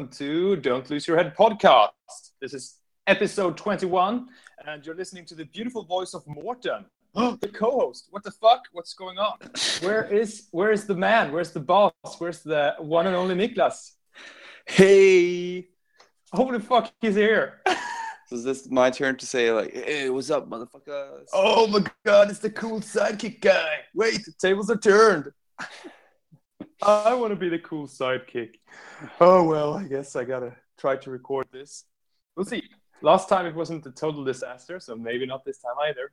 welcome to Don't Lose Your Head podcast. This is episode 21, and you're listening to the beautiful voice of Morten, the co-host. What the fuck? What's going on? Where is where is the man? Where's the boss? Where's the one and only Niklas? Hey, Holy fuck, he's here! so is this my turn to say like, hey, what's up, motherfuckers? oh my god, it's the cool sidekick guy. Wait, the tables are turned. I want to be the cool sidekick. Oh well, I guess I gotta try to record this. We'll see. Last time it wasn't a total disaster, so maybe not this time either.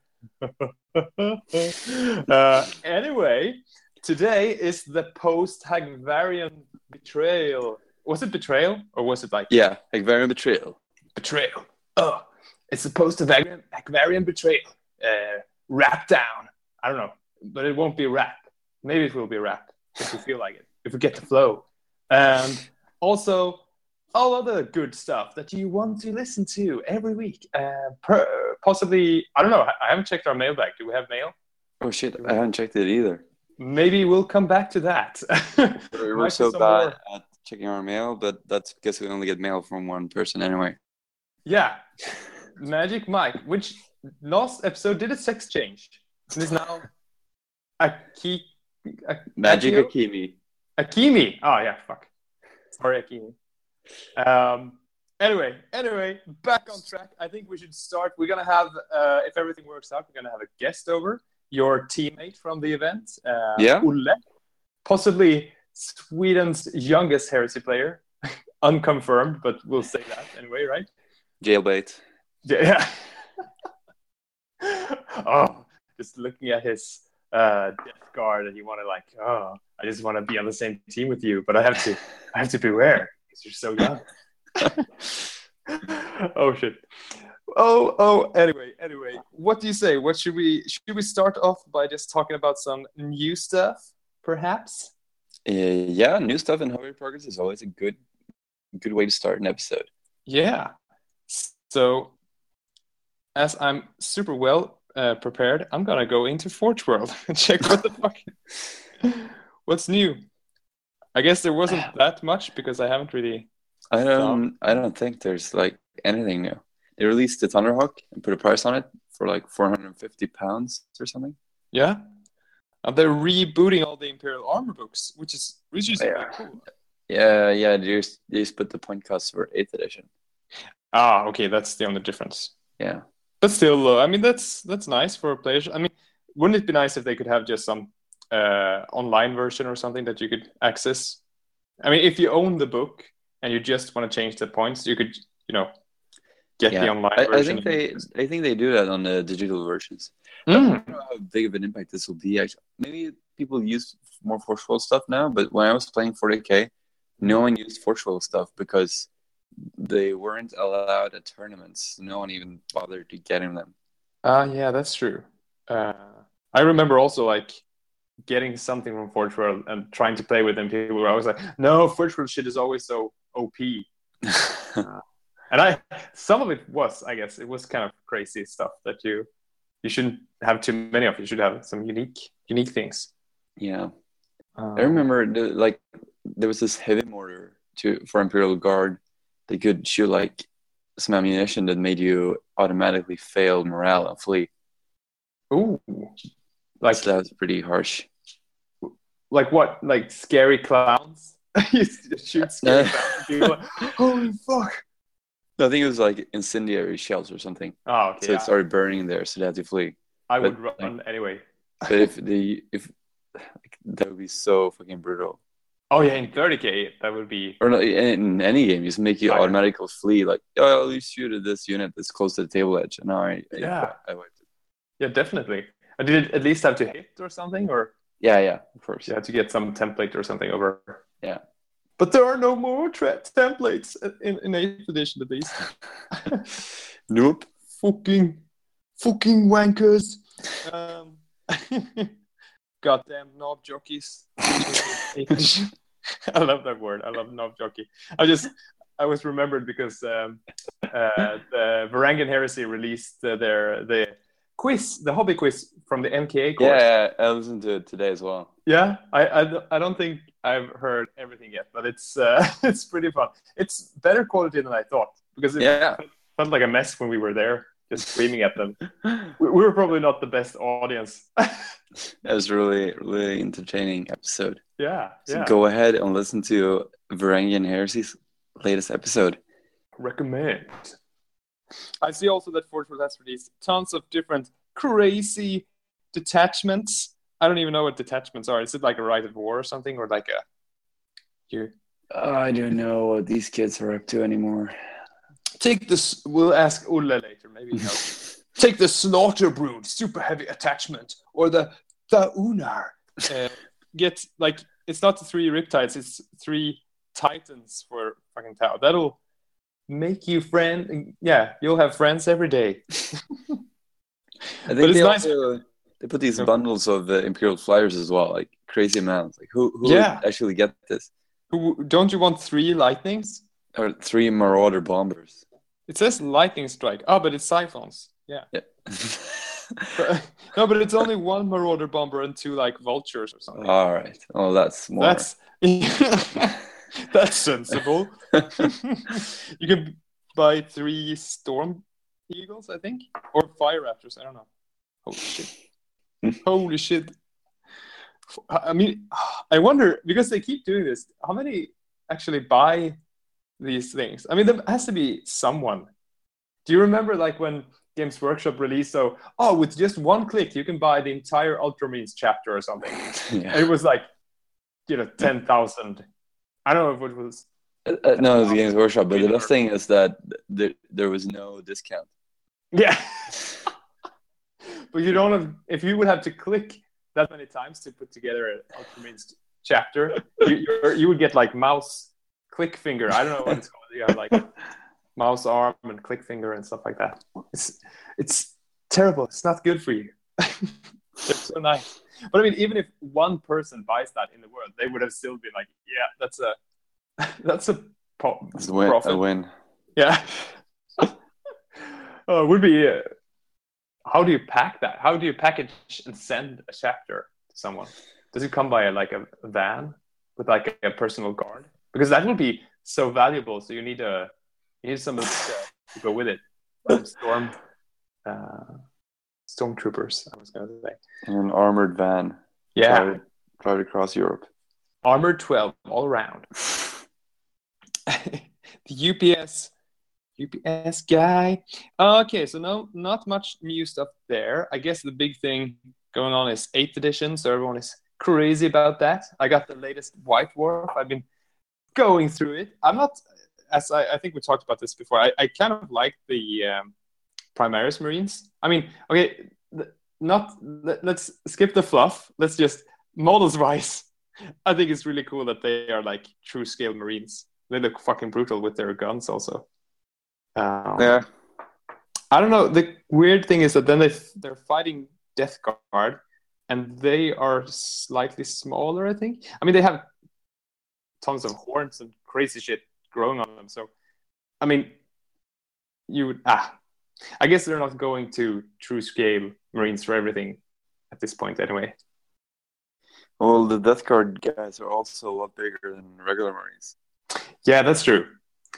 uh, anyway, today is the post Hagvarian betrayal. Was it betrayal or was it like Yeah, like very betrayal. betrayal? Oh, it's the post Hagvarian, Hagvarian betrayal. Uh, rap down. I don't know, but it won't be rap. Maybe it will be rap if we feel like it, if we get the flow. And also, all other good stuff that you want to listen to every week. Uh, per, possibly, I don't know. I haven't checked our mailbag. Do we have mail? Oh shit, I haven't checked it either. Maybe we'll come back to that. We're, Might we're be so bad more- at checking our mail, but that's because we only get mail from one person anyway. Yeah, Magic Mike, which last episode did a sex change and is now a A- Magic Akio? Akimi. Akimi. Oh yeah, fuck. Sorry, Akimi. Um. Anyway, anyway, back on track. I think we should start. We're gonna have, uh, if everything works out, we're gonna have a guest over, your teammate from the event, uh, Yeah. Ulle, possibly Sweden's youngest heresy player, unconfirmed, but we'll say that anyway, right? Jailbait. Yeah. oh, just looking at his uh, death guard, and you want to like, oh, I just want to be on the same team with you, but I have to, I have to beware because you're so young. oh shit. Oh, oh. Anyway, anyway, what do you say? What should we should we start off by just talking about some new stuff, perhaps? Uh, yeah, new stuff in Hobby Progress is always a good good way to start an episode. Yeah. So, as I'm super well uh, prepared, I'm gonna go into Forge World and check what the fuck, what's new. I guess there wasn't that much because I haven't really. I don't I don't think there's like anything new. They released the Thunderhawk and put a price on it for like 450 pounds or something. Yeah. And they're rebooting all the Imperial Armor books, which is which is Yeah. cool. Yeah, yeah, they just, they just put the point cost for 8th edition. Ah, okay, that's the only difference. Yeah. But still, uh, I mean, that's that's nice for players. I mean, wouldn't it be nice if they could have just some uh, online version or something that you could access? I mean, if you own the book and you just want to change the points, you could, you know, get the online I, I think they I think they do that on the digital versions. I Mm. don't know how big of an impact this will be. Actually, maybe people use more Forge World stuff now, but when I was playing 40k, no one used Forge World stuff because they weren't allowed at tournaments. No one even bothered to get in them. Ah, yeah, that's true. Uh, I remember also like getting something from Forge World and trying to play with them. People were always like, "No, Forge World shit is always so OP." And I, some of it was, I guess, it was kind of crazy stuff that you, you shouldn't have too many of. You should have some unique, unique things. yeah, Um, I remember the, like there was this heavy mortar to for Imperial Guard. They could shoot like some ammunition that made you automatically fail morale and flee. Ooh, like, so that was pretty harsh. like what? Like scary clowns. you shoot scary clowns. and people are like, Holy fuck! No, I think it was like incendiary shells or something. Oh, okay. So yeah. it started burning there, so they had to flee. I would but, run anyway. But if the if like, that would be so fucking brutal. Oh yeah, in 30k that would be. Or not, in, any game, you just make you Right. automatically flee. Like, oh, I'll shoot at this unit that's close to the table edge, and I, I Yeah. I wiped it. Yeah, definitely. Uh, Did it at least have to hit or something, or Yeah, yeah, of course. you had to get some template or something over? Yeah. But there are no more tra- templates in in eighth edition at least. nope. fucking fucking wankers. Um, goddamn knob jockeys. I love that word. I love knob jockey. I just I was remembered because um, uh, the Varangian Heresy released uh, their the quiz, the hobby quiz from the MKA course. Yeah, I listened to it today as well. Yeah, I, I, I don't think I've heard everything yet, but it's uh, it's pretty fun. It's better quality than I thought because it Yeah. felt like a mess when we were there, just screaming at them. We, we were probably not the best audience. That was really, really entertaining episode. yeah, So yeah. go ahead and listen to Varangian Heresy's latest episode. Recommend. I see also that Forge has released tons of different crazy detachments. I don't even know what detachments are. Is it like a rite of war or something, or like a you Oh, I don't know what these kids are up to anymore. Take this? We'll ask Ulle later. Maybe he knows. take the slaughter brood super heavy attachment or the the unar uh, get like it's not the three riptides it's three titans for fucking tau that'll make you friend yeah you'll have friends every day I But think it's they nice- also they put these bundles of uh, Imperial Flyers as well, like crazy amounts. Like who who Yeah. would actually get this? Who- don't you want three lightnings Or three Marauder bombers. It says lightning strike oh but it's siphons yeah Yeah. But- no but it's only one marauder bomber and two like vultures or something All right. Oh, that's more. that's that's sensible you can buy three storm eagles, I think, or fire raptors. I don't know. Holy shit! Holy shit! I mean, I wonder because they keep doing this. How many actually buy these things? I mean, there has to be someone. Do you remember like when Games Workshop released? So, oh, with just one click, you can buy the entire Ultramarines chapter or something. yeah. It was like, you know, ten thousand. I don't know if it was Uh, uh, no, it's Games Workshop. But the best thing is that there, there was no discount. Yeah. but you don't have, if you would have to click that many times to put together an Ultramarines chapter, you, you're, you would get like mouse click finger. I don't know what it's called. You have like mouse arm and click finger and stuff like that. It's, it's terrible. It's not good for you. They're so nice. But I mean, even if one person buys that in the world, they would have still been like, yeah, that's a, that's a po- It's a win. profit. A win. Yeah. oh, it would be. Uh, how do you pack that? How do you package and send a chapter to someone? Does it come by a, like a van with like a, personal guard? Because that would be so valuable. So you need a you need somebody to, to go with it. Um, storm, uh, stormtroopers. I was going to say. In an armored van. Yeah, Drive, drive across Europe. armored twelve all around. the UPS UPS guy. Okay, so no, not much new stuff there. I guess the big thing going on is eighth edition, so everyone is crazy about that. I got the latest White Dwarf. I've been going through it. I'm not, as I, I think we talked about this before. I, I kind of like the um, Primaris Marines. I mean, okay, not let, let's skip the fluff. Let's just models wise. I think it's really cool that they are like true scale Marines. They look fucking brutal with their guns, also. Um, Yeah. I don't know. The weird thing is that then they they're fighting Death Guard, and they are slightly smaller. I think. I mean, they have tons of horns and crazy shit growing on them. So, I mean, you would ah. I guess they're not going to true scale Marines for everything at this point, anyway. Well, the Death Guard guys are also a lot bigger than regular Marines. Yeah, that's true.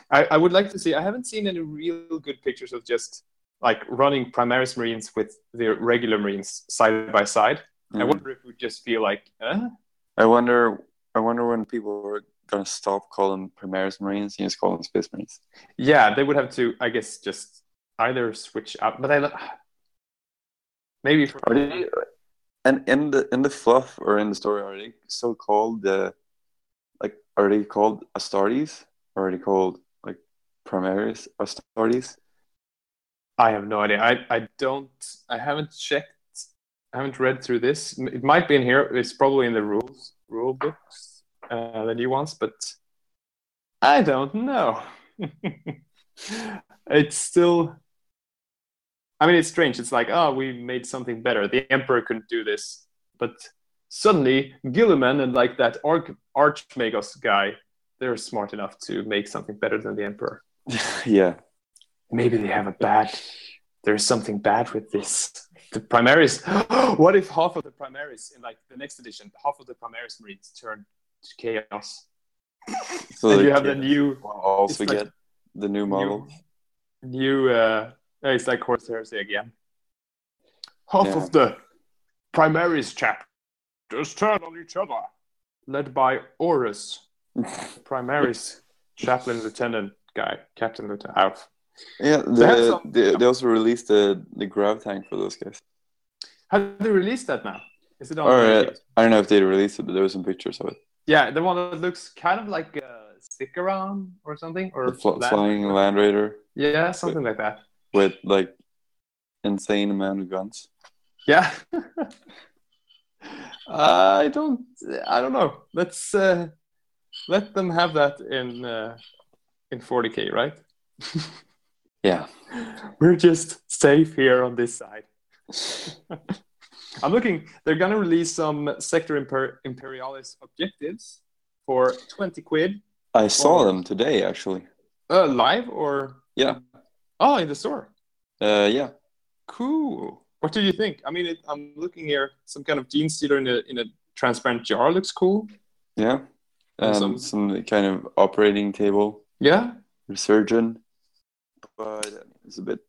I, I would like to see. I haven't seen any real good pictures of just like running Primaris Marines with the regular Marines side by side. I Mhm. wonder if we just feel like, uh, I wonder. I wonder when people are gonna stop calling Primaris Marines and just call them Space Marines. yeah, they would have to, I guess, just either switch up. But I maybe for, Are they? And in the in the fluff or in the story, are they so called the like? Are they called Astartes or are they called like Primaris Astartes? I have no idea. I, I don't. I haven't checked. I haven't read through this. It might be in here. It's probably in the rules rule books, uh, the new ones, but I don't know. it's still. I mean, it's strange. It's like, oh, we made something better. The Emperor couldn't do this, but suddenly Guilliman and like that Arch Archmagos guy, they're smart enough to make something better than the Emperor yeah. maybe they have a bad there's something bad with this the Primaris. what if half of the Primaris in like the next edition, half of the Primaris Marines turn to Chaos? So and you have the new also like- get the new model. new uh uh, it's like Horus heresy again half Yeah. of the Primaris chapters turn on each other led by Horus Primaris chaplain lieutenant guy captain lieutenant Alf. Yeah, They the, they, they also released the the grav tank for those guys. have they released that now is it on Or uh. I don't know if they released it, but there were some pictures of it. yeah the one that looks kind of like a stick around or something or fl- Land flying. Land Raider yeah something like that with like insane amount of guns. yeah i don't i don't know let's uh let them have that in uh in 40k right Yeah. we're just safe here on this side i'm looking they're gonna release some sector Imper- imperialis objectives for 20 quid I saw Or- them today actually. uh live or Yeah. oh in the store Uh, yeah. Cool. What do you think? I mean, it, I'm looking here. Some kind of gene stealer in a in a transparent jar looks cool. Yeah. And some- some kind of operating table Yeah. resurgent, but it's a bit,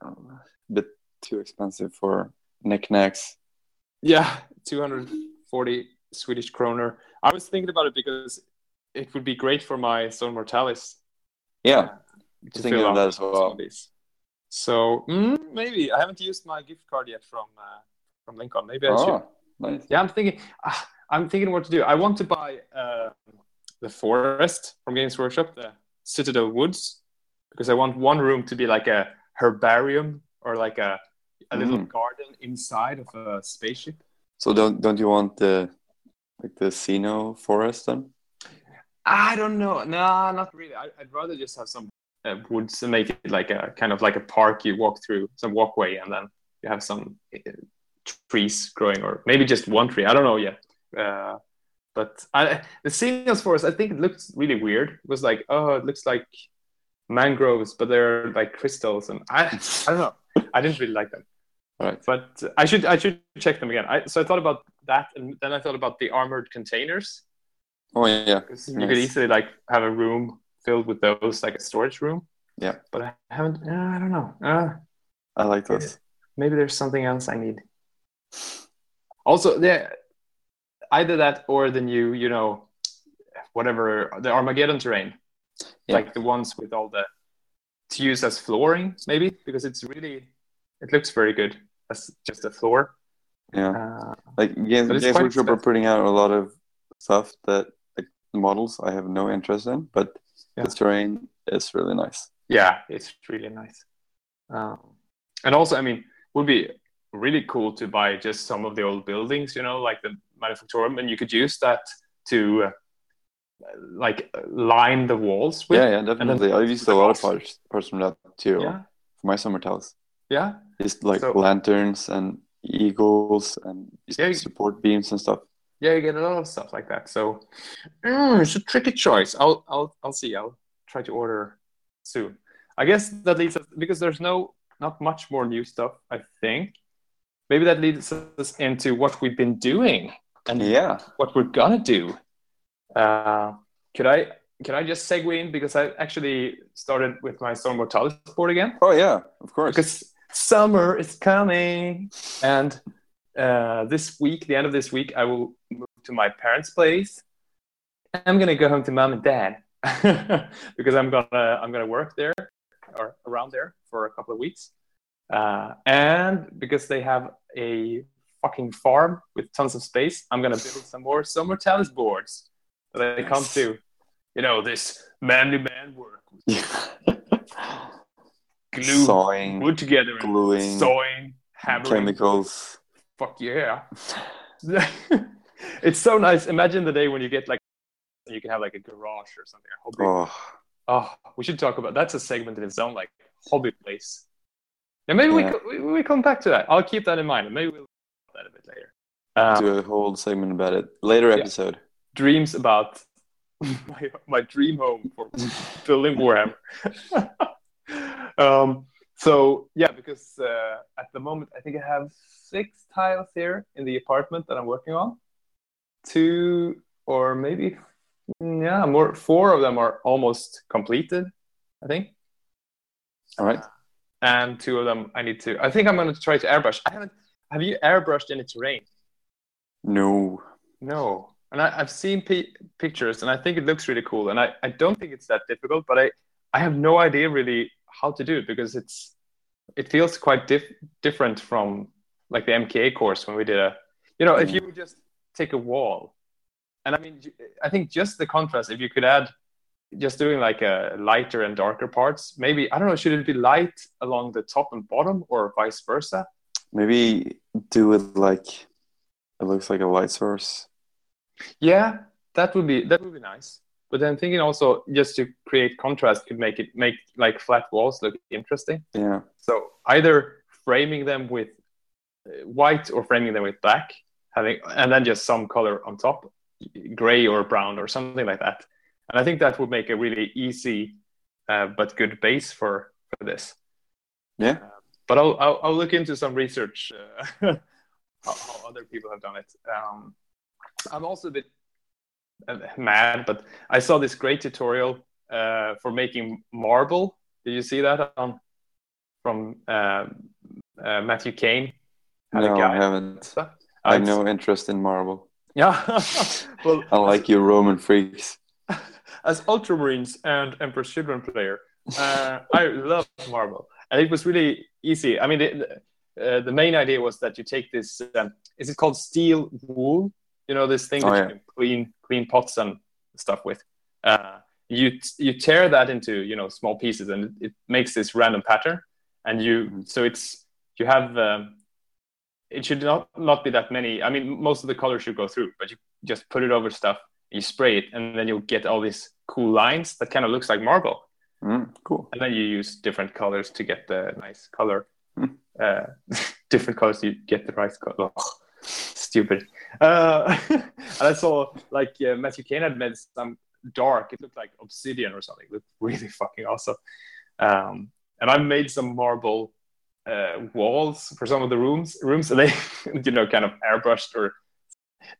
um, a bit too expensive for knickknacks. Yeah. 240 Swedish kroner. I was thinking about it because it would be great for my Zone Mortalis Yeah, to thinking of that as well. these. So mm, maybe I haven't used my gift card yet from uh, from Lincoln. Maybe I should. Oh, nice. Yeah, I'm thinking. ah, I'm thinking what to do. I want to buy uh, the forest from Games Workshop, the Citadel Woods, because I want one room to be like a herbarium or like a a little Mm. garden inside of a spaceship. So don't don't you want the like the Sino forest then? I don't know. No, not really. I, I'd rather just have some uh, woods and make it like a kind of like a park you walk through, some walkway, and then you have some uh, trees growing, or maybe just one tree. I don't know yet. Uh, but I, the Seniors Forest, I think it looks really weird. It was like, oh, it looks like mangroves, but they're like crystals, and I, I don't know. I didn't really like them. Right. But I should, I should check them again. I, so I thought about that, and then I thought about the armored containers. Oh yeah. You could easily like have a room filled with those, like a storage room. Yeah. But I haven't. Uh, I don't know. Uh, I like those. maybe there's something else I need. Also, there, either that or the new, you know, whatever the Armageddon terrain, Yeah. like the ones with all the to use as flooring, maybe because it's really, it looks very good as just a floor. Yeah. Uh, Like Games, Games Workshop are putting out a lot of stuff that like models I have no interest in, but Yeah. the terrain is really nice. yeah, it's really nice. Um, and also, I mean, would be really cool to buy just some of the old buildings, you know, like the manufactorum, and you could use that to uh, like line the walls with. Yeah, yeah, definitely. I've used a lot of parts parts from that too yeah, for my Zone Mortalis. yeah. Just like So- lanterns and eagles and Yeah, support beams and stuff. yeah, you get a lot of stuff like that. So mm, it's a tricky choice. I'll, I'll, I'll see. I'll try to order soon. I guess that leads us because there's no not much more new stuff. I think maybe that leads us into what we've been doing and Yeah. what we're gonna do. Uh, could I can I just segue in? Because I actually started with my Zone Mortalis board again. Oh yeah, of course. because summer is coming. And uh, this week the end of this week i will move to my parents place. I'm gonna go home to mom and dad. Because i'm gonna i'm gonna work there or around there for a couple of weeks. Uh, and because they have a fucking farm with tons of space i'm gonna build some more Zone Mortalis boards that they come to you know this manly man work glue Sawing, wood together gluing, sawing, hammering. chemicals. Fuck yeah. it's so nice. Imagine the day when you get like, you can have like a garage or something. A hobby. Oh. Oh, we should talk about that's a segment in its own, like hobby place. And maybe we, Yeah. co- we we come back to that. I'll keep that in mind. and Maybe we'll talk about that a bit later. Uh, do a whole segment about it. Later episode. Dreams about my, my dream home for building Warhammer. um, so yeah, because uh, at the moment I think I have six tiles here in the apartment that I'm working on. Two or maybe yeah, more four of them are almost completed. I think. All right. And two of them I need to. I think I'm going to try to airbrush. I haven't. Have you airbrushed any terrain? No. No. And I, have seen p- pictures, and I think it looks really cool. And I, I don't think it's that difficult, but I, I have no idea really how to do it because it's it feels quite diff- different from like the MKA course when we did a you know if you would just take a wall. And I mean I think just the contrast if you could add just doing like a lighter and darker parts maybe I don't know should it be light along the top and bottom or vice versa? Maybe do it like it looks like a light source yeah that would be that would be nice but then thinking also just to create contrast could make it make like flat walls look interesting. Yeah. So either framing them with uh, white or framing them with black, having and then just some color on top, gray or brown or something like that. And I think that would make a really easy uh, but good base for for this. Yeah. Uh, but I'll, I'll, I'll look into some research uh, how, how, other people have done it. Um, I'm also a bit uh, mad, but I saw this great tutorial uh, for making marble. Did you see that on from uh, uh, Matthew Kane? No, I haven't. I have no interest in marble. Yeah, well, I like you Roman freaks. As Ultramarines and Emperor's Children player, uh, I love marble, and it was really easy. I mean, the, uh, the main idea was that you take this. Um, is it called steel wool? You know this thing oh, that yeah. you can clean clean pots and stuff with. Uh, you you tear that into you know small pieces and it, it makes this random pattern. And you mm-hmm. so it's you have um, it should not not be that many. I mean, most of the colors should go through, but you just put it over stuff, you spray it, and then you'll get all these cool lines that kind of looks like marble. Mm, cool. And then you use different colors to get the nice color. Mm. Uh, different colors, you get the right color. Oh, stupid. Uh, and I saw like uh, Matthew Kane had made some dark. It looked like obsidian or something. It looked really fucking awesome. Um, and I made some marble uh, walls for some of the rooms. Rooms, and they, you know, kind of airbrushed or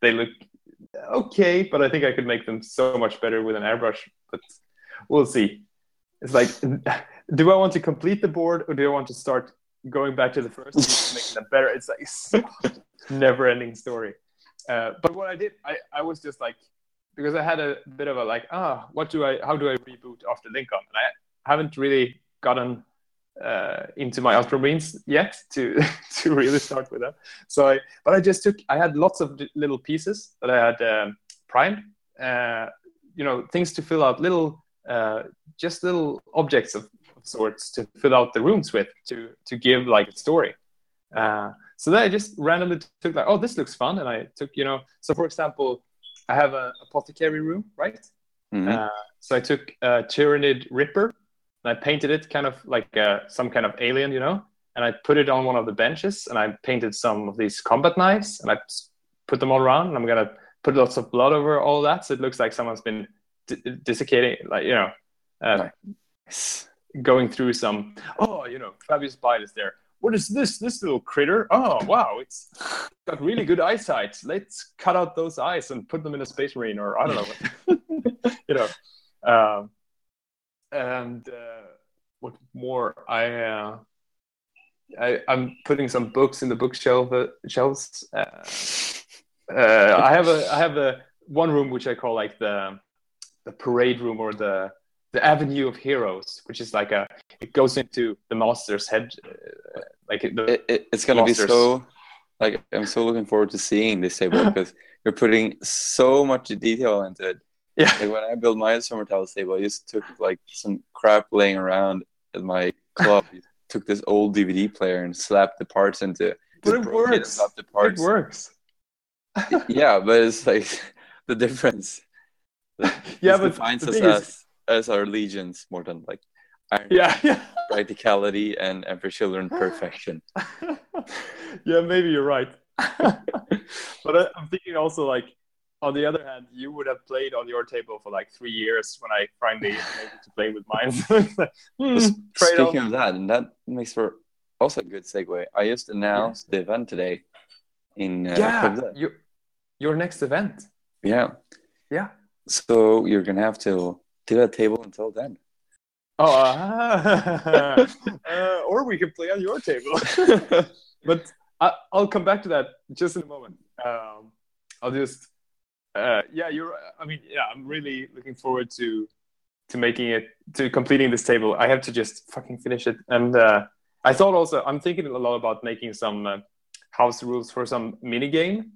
they look okay, but I think I could make them so much better with an airbrush. But we'll see. It's like, do I want to complete the board or do I want to start going back to the first and making them better? It's like never-ending story. Uh, but what I did, I, I was just like, because I had a bit of a like, ah, what do I, how do I reboot after Lincoln? And I haven't really gotten uh, into my Ultramarines yet to to really start with that. So, I, but I just took, I had lots of little pieces that I had um, primed, uh, you know, things to fill out, little, uh, just little objects of, of, sorts to fill out the rooms with to to give like a story. Uh, so then I just randomly took like, oh, this looks fun, and I took, you know, so for example, I have a apothecary room, right? Mm-hmm. Uh, so I took a Tyranid Ripper, and I painted it kind of like uh, some kind of alien, you know, and I put it on one of the benches, and I painted some of these combat knives, and I put them all around, and I'm gonna put lots of blood over all that, so it looks like someone's been d- desiccating, like you know, uh, nice. going through some. Oh, you know, Fabius Bile is there what is this? This little critter? Oh, wow, it's got really good eyesight. Let's cut out those eyes and put them in a space marine, or I don't know, you know. Um, and uh, what more? I, uh, I am putting some books in the bookshelf uh, shelves. Uh, uh, I have a I have a one room which I call like the the parade room or the the Avenue of Heroes, which is like a it goes into the master's head, uh, like the it, it, it's gonna be so like I'm so looking forward to seeing this table because you're putting so much detail into it. Yeah, like when I built my summer tiles table, I just took like some crap laying around at my club. took this old DVD player and slapped the parts into. But it works. It, the parts. it works. yeah, but it's like the difference. yeah, but defines us as our legions more than like yeah, yeah. practicality and and for children perfection yeah maybe you're right but I, am thinking also like on the other hand, you would have played on your table for like three years when I finally able to play with mine. hmm, Speaking of that, and that makes for also a good segue. I just announced the event today in uh, yeah, your your next event. Yeah. Yeah. So you're gonna have to do that table until then. Oh, uh, uh, or we can play on your table. but I, I'll come back to that just in a moment. Um, I'll just, uh, yeah, you're. I mean, yeah, I'm really looking forward to to making it to completing this table. I have to just fucking finish it. And uh, I thought also, I'm thinking a lot about making some uh, house rules for some mini game.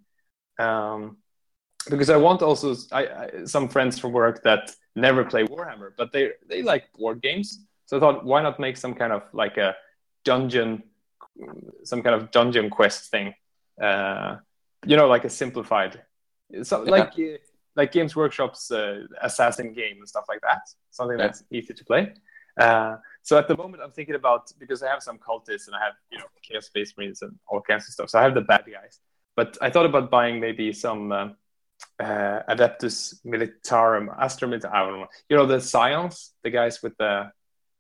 Um, because I want also I, I, some friends from work that never play Warhammer, but they they like board games. So I thought, why not make some kind of like a dungeon, some kind of dungeon quest thing, uh, you know, like a simplified, so Yeah. like uh, like Games Workshop's uh, assassin game and stuff like that. Something Yeah. that's easy to play. Uh, so at the moment, I'm thinking about because I have some cultists and I have you know Chaos Space Marines and all kinds of stuff. So I have the bad guys, but I thought about buying maybe some. Uh, Adeptus Militarum, Astra Militarum. I don't know. You know the Scions, the guys with the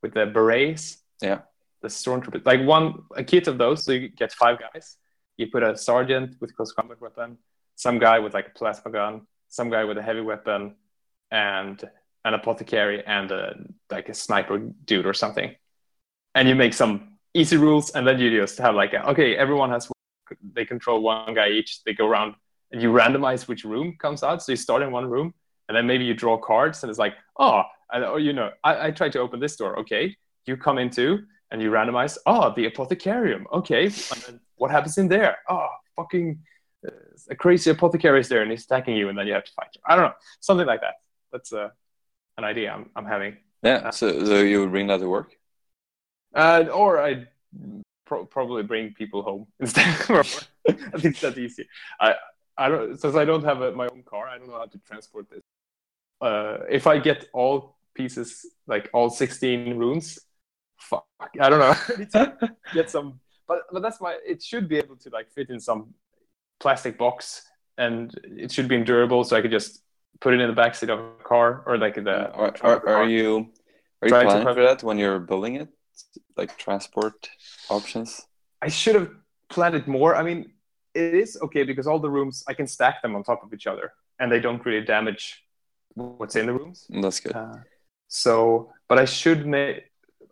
with the berets. Yeah. The stormtroopers, like one a kit of those, so you get five guys. You put a sergeant with close combat weapon, some guy with like a plasma gun, some guy with a heavy weapon, and an apothecary and a like a sniper dude or something. And you make some easy rules, and then you just have like a, okay, everyone has they control one guy each. They go around and you randomize which room comes out. So you start in one room, and then maybe you draw cards, and it's like, oh, I, or you know, I, I tried to open this door. Okay, you come into, and you randomize. Oh, the apothecarium. Okay, and then what happens in there? Oh, fucking uh, a crazy apothecary is there, and he's attacking you, and then you have to fight. I don't know, something like that. That's uh, an idea I'm, I'm having. Yeah. So so you would bring that to work. Uh, or I pro- probably bring people home instead. I think that's easy. I I don't since I don't have a, my own car. I don't know how to transport this. Uh, if I get all pieces, like all sixteen runes, fuck, I don't know. I need to get some, but but that's my. It should be able to like fit in some plastic box, and it should be durable, so I could just put it in the backseat of a car or like the. Are, trunk are, are you are you Trying to planning for that when you're building it? Like transport options? I should have planned it more. I mean, it is okay because all the rooms I can stack them on top of each other, and they don't really damage what's in the rooms. That's good. Uh, so, but I should make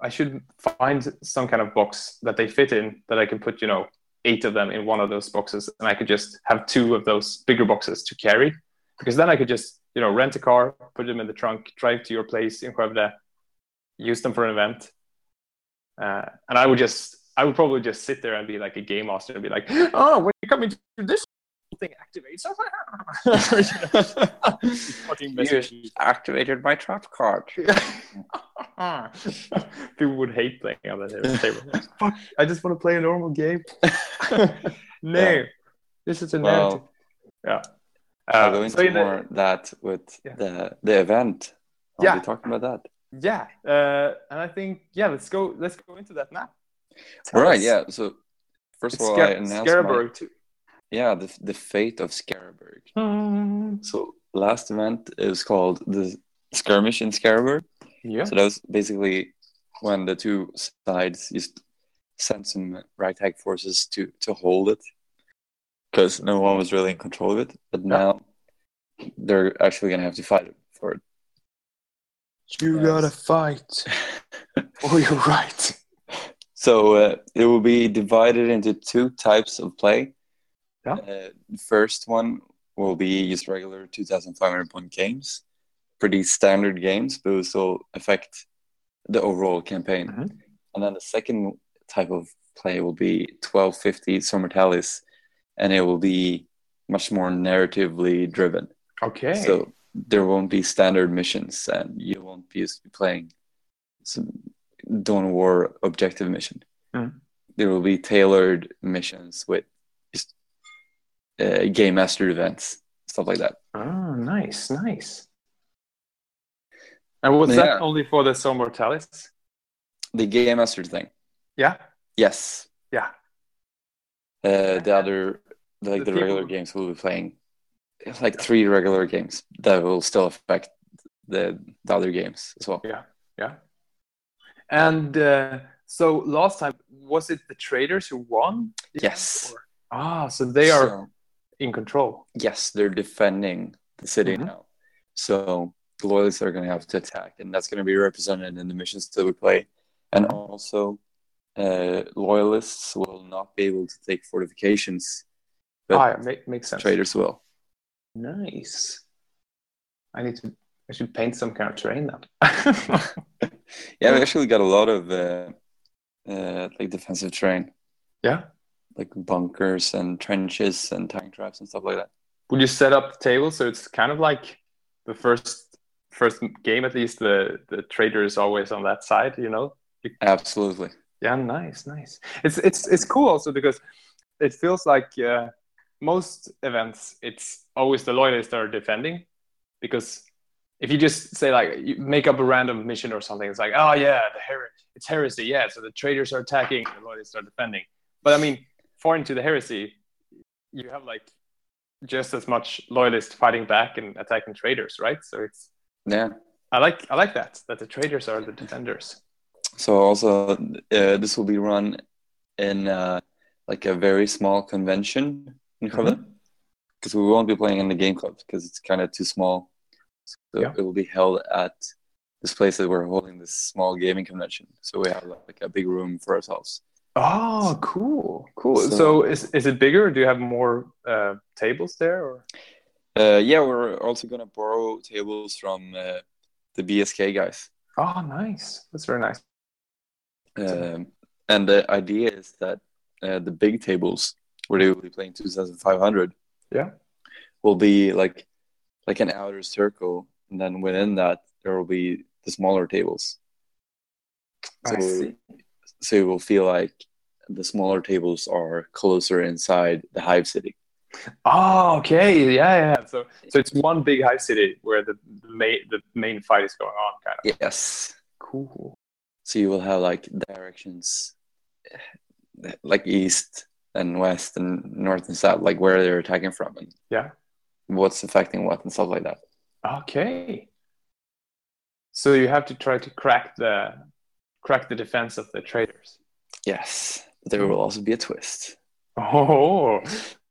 I should find some kind of box that they fit in that I can put, you know, eight of them in one of those boxes, and I could just have two of those bigger boxes to carry, because then I could just, you know, rent a car, put them in the trunk, drive to your place in Skövde, use them for an event, uh, and I would just, I would probably just sit there and be like a game master and be like, oh, when you come into this thing activates, You activated my trap card. People would hate playing on that table. Fuck, I just want to play a normal game. no, Yeah. this is a Well, narrative. Yeah. I'll Uh, go so into in the- more that with Yeah. the the event. I'll Yeah. be talking about that. yeah, uh, and I think yeah, let's go. Let's go into that now. All Tell right, us. yeah. So first It's of all, I Scar- announced my, too. yeah the the fate of Skaraborg. Hmm. So last event is called the skirmish in Skaraborg. Yeah. So that was basically when the two sides just sent some ragtag forces to to hold it because no one was really in control of it. But Yeah. now they're actually gonna have to fight for it. You Yes. gotta fight. oh, you're right. So uh, it will be divided into two types of play. Yeah. Uh, the first one will be just regular 2,500 point games, pretty standard games, but will affect the overall campaign. Mhm. And then the second type of play will be 1250 Zone Mortalis, and it will be much more narratively driven. Okay. So there won't be standard missions, and you won't be used to playing some Dawn of War objective mission. Mm. There will be tailored missions with uh, game master events, stuff like that. oh, nice, nice. And was Yeah. that only for the Zone Mortalis? The game master thing, Yeah. yes. Yeah. Uh, the other, like The the, regular people- games, we'll be playing like three regular games that will still affect the, the other games as well. Yeah, yeah. And uh, so last time was it the traitors who won? Yes. Or- ah, so they are So, in control. yes, they're defending the city Mhm. now. So the loyalists are going to have to attack, and that's going to be represented in the missions that we play. And also, uh, loyalists will not be able to take fortifications, but ah, yeah, make, makes sense. traitors will. Nice. I need to. I should paint some kind of terrain then. Yeah, we actually got a lot of uh, uh, like defensive terrain, yeah. like bunkers and trenches and tank traps and stuff like that. Would you set up the table so it's kind of like the first first game at least the the traitor is always on that side, you know? Absolutely. Yeah, nice, nice. It's it's it's cool also because it feels like uh, most events it's always the loyalists that are defending because if you just say like you make up a random mission or something, it's like oh yeah, the her- it's heresy, yeah. So the traitors are attacking, the loyalists are defending. But I mean, foreign to the heresy, you have like just as much loyalists fighting back and attacking traitors, right? So it's Yeah. I like I like that that the traitors are the defenders. So also, uh, this will be run in uh, like a very small convention in because we won't be playing in the game club because it's kind of too small. So Yeah. it will be held at this place that we're holding this small gaming convention. So we have like a big room for ourselves. Oh, cool, cool. So, So- is is it bigger? Do you have more uh, tables there? Or Uh, yeah, we're also gonna borrow tables from uh, the BSK guys. oh, nice. That's very nice. Um, and the idea is that uh, the big tables where they will be playing 2,500 Yeah. will be like like an outer circle, and then within that there will be the smaller tables. So, I see. so it will feel like the smaller tables are closer inside the hive city. Oh, okay. Yeah, yeah. So so it's one big hive city where the, the main the main fight is going on, kind of. Yes. Cool. So you will have like directions like east and west and north and south, like where they're attacking from and Yeah. What's affecting what and stuff like that. Okay. So you have to try to crack the crack the defense of the traitors. Yes. But there will also be a twist. Oh,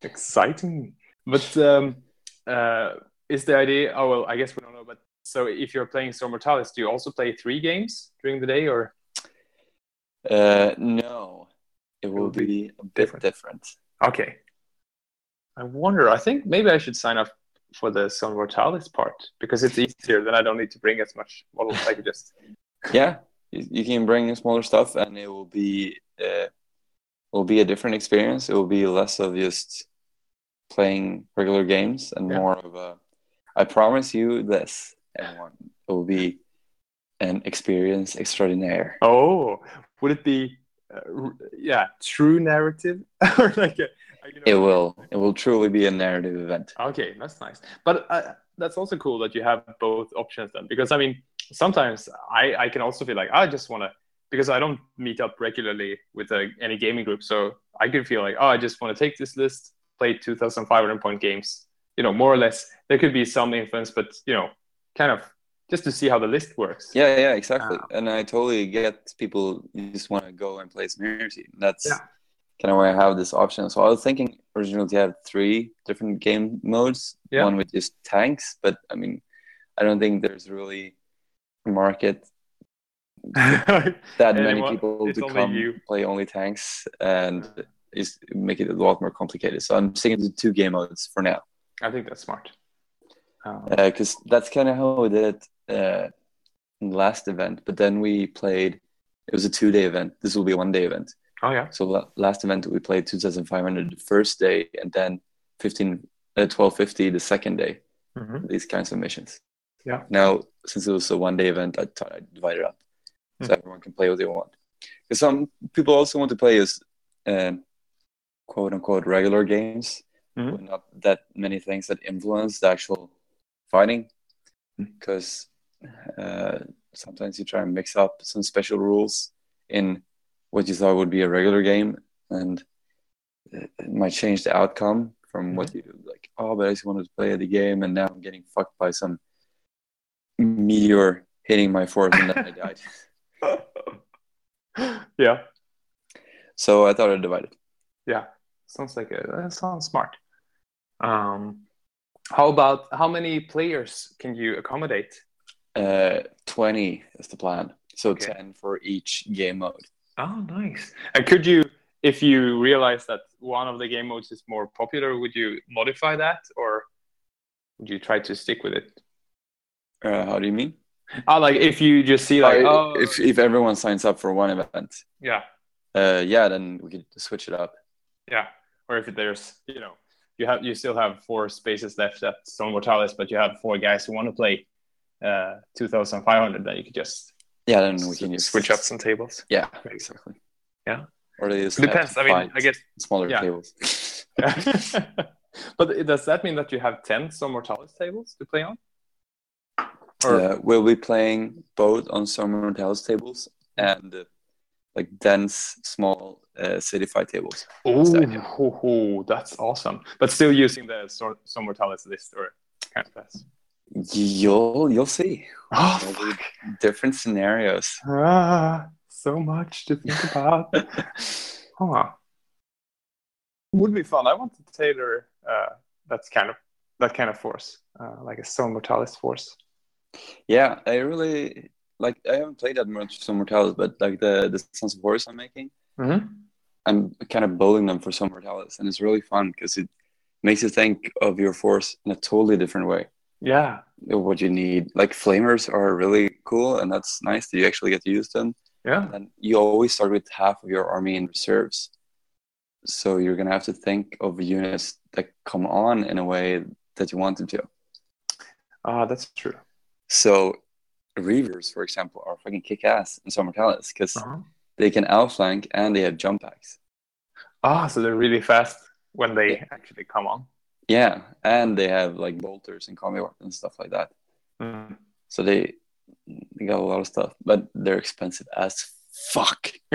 exciting! But um, uh, is the idea? Oh well, I guess we don't know. But so if you're playing Zone Mortalis, do you also play three games during the day, or Uh, no, it will will be be a bit different. different. okay? I wonder. I think maybe I should sign up for the Zone Mortalis part because it's easier. Then I don't need to bring as much models. I could just Yeah, you, you can bring smaller stuff, and it will be uh, will be a different experience. It will be less of just playing regular games and Yeah. more of a. I promise you this, everyone. It will be an experience extraordinaire. Oh, would it be, uh, yeah, true narrative or like a, you know- It will. It will truly be a narrative event. Okay, that's nice. But uh, that's also cool that you have both options then, because I mean, sometimes I I can also feel like I just want to because I don't meet up regularly with uh, any gaming group, so I could feel like oh, I just want to take this list, play 2,500 point games, you know, more or less. There could be some influence, but you know, kind of just to see how the list works. Yeah, yeah, exactly. Ah. and I totally get people just want to go and play some heresy. That's Yeah. Kind of why I have this option. So I was thinking originally to have three different game modes. Yeah. One with just tanks, but I mean, I don't think there's really market that many people it's to come you. play only tanks and is make it a lot more complicated. So I'm sticking to two game modes for now. I think that's smart. Um, because that's kind of how we did it uh, in the last event. But then we played. It was a two-day event. This will be a one-day event. Oh yeah. So last event we played 2,500 the first day, and then 15, uh, 1250 the second day. Mhm. These kinds of missions. Yeah. Now, since it was a one-day event, I thought I'd divide it up so Mhm. everyone can play what they want. Because some people also want to play as um, quote unquote regular games, Mhm. with not that many things that influence the actual fighting. Because uh, sometimes you try and mix up some special rules in what you thought would be a regular game, and it it might change the outcome from what you like. Oh, but I just wanted to play the game, and now I'm getting fucked by some meteor hitting my force, and then I died. yeah, So I thought I'd divide it. yeah. Sounds like a, that sounds smart. Um, how about how many players can you accommodate? Uh, Twenty is the plan. So Okay. ten for each game mode. Oh, nice. And could you, if you realize that one of the game modes is more popular, would you modify that, or would you try to stick with it? Uh, how do you mean? Oh, like if you just see like, Uh, oh, if if everyone signs up for one event, yeah, uh, yeah, then we could switch it up. yeah, or if there's, you know, you have you still have four spaces left at Zone Mortalis, but you have four guys who want to play uh 2,500, then you could just Yeah, then we can use switch up some tables. Yeah, exactly. Yeah. Or they just Depends. I mean, I guess. smaller yeah. tables. but does that mean that you have 10 Zone Mortalis tables to play on? Or Uh, we'll be playing both on Zone Mortalis tables and uh, like dense, small uh, city fight tables. Oh, the idea. ho, ho, that's awesome. But still using the Zone Mortalis list or kind of. You'll you'll see. Oh, fuck. different scenarios. Ah, so much to think about. huh. Would be fun. I want to tailor uh, that's kind of that kind of force, uh, like a Zone Mortalis force. Yeah, I really like. I haven't played that much Zone Mortalis, but like the the Sons of Horus I'm making, Mm-hmm. I'm kind of building them for Zone Mortalis, and it's really fun because it makes you think of your force in a totally different way. Yeah. What you need, like flamers, are really cool, and that's nice that you actually get to use them. Yeah. And you always start with half of your army in reserves. So you're gonna have to think of units that come on in a way that you want them to. Ah, that's true. So Reavers, for example, are fucking kick ass in Zone Mortalis because Uh-huh. they can outflank and they have jump packs. Ah, so they're really fast when they Yeah. actually come on. Yeah, and they have like bolters and weapons and stuff like that. Mm. So they they got a lot of stuff, but they're expensive as fuck.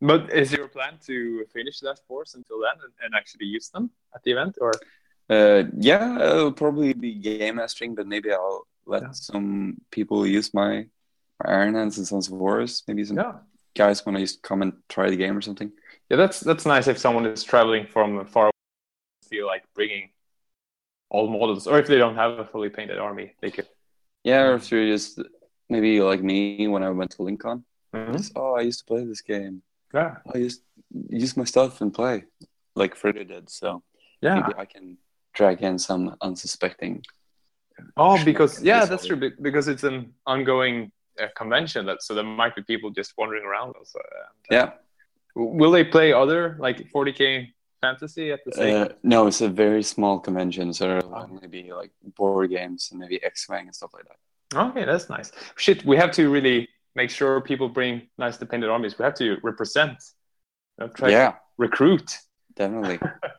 but is your plan to finish that force until then and, and actually use them at the event, or Uh, yeah, it'll probably be game mastering, but maybe I'll let Yeah. some people use my, my Iron Hands and Sons of Horus. Maybe some yeah, guys want to just come and try the game or something. Yeah, that's that's nice if someone is traveling from far away, feel like bringing all models, or if they don't have a fully painted army, they could. Yeah, or if you're just maybe like me when I went to Lincoln. Mhm. Just, oh, I used to play this game. Yeah, I just use my stuff and play, like Freddy did. So yeah. maybe I can drag in some unsuspecting. Oh, because yeah, that's true. be- Because it's an ongoing uh, convention, that so there might be people just wandering around. Also, and, uh, Yeah. Will they play other like 40k fantasy at the same? Uh, no, it's a very small convention, so there'll Oh. only be like board games and maybe X-Wing and stuff like that. Okay, that's nice. Shit, we have to really make sure people bring nice dependent armies. We have to represent. You know, try to yeah, recruit. definitely.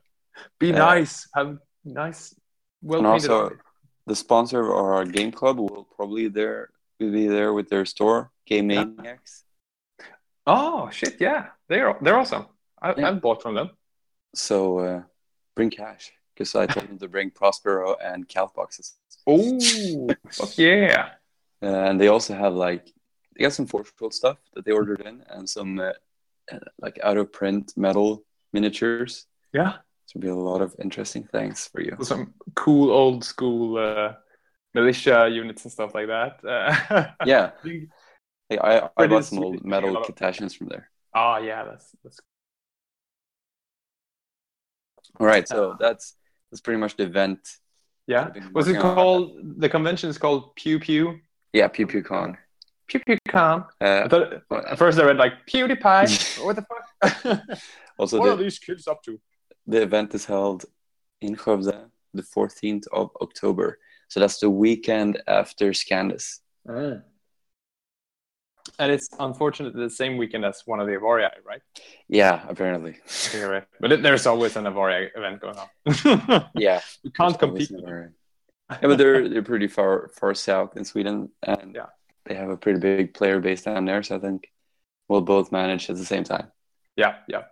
Be Uh, nice. Have nice, well and also, the sponsor of our game club will probably there will be there with their store, Game. Maniacs. Oh shit, yeah, they're they're awesome. I, Yeah. I've bought from them. So uh, bring cash because I told them to bring Prospero and Calth boxes. Oh, fuck yeah. Uh, and they also have like they got some Forge World stuff that they ordered in and some uh, uh, like out of print metal miniatures. Yeah, there'll be a lot of interesting things for you. some cool old school uh, militia units and stuff like that. Uh, Yeah, I, I bought some old metal lot from there. oh yeah, that's that's All right, so that's that's pretty much the event. yeah. Was it working on. called? The convention is called Pew Pew. Yeah, Pew Pew Con. Pew Pew Con. I Uh, thought at first I read like PewDiePie. what the fuck? also, what are these kids up to? the event is held in Skövde the 14th of October. So that's the weekend after Scandus. And it's unfortunately the same weekend as one of the Avaria, right? Yeah, apparently. Yeah, right. But it, there's always an Avaria event going on. Yeah, you can't compete. yeah, but they're they're pretty far far south in Sweden, and Yeah. they have a pretty big player base down there. So I think we'll both manage at the same time. Yeah, yeah.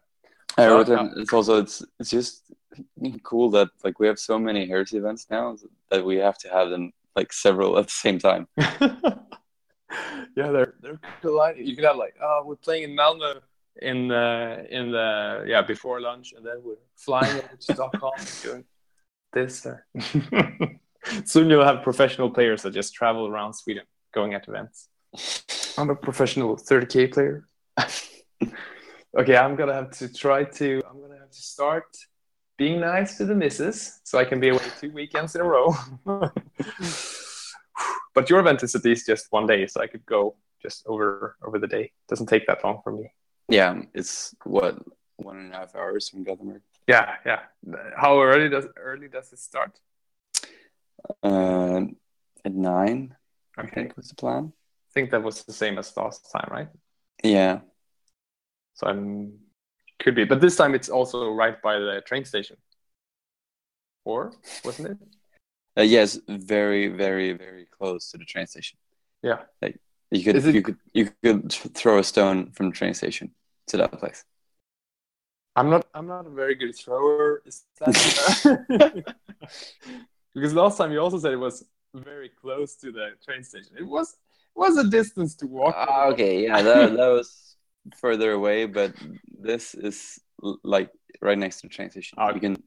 I So, wrote it's also it's it's just cool that like we have so many heresy events now that we have to have them like several at the same time. yeah, they're they're colliding. You could have like, oh, we're playing in Malmo in the in the yeah before lunch, and then we're flying over to Stockholm doing this. uh. Soon you'll have professional players that just travel around Sweden going at events. I'm a professional 30k player. okay, I'm gonna have to try to. I'm gonna have to start being nice to the missus so I can be away two weekends in a row. but your event is at least just one day, so I could go just over over the day. Doesn't take that long for me. Yeah, it's what one and a half hours from Gothenburg. Yeah, yeah. How early does early does it start? Uh, at nine, I Okay, think was the plan. I think that was the same as last time, right? Yeah, So I'm could be, but this time it's also right by the train station. Or wasn't it? Uh, yes, very, very, very close to the train station. Yeah. Like you could, it- you could, you could throw a stone from the train station to that place. I'm not. I'm not a very good thrower. Is that because last time you also said it was very close to the train station. It was it was a distance to walk. Ah, okay, yeah, that, that was further away, but this is l- like right next to the train station. Ah, You can,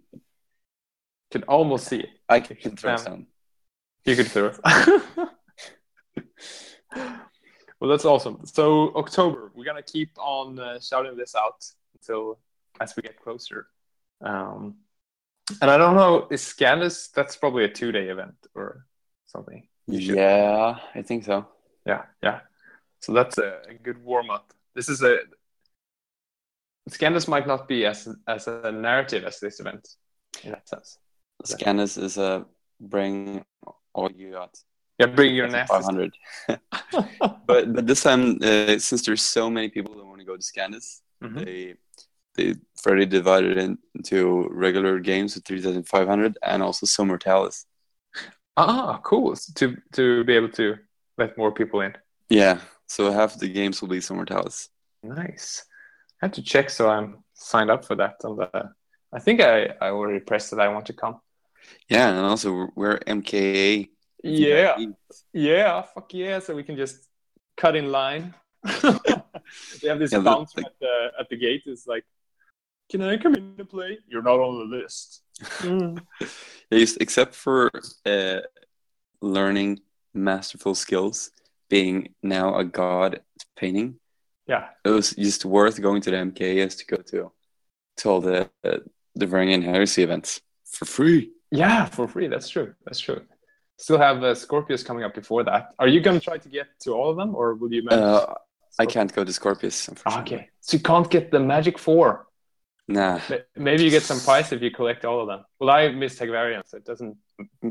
Can almost see it. I can throw Um, stone. You could throw it. well, that's awesome. So October, we're gonna keep on uh, shouting this out until as we get closer. Um, and I don't know, is Scandus? That's probably a two-day event or something. Yeah, I think so. yeah, yeah. So that's a, a good warm-up. This is a Scandus might not be as as a narrative as this event in that sense. Scandus is a bring all you got. Yeah, bring your nasty. 500. but but this time, uh, since there's so many people that want to go to Scandus, Mhm. they they fairly divided it into regular games with 3,500 and also Zone Mortalis. Ah, cool. So to to be able to let more people in. Yeah, so half the games will be Zone Mortalis. Nice. I have to check so I'm signed up for that on the. I think I I already pressed that I want to come. Yeah, and also we're, MKA. Yeah, yeah, fuck yeah! So we can just cut in line. they have this Yeah, bouncer at the at the gate. Is like, can I come in and play? You're not on the list. Mm. Yes, except for uh, learning masterful skills, being now a god at painting. Yeah, It was just worth going to the MKS to go to, to all the uh, the Varangian Heresy events for free. Yeah, for free. That's true. That's true. Still have uh, Scorpius coming up before that. Are you gonna try to get to all of them, or will you manage? Uh, I can't go to Scorpius, okay, so you can't get the Magic Four. Nah. Maybe you get some prize if you collect all of them. Well, I missed Hagvarian, so it doesn't.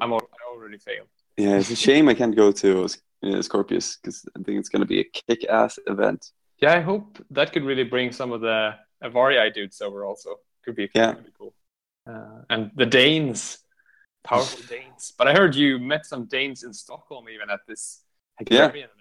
I'm al- I already failed. Yeah, it's a shame I can't go to uh, Scorpius because I think it's going to be a kick-ass event. Yeah, I hope that could really bring some of the Avarii dudes over. Also, could be Yeah. could be cool. Uh, and the Danes, powerful Danes. But I heard you met some Danes in Stockholm even at this Yeah. Event.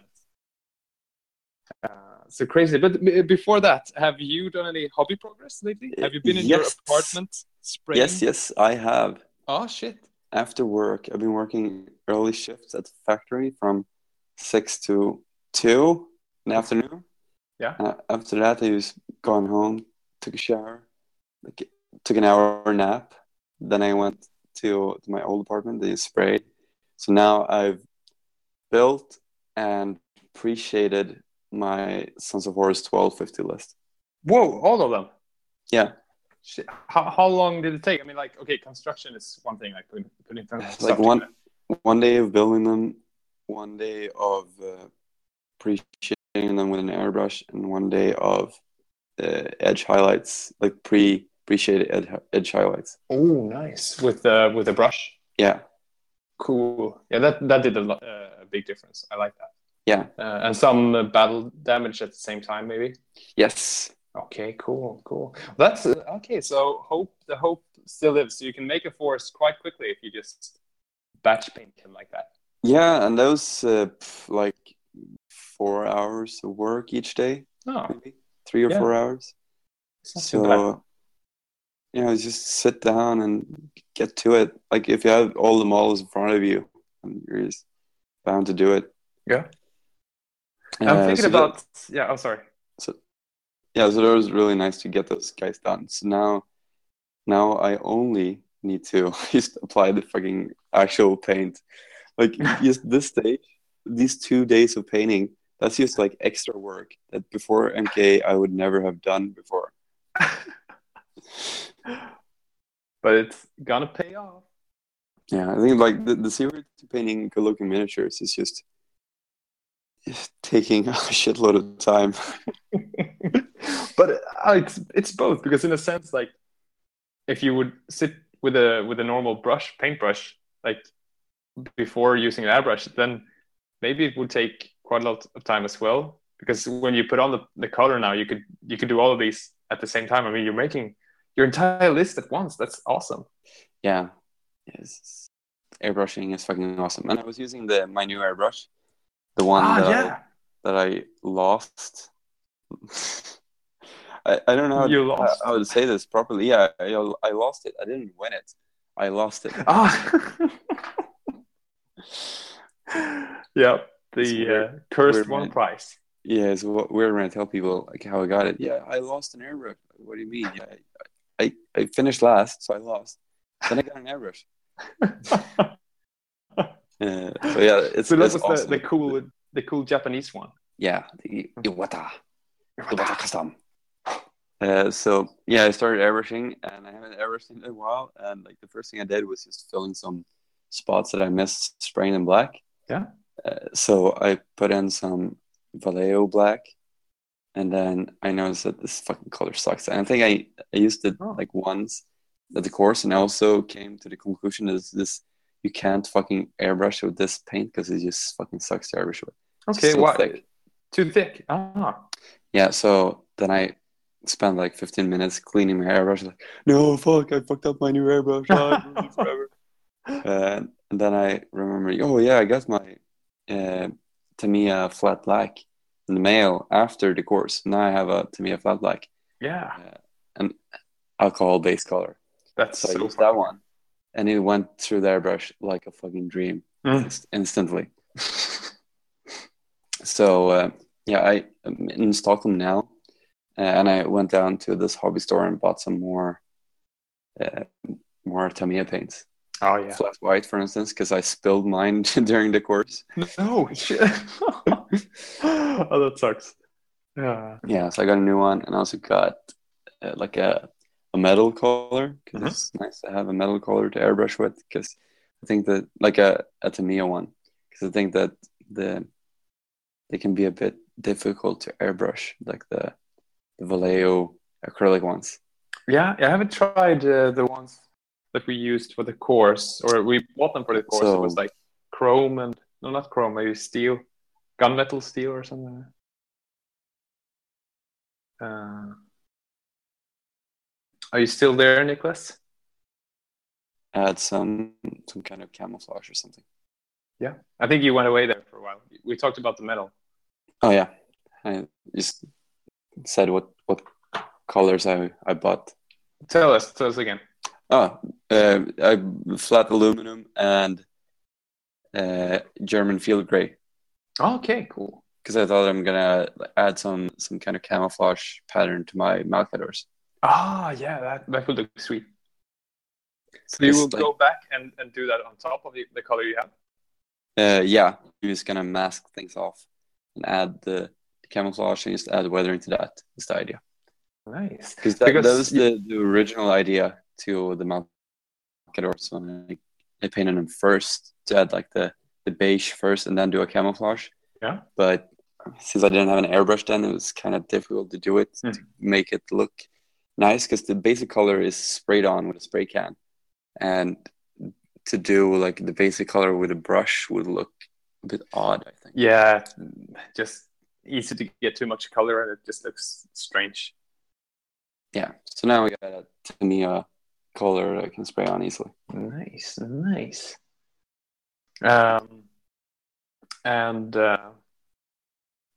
Uh, so crazy. But b- before that, have you done any hobby progress lately? Have you been in your apartment spraying? Yes, yes, I have. Oh shit. After work, I've been working early shifts at the factory from six to two in the afternoon. Yeah. Uh, after that, I just gone home, took a shower, like, took an hour nap. Then I went to, to my old apartment. They sprayed. So now I've built and pre-shaded my Sons of Horus 1250 list. Whoa, all of them. Yeah, How, how long did it take? I mean, like, okay, construction is one thing, like putting, putting Like one- together. one day of building them, one day of uh, pre-shading them with an airbrush, and one day of uh, edge highlights, like pre pre-shaded edge, edge highlights. Oh, nice with the with the brush. Yeah, Cool. Yeah, that that did a, lo- uh, a big difference. I like that. yeah, Uh, and some uh, battle damage at the same time, maybe. yes, Okay, cool, cool. That's uh, okay. So hope the hope still lives. So you can make a force quite quickly if you just batch paint him like that. yeah, and those uh, like four hours of work each day, Oh, maybe three or Yeah. four hours. it's not too bad. So you know, just sit down and get to it. Like if you have all the models in front of you, you're just bound to do it. Yeah. I'm Uh, thinking so that- about. yeah. Oh, sorry. So yeah, so that was really nice to get those guys done. So now, now I only need to just apply the fucking actual paint. Like just this stage, these two days of painting, that's just like extra work that before MK I would never have done before. but it's gonna pay off. Yeah, I think like the, the secret to painting good looking miniatures is just, just taking a shitload of time. but uh, it's it's both because in a sense, like if you would sit with a with a normal brush, paintbrush, like before using an airbrush, then maybe it would take quite a lot of time as well. Because when you put on the, the color now, you could you could do all of these at the same time. I mean, you're making your entire list at once. That's awesome. Yeah, yes, airbrushing is fucking awesome. And I was using the my new airbrush, the one ah, that I- that I lost. I, I don't know how, You lost? how to say this properly. Yeah, I, I lost it. I didn't win it. I lost it. Ah. yeah, the uh, cursed one man. prize. Yeah, it's what weird when I tell people like how I got it. Yeah, I lost an airbrush. What do you mean? Yeah, I, I, I finished last, so I lost. Then I got an airbrush. Uh, so yeah, it's, so that it's was awesome. the, the cool the cool Japanese one. Yeah, the Iwata. Iwata custom. Uh, so yeah, I started airbrushing, and I haven't airbrushed in a while. And like the first thing I did was just filling some spots that I missed, spraying in black. Yeah. Uh, so I put in some Vallejo black, and then I noticed that this fucking color sucks. And I think I, I used it Oh. like once at the course, and I also came to the conclusion that this you can't fucking airbrush with this paint because it just fucking sucks to airbrush with. Okay, so why thick. too thick? Ah, Yeah, so then I spent like 15 minutes cleaning my airbrush. Like, no, fuck, I fucked up my new airbrush. Oh, I've been using it forever. Uh, and then I remember, oh yeah, I got my uh, Tamiya flat black in the mail after the course. Now I have a Tamiya flat black yeah, an alcohol based color. that's So I used that one, and it went through the airbrush like a fucking dream Mm. inst- instantly. so uh, yeah, I am in Stockholm now, uh, and I went down to this hobby store and bought some more, uh, more Tamiya paints, Oh yeah. flat white, for instance, because I spilled mine during the course. No oh, that sucks. Yeah. Yeah, so I got a new one, and I also got uh, like a a metal color because Mhm. it's nice to have a metal color to airbrush with. Because I think that like a a Tamiya one, because I think that the they can be a bit difficult to airbrush, like the the Vallejo acrylic ones. Yeah, I haven't tried uh, the ones that we used for the course, or we bought them for the course. So- it was like chrome and no, not chrome, maybe steel, gunmetal steel or something. Uh, are you still there, Nicholas? Add some some kind of camouflage or something. Yeah, I think you went away there for a while. We talked about the metal. Oh yeah, I just said what what colors I I bought. Tell us, tell us again. Oh, uh, I flat aluminum and uh, German field gray okay, cool. because I thought I'm gonna add some some kind of camouflage pattern to my Malcadors. Ah, yeah, that that would look sweet. So you will like- go back and, and do that on top of the, the color you have. Uh, yeah, I'm just gonna mask things off and add the, the camouflage and just add weathering to that. Is the idea Nice. because that, Because that was the, the original idea to the Malcadors when I, I painted them first to add like the the beige first and then do a camouflage. Yeah. But since I didn't have an airbrush then, it was kind of difficult to do it to Mhm. make it look nice because the basic color is sprayed on with a spray can, and to do like the basic color with a brush would look a bit odd. I think. Yeah, just easy to get too much color and it just looks strange. Yeah. So now we got a Tamiya color that I can spray on easily. Nice, nice. Um, and uh,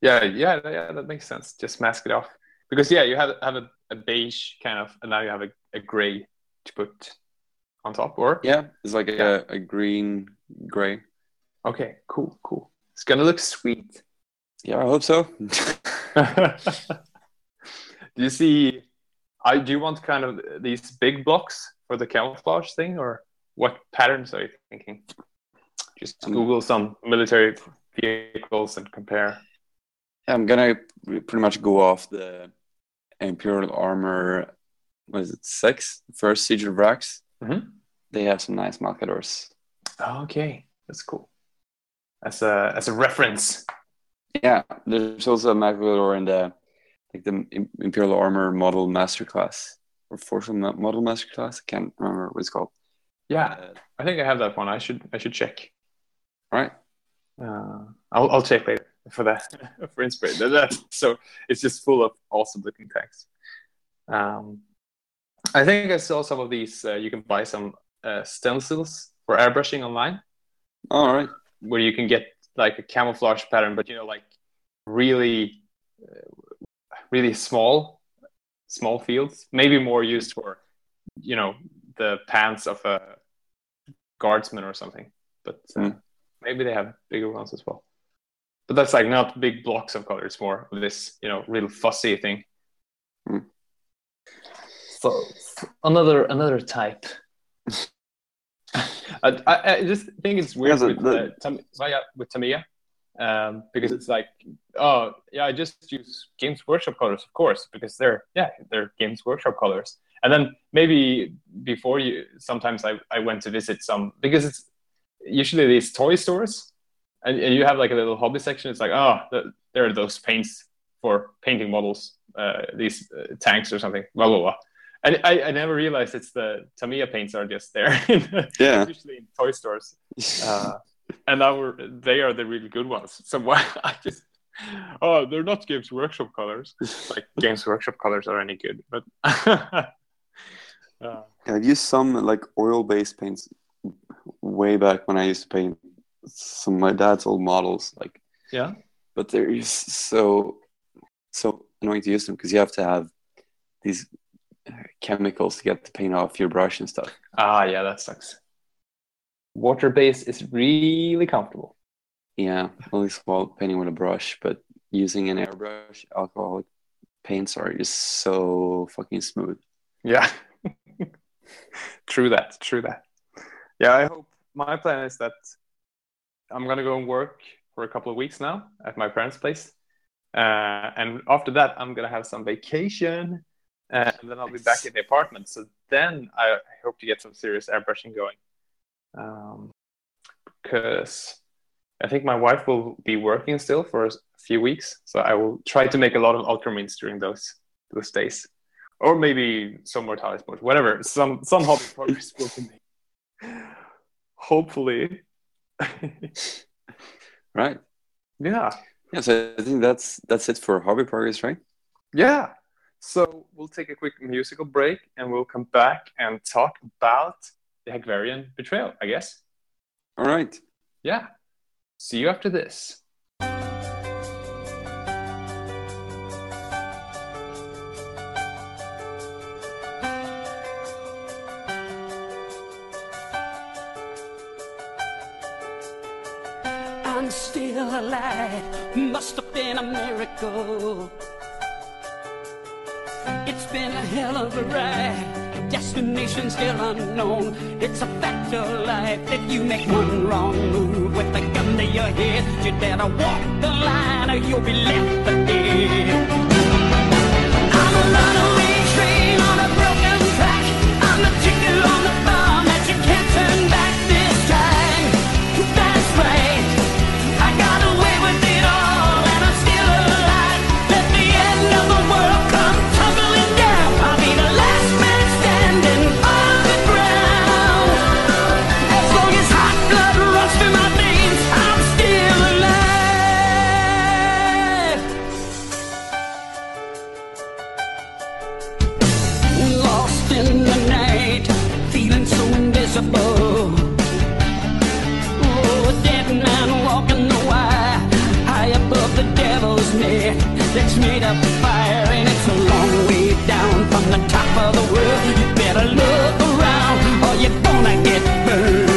yeah, yeah, yeah, that makes sense. Just mask it off because yeah, you have have a, a beige kind of, and now you have a, a gray to put on top, or Yeah, it's like a, a green gray. okay, cool, cool. It's gonna look sweet. Yeah, I hope so. do you see? I do you want kind of these big blocks for the camouflage thing, or what patterns are you thinking? Just Um, Google some military vehicles and compare. I'm gonna pretty much go off the Imperial Armor. What is it? Six first Siege of Vrax. Mhm. They have some nice Malcadors. Okay, that's cool. As a as a reference. Yeah, there's also a Malcador in the like the Imperial Armor Model Masterclass or Ma- Model Masterclass. I can't remember what it's called. Yeah, Uh, I think I have that one. I should I should check. right. Uh, I'll I'll check later for that for inspiration. So it's just full of awesome looking tanks. Um, I think I saw some of these. Uh, you can buy some uh, stencils for airbrushing online, All right. where you can get like a camouflage pattern, but you know, like really, uh, really small, small fields. Maybe more used for, you know, the pants of a guardsman or something. But uh, Mm. maybe they have bigger ones as well. But that's like not big blocks of color. It's more of this, you know, real fussy thing. Mm. So another another type. I, I, I just think it's weird Yeah, the- with, the- uh, Tam- Maya, with Tamiya um, because it's like, oh yeah, I just use Games Workshop colors, of course, because they're yeah they're Games Workshop colors. And then maybe before you, sometimes I, I went to visit some because it's usually these toy stores, and, and you have like a little hobby section. It's like oh the, there are those paints for painting models, uh, these uh, tanks or something, blah blah blah. And I, I never realized it's the Tamiya paints are just there. Yeah. usually in toy stores uh, and we're, they are the really good ones. So why I just oh they're not Games Workshop colors. Like Games Workshop colors are any good, but uh, I've used some like oil-based paints way back when I used to paint some of my dad's old models. Like, yeah, but they're just so so annoying to use them because you have to have these chemicals to get the paint off your brush and stuff. ah yeah, that sucks. Water base is really comfortable. Yeah, at least while painting with a brush, but using an airbrush, alcoholic paints are just so fucking smooth. Yeah, true that. True that. Yeah, I hope my plan is that I'm gonna go and work for a couple of weeks now at my parents' place, uh, and after that I'm gonna have some vacation, uh, and then I'll be back in the apartment. So then I, I hope to get some serious airbrushing going, um, because I think my wife will be working still for a few weeks. So I will try to make a lot of ultramarines during those those days or maybe some more tally sports, whatever. Some some hobby progress will be made. Hopefully. Right. yeah. Yeah, so I think that's that's it for hobby progress, right? Yeah. So we'll take a quick musical break and we'll come back and talk about the Hagvarian betrayal, I guess. All right. Yeah. See you after this. I'm still alive. Must have been a miracle. It's been a hell of a ride. Destination still unknown. It's a fact of life that you make one wrong move with a gun to your head. You better walk the line or you'll be left for dead. The top of the world. You better look around or you're gonna get burned.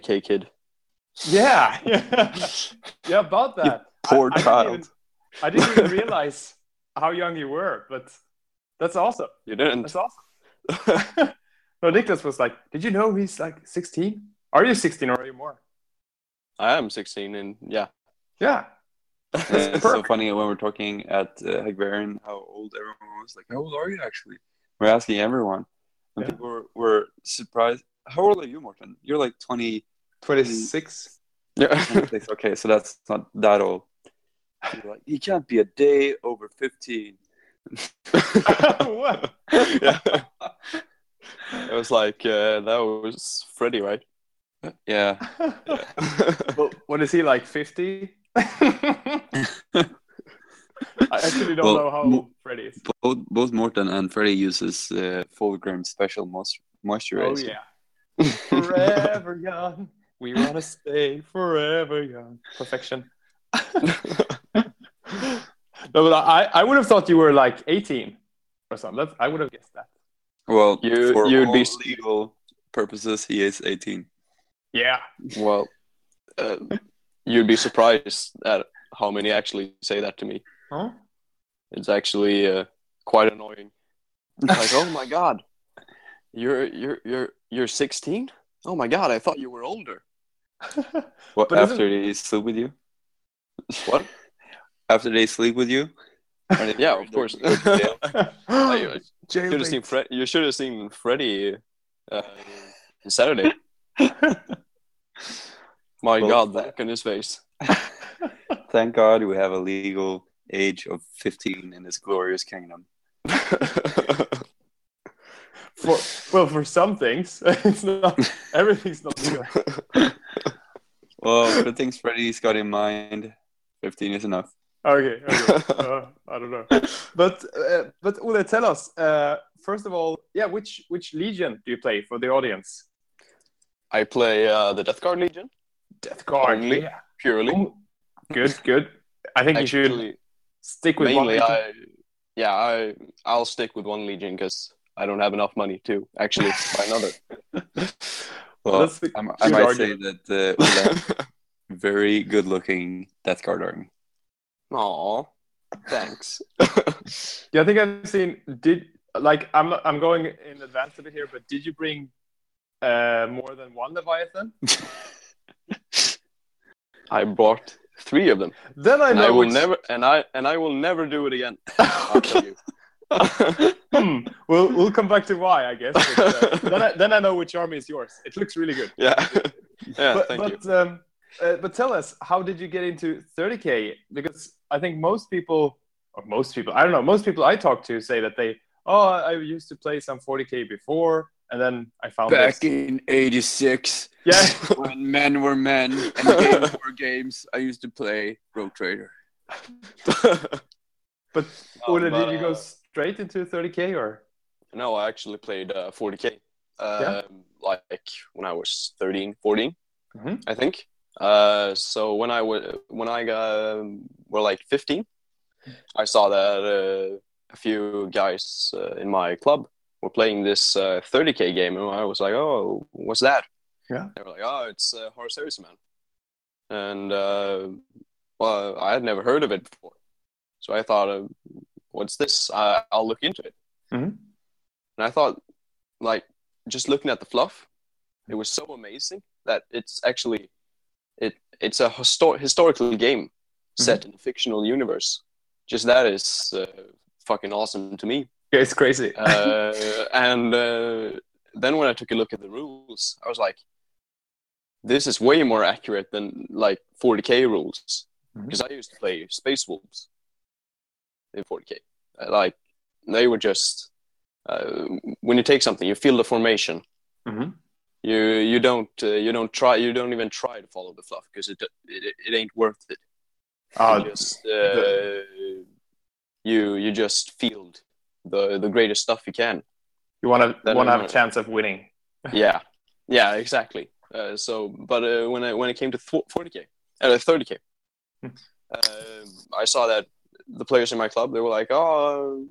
40k kid. Yeah, yeah, about that. You poor I, child. I didn't, even, I didn't even realize how young you were, but that's awesome. You didn't. That's awesome. no, Nicholas was like, "Did you know he's like 16? Are you 16 or are you more?" I am 16, and yeah, yeah. it's so funny when we're talking at uh, how old everyone was. Like, how old are you actually? We're asking everyone, and yeah. people were, were surprised how old are you, Morten? You're like 20. 26. yeah. 26. okay, so that's not that old. You're like, he can't be a day over 15. what? yeah. It was like uh, that was Freddy, right? Yeah. Well, what is he like 50? I actually don't Well, know how mo- Freddy is. both, both Morten and Freddie uses uh, Fulgrim special moist- Oh moisturizer. yeah. Forever young. We want to stay forever young. Perfection. no, but I, I would have thought you were like 18 or something. That's, I would have guessed that. Well, You- for you'd all be- legal purposes, he is 18. Yeah. Well, uh, you'd be surprised at how many actually say that to me. Huh? It's actually uh, quite annoying. It's like, oh my god, you're you're you're you're 16. Oh my god, I thought you were older. What, But after isn't- they sleep with you? What? After they sleep with you? They- Yeah, of course. they go to jail? you should have seen Fred. You should have seen Freddy uh, Saturday. My Well, God, the look on his face. Thank God we have a legal age of 15 in this glorious kingdom. For well, for some things, it's not everything's not good. Well, the things Freddie's got in mind, 15 is enough. Okay, okay. Uh, I don't know, but uh, but Ole, tell us uh, first of all, yeah, which which legion do you play for the audience? I play uh, the Death Guard Legion Death Guard, Only? yeah. purely. Oh, Good, good. I think you should stick with one. mainly, legion. I yeah, I I'll stick with one Legion because I don't have enough money to actually buy another. Well, That's the I'm, I good might say that uh, Ole, very good looking Death Guard army. Aw, thanks. Yeah, I think I've seen. Did like I'm I'm going in advance a bit here, but did you bring uh, more than one Leviathan? I bought three of them, Then I and know I will which- never and I and I will never do it again. I'll tell you. Hmm. We'll we'll come back to why I guess. But, uh, then I then I know which army is yours. It looks really good. yeah, yeah. but thank you. but um, uh, but tell us, how did you get into 30k? Because I think most people, or most people, I don't know, most people I talk to say that they, oh, I used to play some 40k before, and then I found this. Back in 86, Yeah. when men were men and games were games, I used to play Rogue Trader. But No, Ole, but, did you go straight into 30k or? No, I actually played uh, 40k. Um, Yeah. Like when I was 13, 14, Mhm. I think. Uh, so when I was when I got um, were like 15, I saw that uh, a few guys uh, in my club were playing this uh, 30k game, and I was like, "Oh, what's that?" Yeah. They were like, "Oh, it's uh, Heresy Man," and uh, well, I had never heard of it before, so I thought, uh, "What's this? I, I'll look into it." Mhm. And I thought, like, just looking at the fluff, it was so amazing that it's actually it it's a histor- historical game set in a fictional universe. Just that is uh, fucking awesome to me. Yeah, it's crazy. Uh, and uh, then when I took a look at the rules, I was like, this is way more accurate than like 40k rules because I used to play Space Wolves in 40k. Uh, Like they were just uh, when you take something, you feel the formation. Mhm. You you don't uh, you don't try you don't even try to follow the fluff because it, it it ain't worth it. Ah, You just uh, you you just field the the greatest stuff you can. you want to want to have a chance of winning. yeah, yeah, exactly. Uh, so, but uh, when I when it came to forty k, uh, thirty k, Hmm. uh, I saw that the players in my club they were like, oh,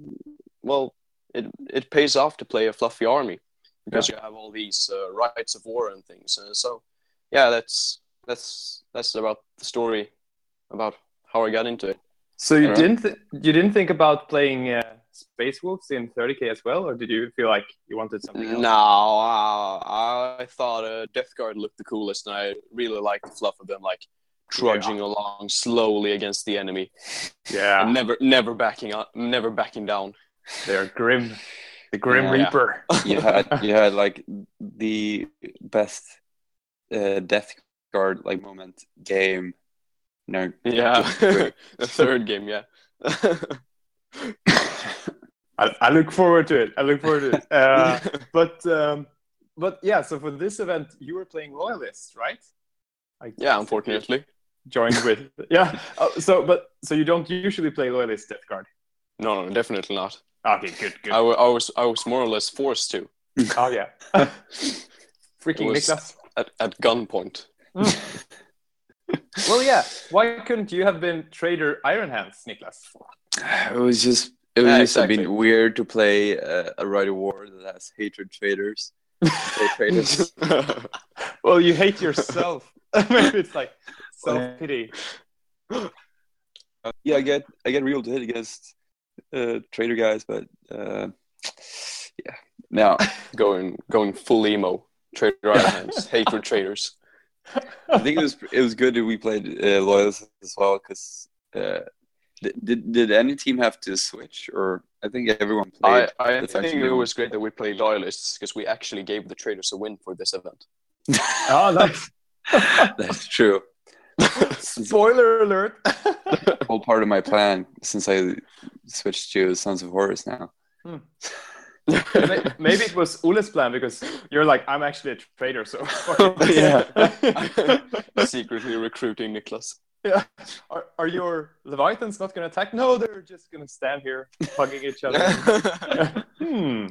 well, it it pays off to play a fluffy army because you have all these uh, rites of war and things. Uh, so, yeah, that's that's that's about the story about how I got into it. So you didn't th- you didn't think about playing uh, Space Wolves in 30k as well, or did you feel like you wanted something else? No, uh, I thought uh, Death Guard looked the coolest, and I really liked the fluff of them, like trudging along slowly against the enemy, Yeah, and never, never backing up, never backing down. they're grim. The Grim Yeah. Reaper. You had you had like the best uh, Death Guard like moment game. No, Yeah, the third game, yeah. I, I look forward to it. I look forward to it. Uh, but um, but yeah, so for this event, you were playing Loyalists, right? I yeah, guess unfortunately. You Joined with yeah. Oh, so but so you don't usually play Loyalist Death Guard. No, no, definitely not. Okay, good, good. I, was, I was more or less forced to oh yeah. Freaking It was- Niklas. at, at gunpoint. Well, yeah. Why couldn't you have been Traitor Iron Hands, Niklas? it was just it was Yeah, just a exactly. bit weird to play uh, a Rite of War that has hatred traitors. Traitors. Well, you hate yourself. Maybe it's like self pity. yeah, I get I get real to hit against uh, traitor guys, but uh, yeah, now going, going full emo. Traitor Iron Hands, hatred traitors. I think it was it was good that we played uh, loyalists as well because uh, did, did did any team have to switch or I think everyone played. I That's think it was great that we played loyalists because we actually gave the traitors a win for this event. Oh, nice. That's true. Spoiler alert. Whole part of my plan since I switched to Sons of Horus now. May- Maybe it was Ule's plan because you're like, I'm actually a traitor, so yeah. Secretly recruiting Niklas. Yeah. Are, are your Leviathans not going to attack? No, they're just going to stand here hugging each other. hmm.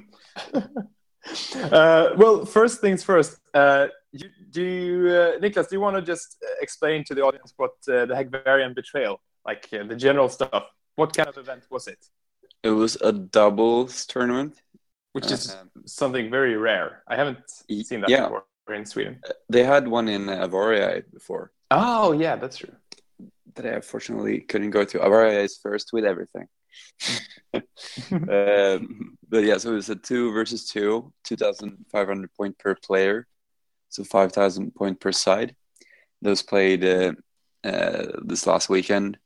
uh, well, first things first. Uh, you, do you, uh, Niklas, do you want to just uh, explain to the audience what uh, the Hagvarian betrayal, like uh, the general stuff? What kind of event was it? It was a doubles tournament. Which is Um, something very rare. I haven't seen that yeah. before in Sweden. They had one in Avaria before Oh, yeah, that's true. that I unfortunately couldn't go to. Avaria is first with everything. um, but yeah, so it was a two versus two, 2,500 point per player. So 5,000 point per side. Those played uh, uh, this last weekend,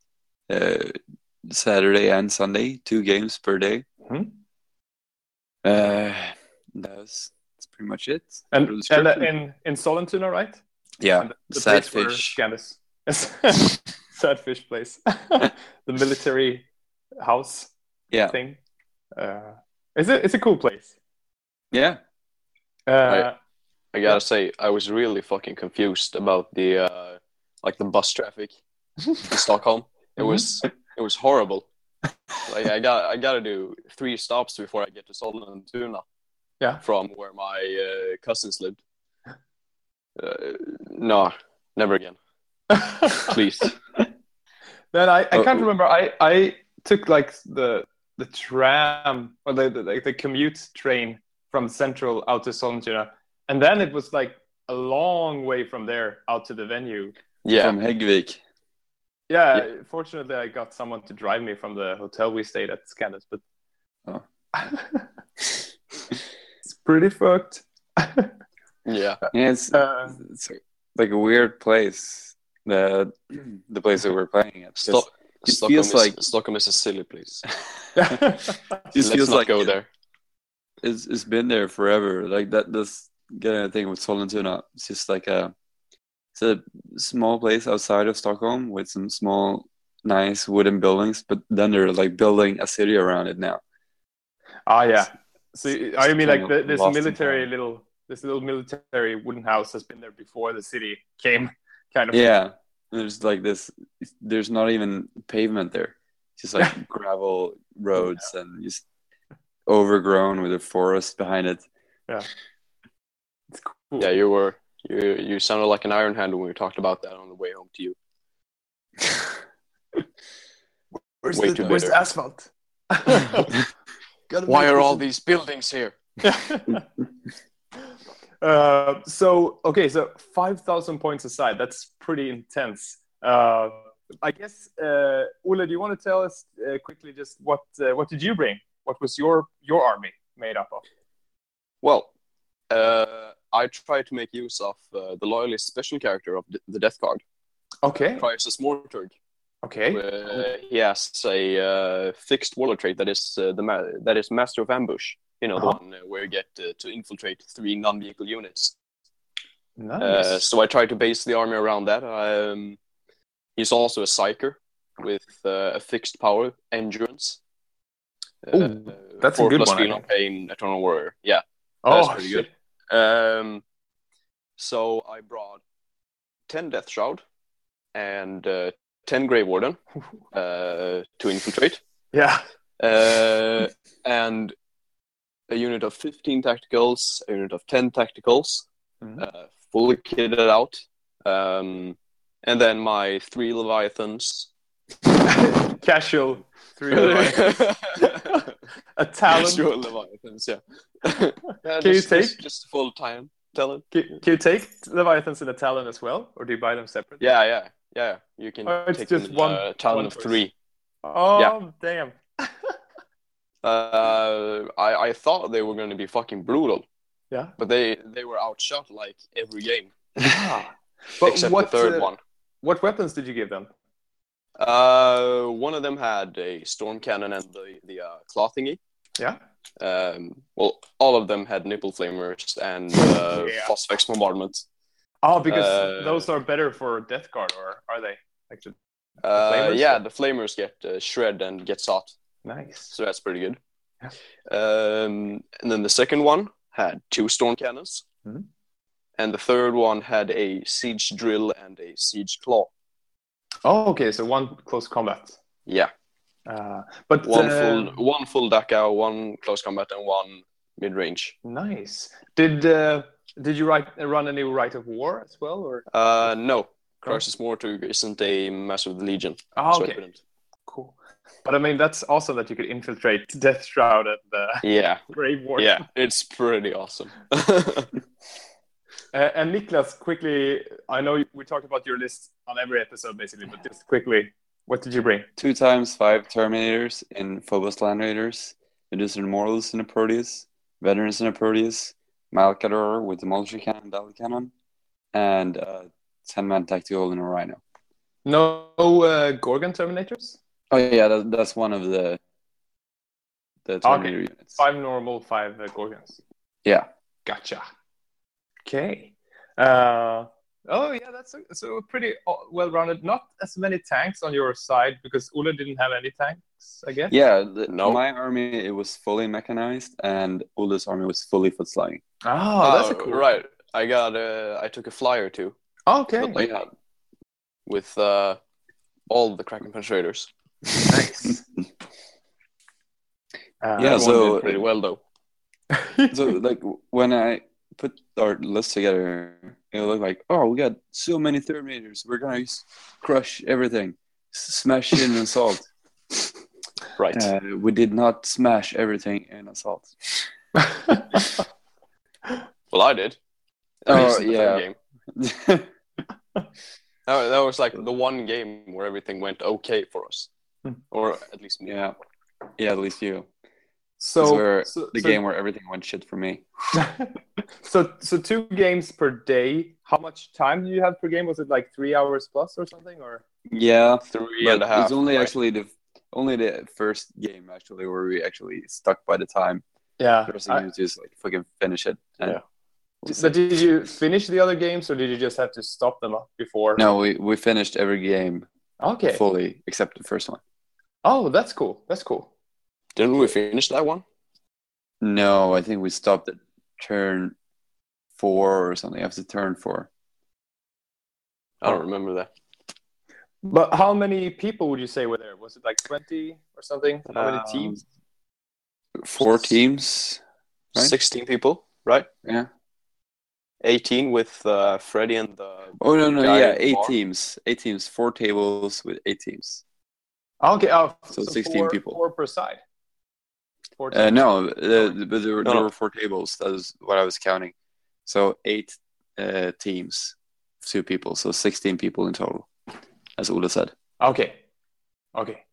uh, Saturday and Sunday, two games per day. Mhm. Uh, that was that's pretty much it. And, and uh, in, in Sollentuna, right? yeah, And the sad place fish. Sad fish place. the military house Yeah, thing. Uh, it's a it's a cool place. yeah. Uh. I gotta say, I was really fucking confused about the uh, like the bus traffic in Stockholm. It was it was horrible. Like I got I gotta do three stops before I get to Sollentuna. Yeah. From where my uh, cousins lived. Uh, no, never again. Please. Then I, I can't remember. I, I took like the the tram or the, the like the commute train from Central out to Sollentuna, and then it was like a long way from there out to the venue. Yeah. From Häggvik. Yeah, fortunately, I got someone to drive me from the hotel we stayed at Scandus, but Oh. it's pretty fucked. Yeah. Yeah, it's, Uh, it's like a weird place. The the place that we're playing at. Sto- it Stockholm feels is, like- Stockholm is a silly place. It Let's feels not like go it- there. it's it's been there forever. Like that this kind of thing with Sollentuna. It's just like a it's a small place outside of Stockholm with some small nice wooden buildings, but then they're like building a city around it now. ah, yeah. So I mean, like the, this military little this little military wooden house has been there before the city came, kind of. Yeah. There's like this there's not even pavement there. It's just like gravel roads and just overgrown with a forest behind it. Cool. Yeah, you were you you sounded like an iron hand when we talked about that on the way home to you. Where's, Way the, too where's the asphalt? Why are all these buildings here? uh, so okay, so five thousand points aside, that's pretty intense. Uh, I guess uh, do you want to tell us uh, quickly just what uh, what did you bring? What was your your army made up of? Well, uh, I try to make use of uh, the loyalist special character of the, the Death Guard, Okay, Crysos Morturg. okay, Uh, he has a uh, fixed warlord trait that is uh, the ma- that is Master of Ambush. You know, Uh-huh. one uh, where you get uh, to infiltrate three non-vehicle units. nice. Uh, so I try to base the army around that. Um, he's also a psyker with uh, a fixed power, endurance. Ooh, that's a good plus one, I speed on think. pain, eternal warrior. Yeah, oh, that's pretty shit. good. Um, so I brought ten Death Shroud and uh, ten Grave Warden uh, to infiltrate, Yeah, uh, and a unit of fifteen tacticals, a unit of ten tacticals, Mhm. uh, fully kitted out, um, and then my three Leviathans. casual three. a talon. Casual Leviathans, yeah. Yeah Can you take- just, just full time talent? Can, can you take Leviathans in a talon as well, or do you buy them separately? Yeah, yeah, yeah. You can Oh, it's take just them, one- uh, talon of three. Oh Yeah. damn! Uh, I I thought they were going to be fucking brutal, Yeah. but they they were outshot like every game Ah. But except what the third uh, one. What weapons did you give them? Uh, one of them had a storm cannon and the the uh, claw thingy. Yeah. Um, well, all of them had nipple flamers and uh, Yeah. phosphex bombardment. Oh, because Uh, those are better for Death Guard, or are they? Like the... Uh, flamers? yeah, the flamers get uh, shred and get shot, Nice. so that's pretty good. Um, and then the second one had two storm cannons, Mhm. and the third one had a siege drill and a siege claw. Oh, okay. So one close combat. Yeah, Uh, but one uh, full one full Dachau, one close combat, and one mid range. Nice. Did uh, did you write run any rite of War as well, or? Uh, no, Crysos Morturg isn't a Master of the Legion. Oh, so okay. Cool. But I mean, that's awesome that you could infiltrate Death Shroud and the Yeah, Grave Ward. yeah, it's pretty awesome. Uh, and Niklas, quickly, I know we talked about your list on every episode, basically, but just quickly, what did you bring? Two times five Terminators in Phobos Land Raiders, Medusan Immortals in a Proteus, Veterans in a Proteus, Malcador with the Demolition Cannon, Battle Cannon, and uh, 10 man tactical in a Rhino. No uh, Gorgon Terminators? Oh, yeah, that, that's one of the the Terminator units. Five normal, five uh, Gorgons. Yeah. Gotcha. Okay. Uh, oh, yeah, that's a, so pretty uh, well rounded. Not as many tanks on your side because Ula didn't have any tanks, I guess. Yeah, the, No. my army it was fully mechanized, and Ula's army was fully foot sliding. Oh, that's a cool. right. I got. Uh, I took a flyer too Okay. But, yeah, with uh, all the Kraken penetrators. Nice. Uh, Yeah, so- did pretty well though. so like when I put our list together, it looked like, oh, we got so many Terminators, we're gonna crush everything, smash it in assault. Right. Uh, we did not smash everything in assault. well, I did. Oh, least in the third yeah. That, that was like the one game where everything went okay for us, Hmm. or at least me. yeah, yeah, at least you. So, These so the so- game where everything went shit for me. so so two games per day. How much time do you have per game? Was it like three hours plus or something? Or Yeah, Three but and a half. it's only right? actually the only the first game actually where we actually stuck by the time. yeah. The rest of the games just like fucking finish it. And Yeah. we'll see. But did you finish the other games, or did you just have to stop them up before? No, we, we finished every game Okay. fully except the first one. Oh, that's cool. That's cool. Didn't we finish that one? No, I think we stopped at turn four or something after turn four. I don't remember that. But how many people would you say were there? Was it like twenty or something? How many Um, teams? Four teams. Right. Sixteen people, right? Yeah. Eighteen with uh, Freddie and the. Oh no no yeah eight bar. teams eight teams four tables with eight teams. Okay. Oh, So 16 four, people. Four per side. Four Uh, teams. no, uh, but there were, No, there no. were four tables. That was what I was counting. So eight uh, teams, two people, so sixteen people in total, as Ola said. Okay. Okay.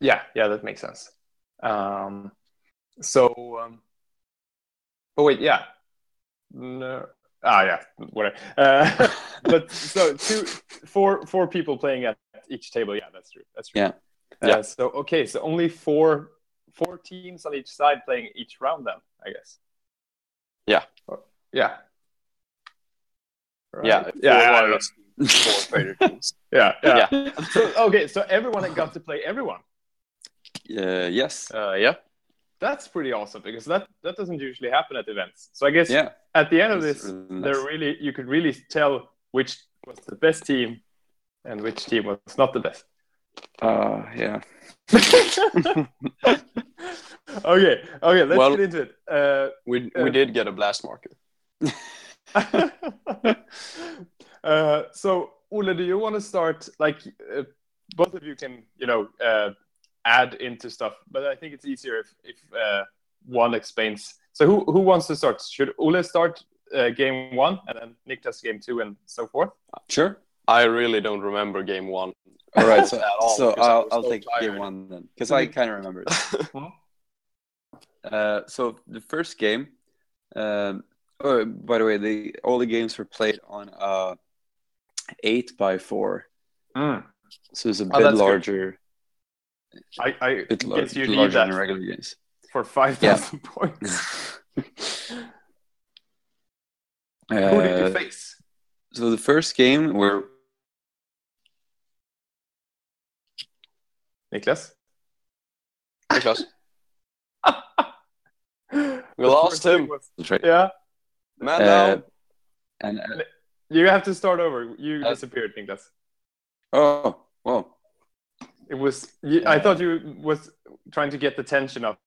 Yeah, yeah, that makes sense. Um, so, um, oh wait, yeah. No. Ah, yeah, whatever. Uh, but so two, four, four people playing at each table. Yeah, that's true. That's true. Yeah. Uh, Yeah. So okay, so only four, four teams on each side playing each round. Then I guess. Yeah. Yeah. Right. Yeah, Yeah. four Yeah. four teams. Yeah. yeah. so, okay, so everyone got to play everyone. Uh, yes. Uh, yeah. That's pretty awesome because that that doesn't usually happen at events. So I guess Yeah. at the end of this, really nice. there really you could really tell which was the best team and which team was not the best. Uh, yeah. okay, okay, let's Well- get into it. Uh, We Uh, we did get a blast marker. uh, so Ole, do you want to start? Like, uh, both of you can, you know, uh, add into stuff, but I think it's easier if if uh, one explains. So who who wants to start? Should Ole start uh, game one and then Niklas game two and so forth? Sure. I really don't remember game one. All right. So, At all, so I I'll, I'll so take tired. game one then, because I kind of remember it. Uh, so the first game, um, oh, by the way, the all the games were played on uh, eight by four, so it's a Oh, bit that's good. larger, I, I bit lar- guess you need that than regular games. for five thousand points. Who did you Uh, face? so the first game were Niklas? Niklas? We lost him. was- That's yeah, Man Uh, down. and uh, you have to start over. You Uh, disappeared, Niklas. oh, well, It was. You, I thought you was trying to get the tension up.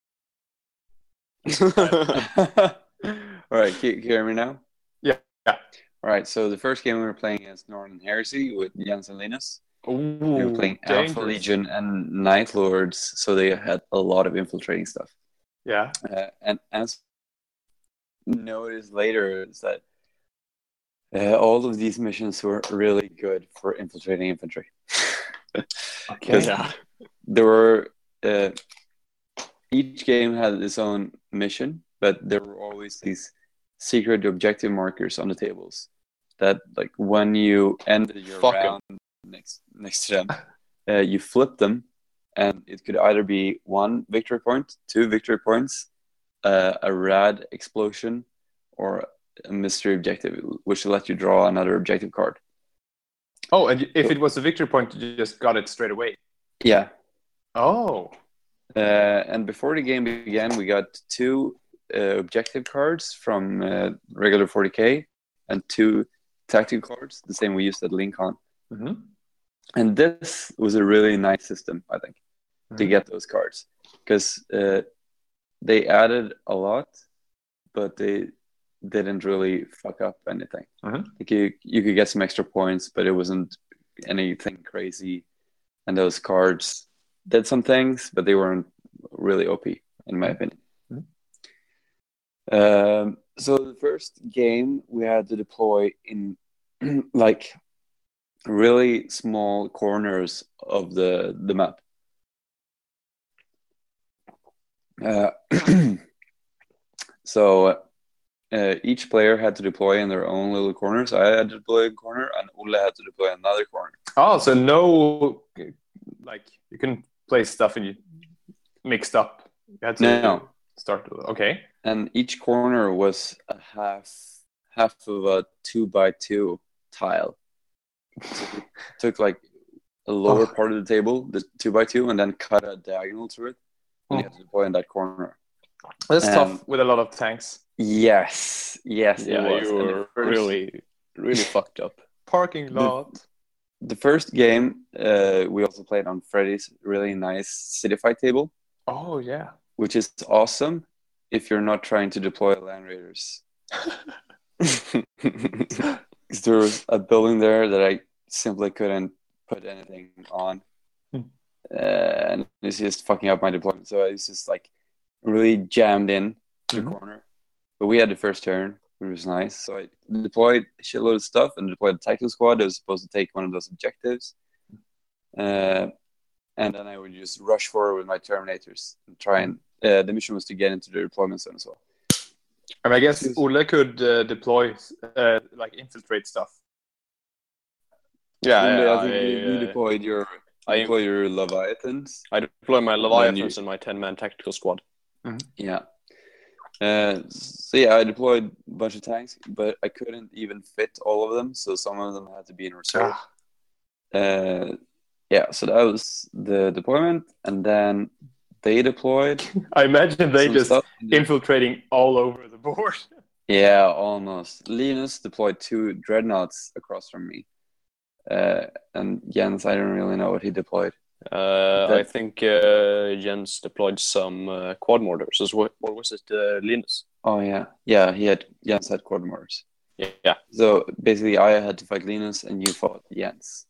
All right, can you hear me now? Yeah, yeah. All right, so the first game we were playing is Northern Heresy with Jens and Linus. Ooh, We were playing Alpha. Legion and Night Lords, so they had a lot of infiltrating stuff. Yeah. Uh, and as noticed later is that uh, all of these missions were really good for infiltrating infantry. Okay. Yeah. there were uh, each game had its own mission, but there were always these secret objective markers on the tables that, like, when you ended your Fuck 'em. Round next next to them, uh, you flip them, and it could either be one victory point, two victory points, uh, a rad explosion, or a mystery objective, which will let you draw another objective card. Oh, and if it was a victory point, you just got it straight away. Yeah, Oh. Uh, and before the game began, we got two uh, objective cards from uh, regular 40k and two tactical cards, the same we used at Lincoln. Hmm And this was a really nice system, I think, to Mhm. get those cards because uh, they added a lot, but they didn't really fuck up anything. Mhm. Like you, you could get some extra points, but it wasn't anything crazy. And those cards did some things, but they weren't really OP, in my opinion. Mhm. Um, so the first game we had to deploy in like really small corners of the the map. Uh, so uh, each player had to deploy in their own little corners. I had to deploy a corner, and Ole had to deploy another corner. Oh, so no, like you can place stuff and you mixed up. You had to No. start. Okay. And each corner was a half half of a two by two tile. So we took like a lower Oh. part of the table, the two by two, and then cut a diagonal through it. And you Oh. had to deploy in that corner. That's Um, tough with a lot of tanks. Yes, yes, it Yeah, was. you And the were first- really, really fucked up. Parking lot. The first game uh, we also played on Freddy's really nice city fight table, Oh yeah. which is awesome if you're not trying to deploy land raiders. 'Cause there was a building there that I simply couldn't put anything on, Hmm. uh, and it's just fucking up my deployment. So I was just like really jammed in to the Mhm. corner. But we had the first turn, which was nice. So I deployed a shitload of stuff and deployed a tactical squad that was supposed to take one of those objectives. Uh, and then I would just rush forward with my Terminators and try and. Uh, the mission was to get into the deployment zone as well. I, mean, I guess Ole could uh, deploy, uh, like infiltrate stuff. Yeah, yeah, I think I, you, you deployed your I- you deployed your Leviathans. I deploy my Leviathans you- and my 10 man tactical squad. Yeah. Uh, so yeah, I deployed a bunch of tanks, but I couldn't even fit all of them, so some of them had to be in reserve. Ah. Uh, yeah, so that was the deployment, and then they deployed. I imagine they just stuff. infiltrating all over the board. Yeah, almost. Linus deployed two dreadnoughts across from me, uh, and Jens, I don't really know what he deployed. Uh, I think uh, Jens deployed some uh, quad mortars as well. Or was it uh, Linus? Oh yeah, yeah, he had Jens had quad mortars. Yeah. So basically, I had to fight Linus, and you fought Jens.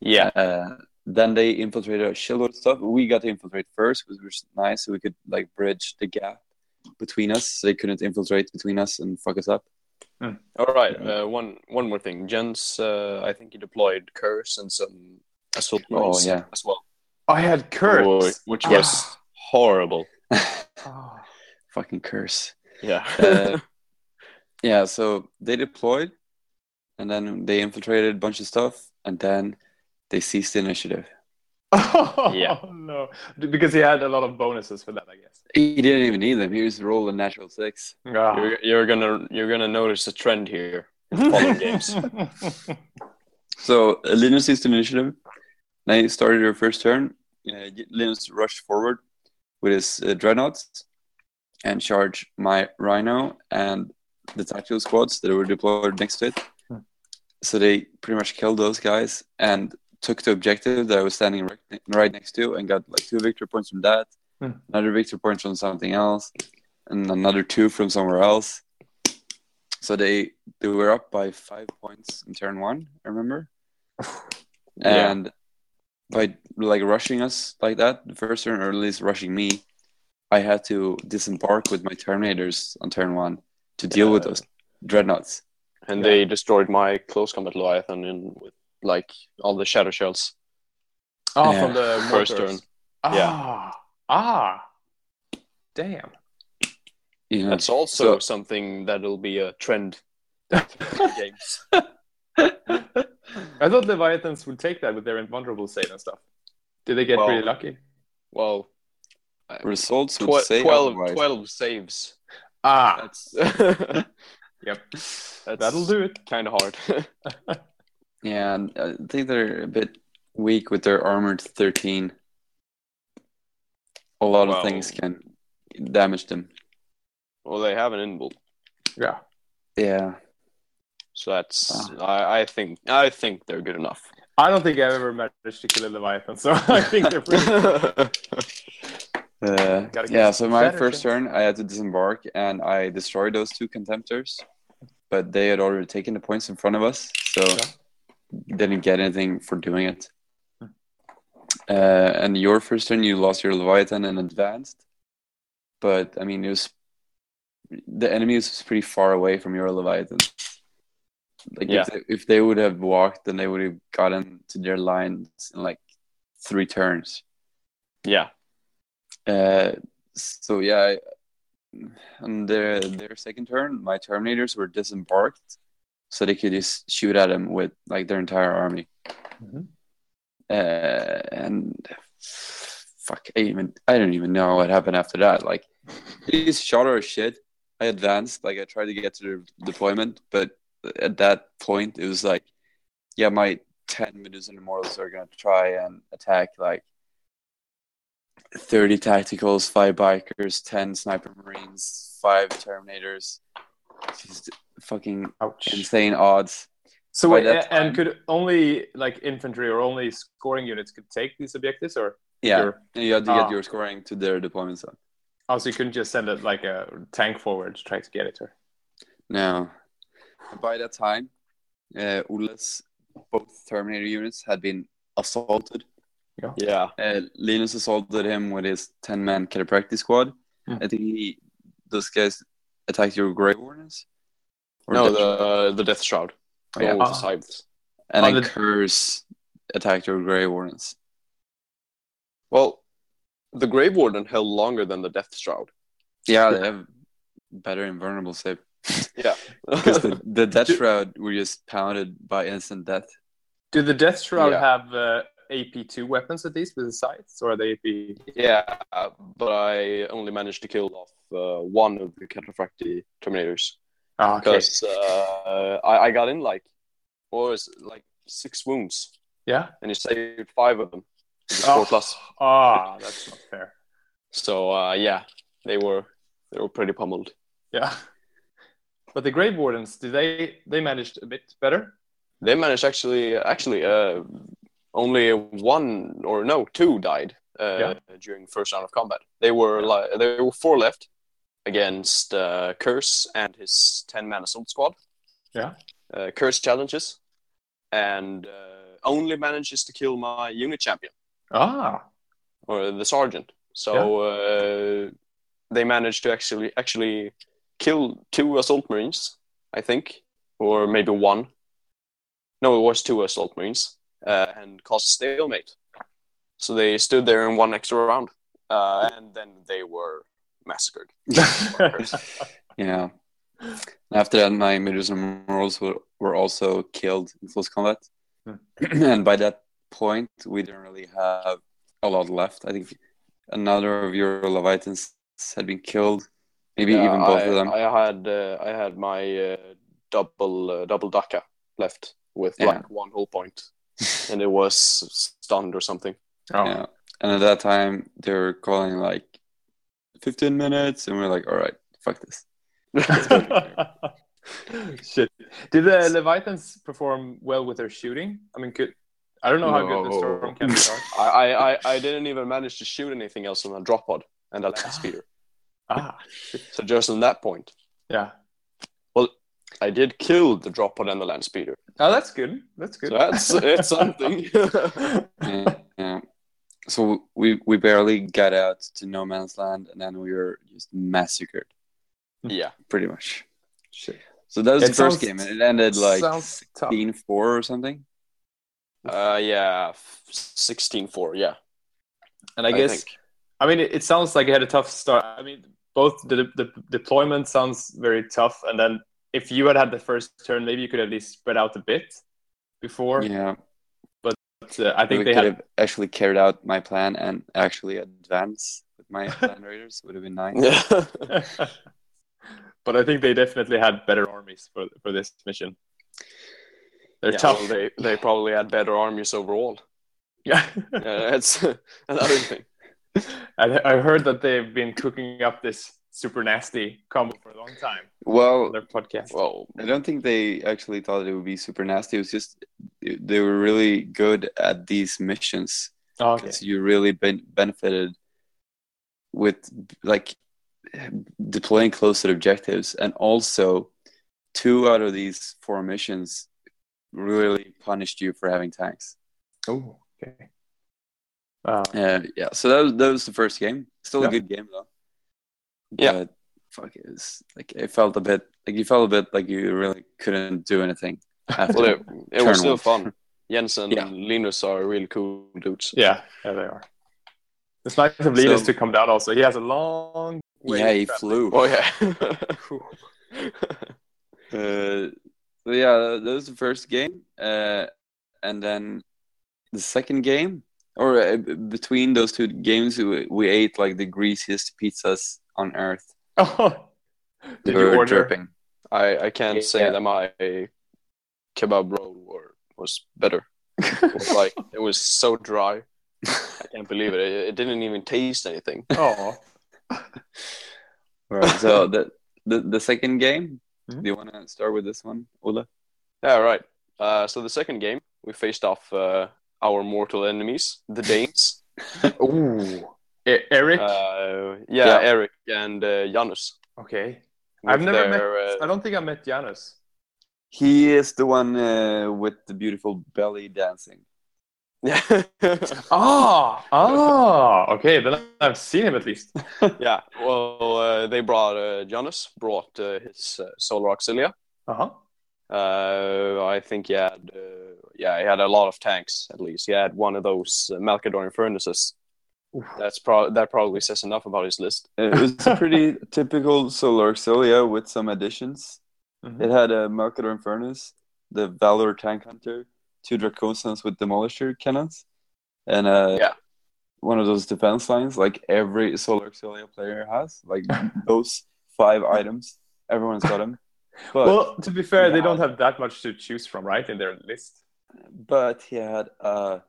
Yeah. Uh, then they infiltrated a shitload of stuff. We got to infiltrate first, which was nice. So we could like bridge the gap between us. So they couldn't infiltrate between us and fuck us up. All right. Uh, one one more thing. Jens, uh, I think he deployed Curse and some assault Oh, yeah. as well. I had curse, Oh, which was horrible. Oh. Fucking curse. Yeah. Uh, yeah. So they deployed, and then they infiltrated a bunch of stuff, and then they seized the initiative. Oh, Yeah. no. Because he had a lot of bonuses for that, I guess. He didn't even need them. He just rolled a natural six. Ah. you're, you're gonna you're gonna notice a trend here in the following games. So uh, Linus seized the initiative. They started their first turn. Uh, Linus rushed forward with his uh, dreadnoughts, and charge my Rhino and the tactical squads that were deployed next to it. Hmm. So they pretty much killed those guys and took the objective that I was standing right, right next to and got like two victory points from that, Hmm. another victory point from something else, and another two from somewhere else. So they they were up by five points in turn one. I remember, Yeah. and by like rushing us like that, the first turn, or at least rushing me, I had to disembark with my Terminators on turn one to deal with those dreadnoughts. and Yeah. they destroyed my close combat Leviathan in with like all the shatter shells. Oh, Yeah. from the First mortars. turn. Ah, ah, damn. You know, That's also So- something that'll be a trend in games. I thought Leviathans would take that with their invulnerable save and stuff. Did they get Well, really lucky? Well, results would say 12, otherwise. 12 saves. Ah, That's yep. that's That'll do it. kind of hard. Yeah, I think they're a bit weak with their armored 13. A lot Well- of things can damage them. well, they have an inbuilt, Yeah. Yeah. so that's. I, I think I think they're good enough. I don't think I've ever managed to kill a Leviathan, so I think they're pretty. Uh, yeah, so my first things. turn, I had to disembark and I destroyed those two contemptors, but they had already taken the points in front of us, so Yeah. Didn't get anything for doing it. Uh, and your first turn, you lost your Leviathan and advanced, but I mean, it was the enemy was pretty far away from your Leviathan. Like Yeah. if, they, if they would have walked, then they would have gotten to their lines in like three turns. yeah, Uh, so yeah, I, on their their second turn, my Terminators were disembarked, so they could just shoot at them with like their entire army. Mhm. Uh, and fuck, I even I don't even know what happened after that. Like, these shot our shit. I advanced, like I tried to get to the deployment, but at that point, it was like, yeah, my ten Medusan Immortals are gonna try and attack like 30 tacticals, 5 bikers, 10 sniper marines, 5 terminators. Just fucking Ouch. insane odds. So By wait, and time- could only like infantry or only scoring units could take these objectives, or Yeah, Sure. you had to get Ah. your scoring to their deployment zone. also you couldn't just send it like a tank forward to try to get it? Or no. by that time, uh, Ule's both Terminator units had been assaulted. yeah. Uh, Linus assaulted him with his 10 man Cataphractii squad. Hmm. I think he, those guys attacked your Grave Wardens. Or No, Death the Shroud? the Death Shroud. Oh, yeah. Both Ah. sides. and Oh, then the- Curse attacked your Grave Wardens. Well, the Grave Warden held longer than the Death Shroud. Yeah, they have better invulnerable save. Yeah. Because the, the Death Shroud were just pounded by instant death. do the Death Shroud Yeah. have uh, AP two weapons at least with the sights, or are they AP? yeah, but I only managed to kill off uh, one of the Cataphractii Terminators. Ah, okay. Because uh, I, I got in like, what was it, like six wounds, Yeah. and he saved five of them. Oh. Four plus. Ah, that's not fair. So uh, yeah, they were they were pretty pummeled. Yeah. But the Grave Wardens, did they they managed a bit better? They managed actually actually uh, only one or no two died uh, Yeah. during first round of combat. They were like there were four left against uh, Curse and his ten man assault squad. Yeah. Uh, Curse challenges and uh, only manages to kill my unit champion Ah, or the sergeant. So uh, they managed to actually actually kill two assault marines, I think, or maybe one. No, it was two assault marines, uh, and caused a stalemate. So they stood there in one extra round, uh, and then they were massacred. Yeah. After that, my Medusan Immortals were, were also killed in close combat. Hmm. and by that point, we didn't really have a lot left. I think another of your Leviathans had been killed, maybe Yeah, even both I, of them. I had uh, I had my uh, double uh, double Daka left with Yeah. like one whole point, and it was stunned or something. oh. Yeah. And at that time, they were calling like 15 minutes, and we're like, all right, fuck this. Shit. Did the Leviathans perform well with their shooting? I mean, good. I don't know how good the storm cannons are. I, I, I, I didn't even manage to shoot anything else on a drop pod and a land speeder. Ah, So just on that point, yeah. Well, I did kill the drop pod and the land speeder. Oh, that's good. That's good. So that's it's something. yeah, yeah. So we we barely got out to no man's land, and then we were just massacred, yeah. pretty much. Shit. So that was It the first game, and it ended like sounds 16 4 or something. Uh, yeah. 16-4, yeah. And I guess, think. I mean, it, it sounds like it had a tough start. I mean, both the, the deployment sounds very tough, and then if you had had the first turn, maybe you could at least spread out a bit before. Yeah, But uh, I I think we they could had. have actually carried out my plan and actually advance with my land raiders. Would have been nice. Yeah. but I think they definitely had better armies for for this mission. They're Yeah, tough. well, they, they probably had better armies overall. yeah. Yeah, that's another thing. I, I heard that they've been cooking up this super nasty combo for a long time Well, their podcast. Well, I don't think they actually thought it would be super nasty. It was just they were really good at these missions Oh, okay. because you really ben- benefited with like deploying close to the objectives, and also two out of these four missions really punished you for having tanks. Oh, okay. Uh, Uh, yeah, so that was that was the first game. Still Yeah. a good game though. Yeah. But, fuck it was like it felt a bit like you felt a bit like you really couldn't do anything after. Well it, it Turn was still one. fun. Jens and Linus are really cool dudes. yeah, yeah, they are. It's nice of Linus So- to come down. Also, he has a long. way yeah, he travel. flew. Oh yeah. Uh, so yeah, that was the first game, uh, and then the second game, or uh, between those two games, we, we ate like the greasiest pizzas on earth. Oh, did you order? dripping. I, I can't say Yeah. that my kebab roll or was better. It was like it was so dry. I can't believe it. It, it didn't even taste anything. Oh, Right. So the, the the second game. Mhm. Do you want to start with this one, Ola? Yeah, right. Uh, so the second game, we faced off uh, our mortal enemies, the Danes. ooh, E- Eric. Uh, yeah, Yeah. Eric and uh, Janus. okay, with I've never met. uh, I don't think I met Janus. He is the one uh, with the beautiful belly dancing. yeah, Ah, ah, okay. Then I've seen him at least. yeah. Well, uh, they brought uh, Janus brought uh, his uh, Solar Auxilia. Uh huh. Uh, I think he had, uh, yeah, he had a lot of tanks at least. He had one of those uh, Malcador furnaces. That's pro- that probably says enough about his list. It was a pretty typical Solar Auxilia with some additions. Mhm. It had a Malcador Infernus, the Valdor Tank Hunter, two Dracosans with Demolisher cannons, and uh, Yeah. one of those defense lines like every Solar Auxilia player has. Like those five items, everyone's got them. But, well, to be fair, they Yeah. don't have that much to choose from, right, in their list. but he had a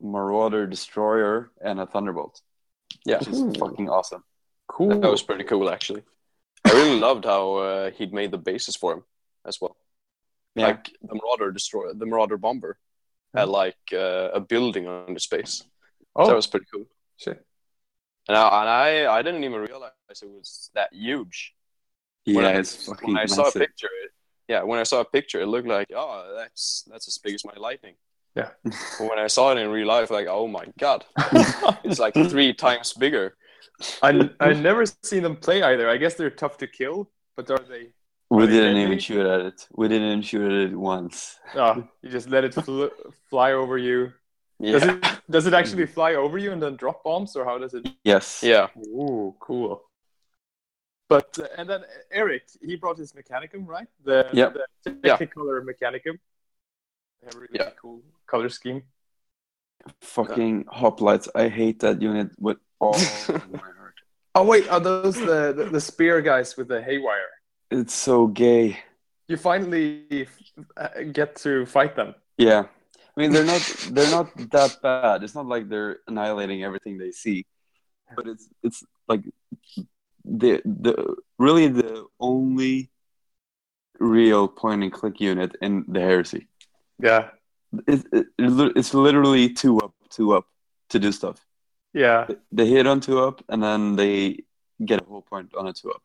Marauder Destroyer and a Thunderbolt. Yeah. Which is fucking awesome. Cool. That was pretty cool, actually. I really loved how uh, he'd made the bases for him as well. Yeah. Like the Marauder destroyer, the Marauder bomber had like uh, a building on the space. oh, That was pretty cool. shit. And I, and I, I didn't even realize it was that huge. When Yeah, I, it's fucking when I saw a picture, it, yeah, when I saw a picture, it looked like, oh, that's that's as big as my lightning. Yeah. But when I saw it in real life, like, oh my god, it's like three times bigger. I I never seen them play either. I guess they're tough to kill, but are they? We Are didn't deadly? even shoot at it. We didn't even shoot at it once. Oh, you just let it fl- fly over you. Does it does it actually fly over you and then drop bombs, or how does it? Yes. yeah, Ooh, cool. But uh, and then Eric, he brought his Mechanicum, right? The Yep. the Yeah. Mechanicum. They have a really Yeah. cool color scheme. Fucking hoplites. I hate that unit with all my heart. Oh wait, are those the, the the spear guys with the haywire? It's so gay. You finally uh, get to fight them. Yeah. I mean they're not they're not that bad. It's not like they're annihilating everything they see. but it's it's like the the really the only real point and click unit in the heresy. Yeah. It, it, it's literally two up, two up to do stuff. Yeah. They hit on two up, and then they get a whole point on a two up.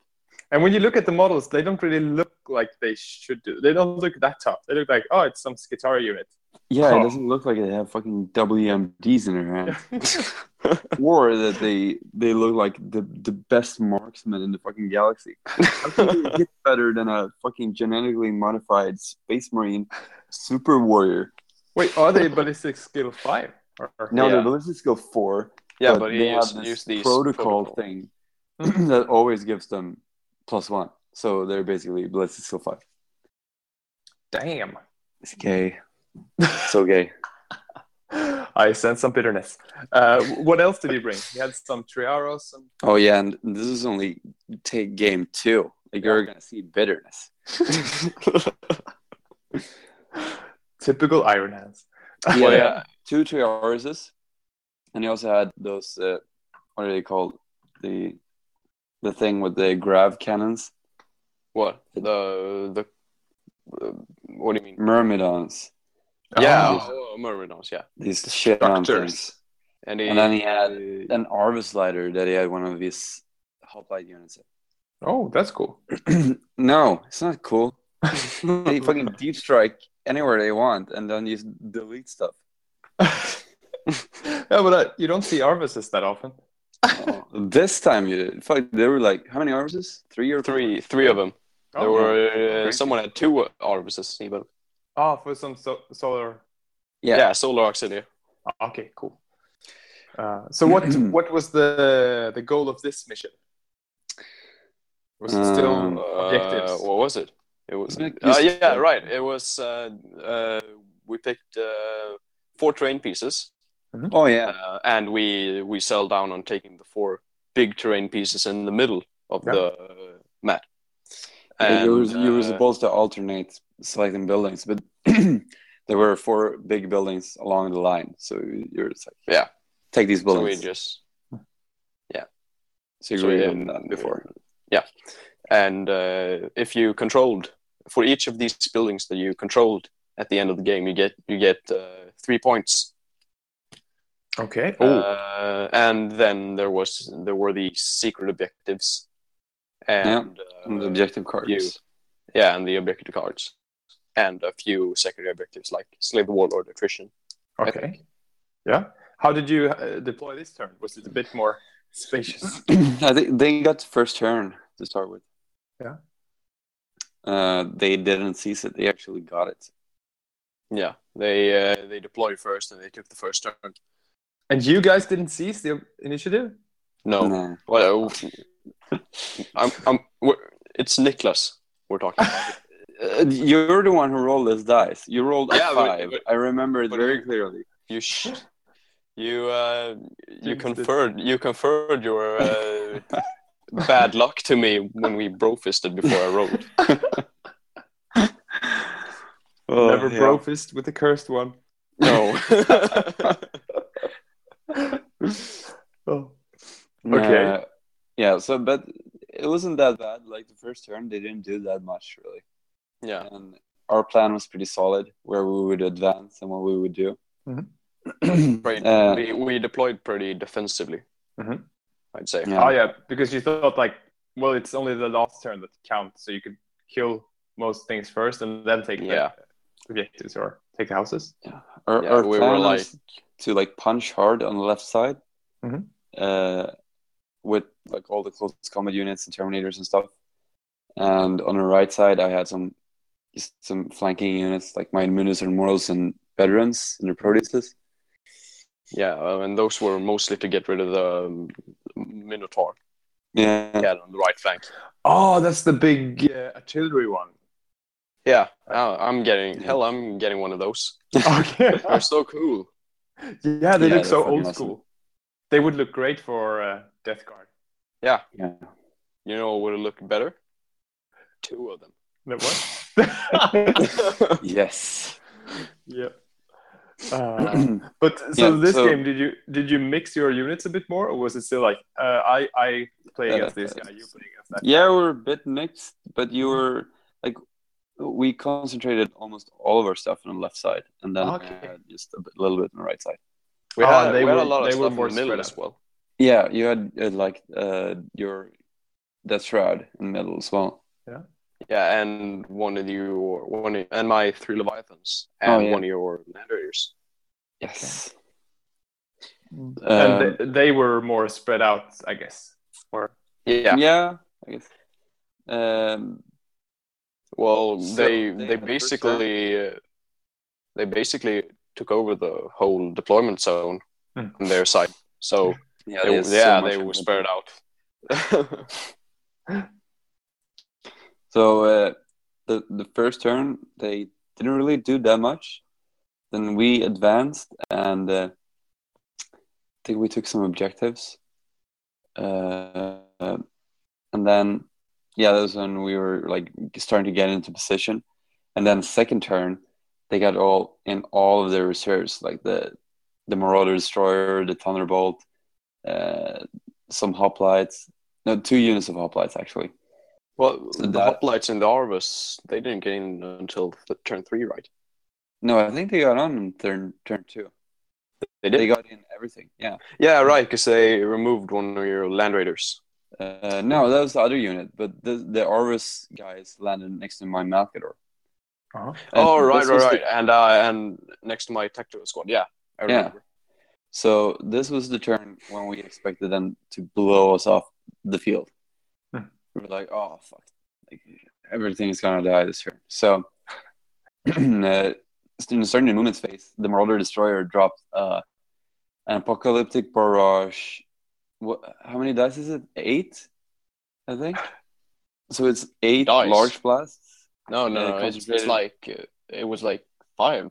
And when you look at the models, they don't really look like they should do. They don't look that tough. They look like, oh, it's some Skitarii unit. Yeah, Oh. it doesn't look like they have fucking WMDs in their hands, or that they they look like the the best marksman in the fucking galaxy. How can they hit better than a fucking genetically modified space marine super warrior? Wait, are they ballistic skill five? Or, or- No, Yeah. they're ballistic skill four. Yeah, but, he they used, used these protocol, protocol. thing that always gives them plus one. So they're basically ballistic skill five. Damn. It's gay. so gay. I sense some bitterness. Uh, what else did he bring? He had some Triaros. Oh yeah, and this is only take game two. Like you're gonna see bitterness. Typical Iron Hands. Yeah, Well, yeah. yeah. two Triaruses, and he also had those. Uh, what are they called? The the thing with the grav cannons, What the the uh, what do you mean? myrmidons. Yeah, Oh. oh, Myrmidons, yeah, These shit on things. And, he, And then he had uh, an Arvus lighter that he had one of his hoplite units. Oh, that's cool. no, it's not cool. they fucking deep strike anywhere they want, and then you delete stuff. yeah, but uh, you don't see Arvuses that often. Oh, this time you did. Fuck, there were like how many Arvuses? Three or three three of them. There Oh, were uh, someone had two Arvuses even. Oh, for some so- solar. Yeah, Yeah. Solar Auxilia. Okay, cool. Uh, so what what was the the goal of this mission? Was it still Um, objectives? Uh, what was it? It was. Uh, yeah, right. It was. Uh, uh, we picked uh, four terrain pieces, Oh yeah. uh, and we we sell down on taking the four big terrain pieces in the middle of Yeah. the uh, map. you were you were uh, supposed to alternate selecting buildings, but there were four big buildings along the line, so you're just like, Yeah. take these so we buildings. just So you so agreed we- on that before. Yeah, and uh, if you controlled for each of these buildings that you controlled at the end of the game, you get you get uh, three points. Okay. Uh, and then there was there were the secret objectives, and And the uh, objective cards. you. yeah, and the objective cards, and a few secondary objectives like slay the warlord attrition. okay. Yeah. How did you uh, deploy this turn? Was it a bit more spacious? I think they got first turn to start with. Yeah. Uh, they didn't seize it. They actually got it. Yeah, they uh, they deployed first and they took the first turn. And you guys didn't seize the initiative? No, No. well, I'm, I'm, it's Nicholas we're talking about. Uh, you're the one who rolled this dice. You rolled a Yeah, five. but- I remember it very clearly. You sh- you uh, you conferred you conferred your uh, bad luck to me when we bro fisted before I rolled. Oh, Never yeah. bro fist with the cursed one. No. Oh. Okay. Uh, yeah, so but it wasn't that bad. Like the first turn, they didn't do that much really, yeah. and our plan was pretty solid where we would advance and what we would do. Pretty, Uh, we, we deployed pretty defensively. Mhm. I'd say. Yeah. Oh yeah, because you thought like, well, it's only the last turn that counts, so you could kill most things first and then take Yeah. the objectives or take the houses. Our, Yeah, our we plan were was to like punch hard on the left side, Mhm. uh, with like all the close combat units and terminators and stuff. And on the right side, I had some just some flanking units like my Munus and Morals and veterans and their Proteuses. Yeah, and those were mostly to get rid of the um, Minotaur. Yeah, Yeah, on the right flank. Oh, that's the big uh, artillery one. Yeah, I'm getting hell. I'm getting one of those. Okay. They're so cool. Yeah, they Yeah, look so old awesome. school. They would look great for uh, Death Guard. Yeah, yeah. you know what would it look better? Two of them. No, what? yes. yeah. Uh, but so Yeah, this so- game, did you did you mix your units a bit more, or was it still like uh, I I play against this guy, you play against that? Yeah, we're a bit mixed, but you were like we concentrated almost all of our stuff on the left side, and then Okay. uh, just a bit, little bit on the right side. We Oh, had, they we had a lot of they were stuff more in the middle as well. Yeah, you had uh, like uh, your Death Shroud in the middle as well. Yeah, Yeah, and one of your one of- and my three leviathans and Oh, yeah. one of your land raiders. Yes. and Uh, they, they were more spread out, I guess. Or Yeah. yeah, I guess. Um, Well, So they they they the basically uh, they basically took over the whole deployment zone Hmm. on their side. So yeah, they, so yeah, much they were spread out. So uh, the the first turn they didn't really do that much. Then we advanced, and uh, I think we took some objectives. Uh, and then yeah, that was when we were like starting to get into position. And then second turn, they got all in all of their reserves, like the the Marauder Destroyer, the Thunderbolt, uh, some hoplites. No, two units of hoplites actually. well, So the that- hoplites in the Arvus they didn't get in until th- turn three, right? No, I think they got on in turn turn two. They did. They got in everything. Yeah. yeah, right, because they removed one of your land raiders. Uh, no, that was the other unit, but the the Arvus guys landed next to my Malcador. Uh-huh. Oh, right, this right, the- right, and uh, and next to my tactical squad. Yeah, I Yeah. So this was the turn when we expected them to blow us off the field. Hmm. We were like, oh fuck, like everything is gonna die this turn. So uh, in the starting the movements phase, the Marauder Destroyer dropped uh, an apocalyptic barrage. What? How many dice is it? Eight, I think. So it's eight Dice. large blasts. No, no, no. It's, it's like uh, it was like five.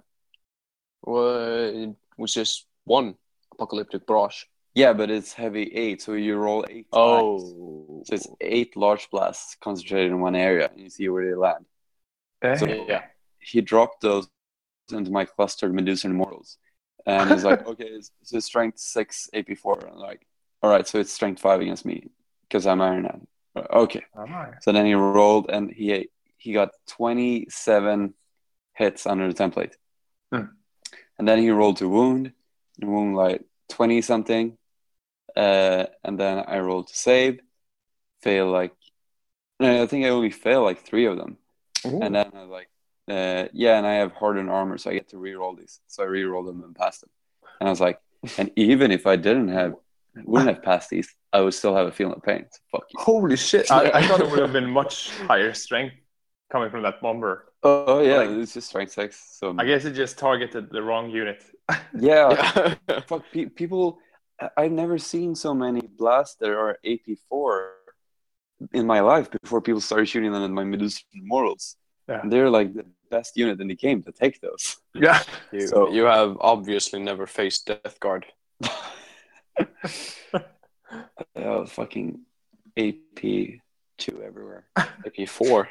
Well, it was just one apocalyptic brush. Yeah, but it's heavy eight, so you roll eight. times. Oh, So it's eight large blasts concentrated in one area, and you see where they land. So yeah. he dropped those into my clustered Medusan Immortals. And he's like, okay, it's, it's strength six AP4. And I'm like, all right, so it's strength five against me because I'm Iron Man. Okay. Alright. So then he rolled and he he got 27 hits under the template. Hmm. And then he rolled to wound, and wound like 20 something. Uh, and then I rolled to save, fail like, no, I think I only fail like three of them. Ooh. And then I was like, uh, yeah, and I have hardened armor, so I get to re-roll these. So I re-rolled them and passed them. And I was like, and even if I didn't have, wouldn't have passed these, I would still have a feeling of pain. So fuck you. Holy shit! I, I thought it would have been much higher strength coming from that bomber. Oh yeah, Like- it's just strength six. So I guess it just targeted the wrong unit. yeah, Yeah. fuck pe- people. I- I've never seen so many blasts that are AP four in my life before people started shooting them at my Medusan Immortals. Yeah. They're like the best unit in the game to take those. Yeah. you, So- you have obviously never faced Death Guard. Yeah, fucking AP two everywhere. AP four.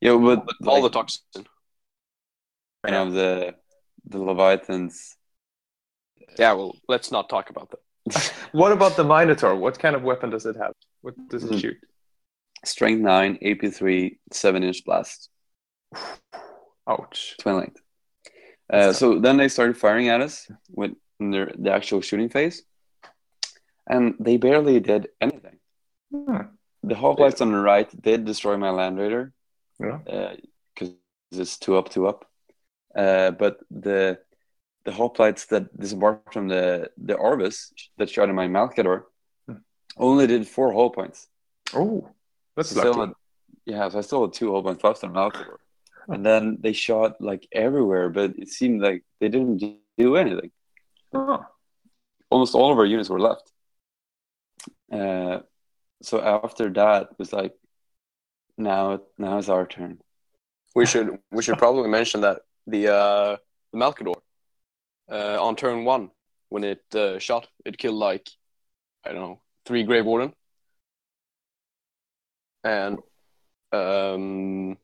Yeah, but All the like, toxin. you know the the Leviathans. Yeah, well, let's not talk about that. What about the Minotaur? What kind of weapon does it have? What does it Hmm. shoot? Strength nine, AP three, seven inch blast, Ouch. twin-linked. Uh, so then they started firing at us with their the actual shooting phase, and they barely did anything. Hmm. The hoplites on the right did destroy my land raider Yeah. because it's two up, two up. Uh, but the the hoplites that disembarked from the the Arvus that shot at my Malcador Hmm. only did four hull points. Oh, that's Still lucky. had- yeah, so I still had two hull points left on Malcador. And then they shot like everywhere, but it seemed like they didn't do anything. Oh. Almost all of our units were left. Uh, so after that, it was like, now now it's our turn. We should we should probably mention that the uh, the Malcador uh, on turn one when it uh, shot, it killed like I don't know three Grave Warden, and um,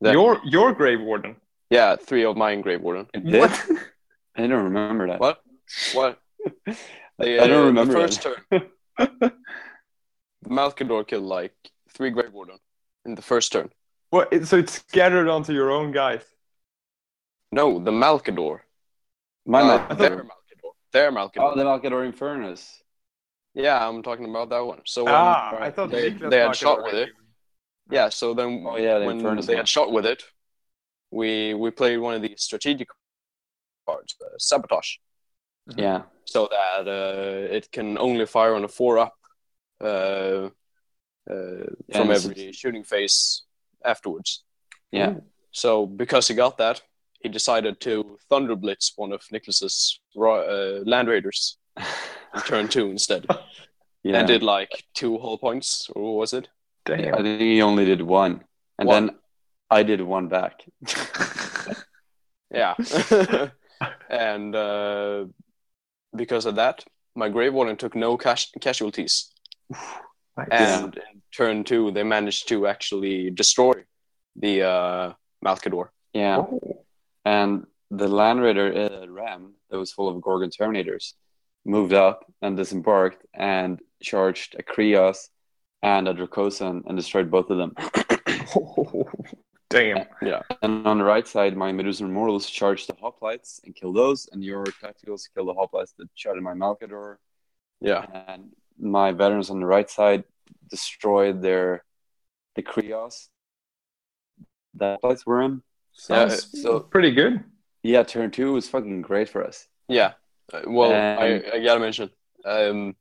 that- Your your Grave Warden. Yeah, three of mine grave Warden. It did? I don't remember that. What? What? The, I don't remember The first turn, Malcador killed like three Grave Warden in the first turn. What? it- So it's scattered onto your own guys. No, the Malcador. My Uh, Mal- their Malcador. Their Malcador. oh, the Malcador Infernus. Yeah, I'm talking about that one. So when, ah, I thought they, they had Marker shot with it. you. Yeah, so then Oh, yeah, the when Infernus they one. had shot with it, we we played one of these strategic cards, uh, sabotage, Yeah. so that uh, it can only fire on a four up uh, uh, from and every shooting phase afterwards. Yeah. So because he got that, he decided to thunder blitz one of Nicholas's ro- uh, land raiders in turn two instead, Yeah. and did like two hull points, or what was it? Damn. I think he only did one. And One. then I did one back. Yeah. and uh, because of that, my Grave Warden took no cash- casualties. Nice. And in turn two, they managed to actually destroy the uh, Malcador. yeah. Oh. And the Land Raider uh, Ram that was full of Gorgon Terminators moved up and disembarked and charged a Krios and a Dracosan and destroyed both of them. Damn. Yeah. And on the right side, my Medusan Immortals charged the Hoplites and killed those, and your Tacticals killed the Hoplites that shot at my Malcador. Yeah. And my veterans on the right side destroyed their the Krios that Hoplites were in. Sounds Yeah, so- pretty good. Yeah, turn two was fucking great for us. Yeah. Uh, well, And- I, I gotta mention um,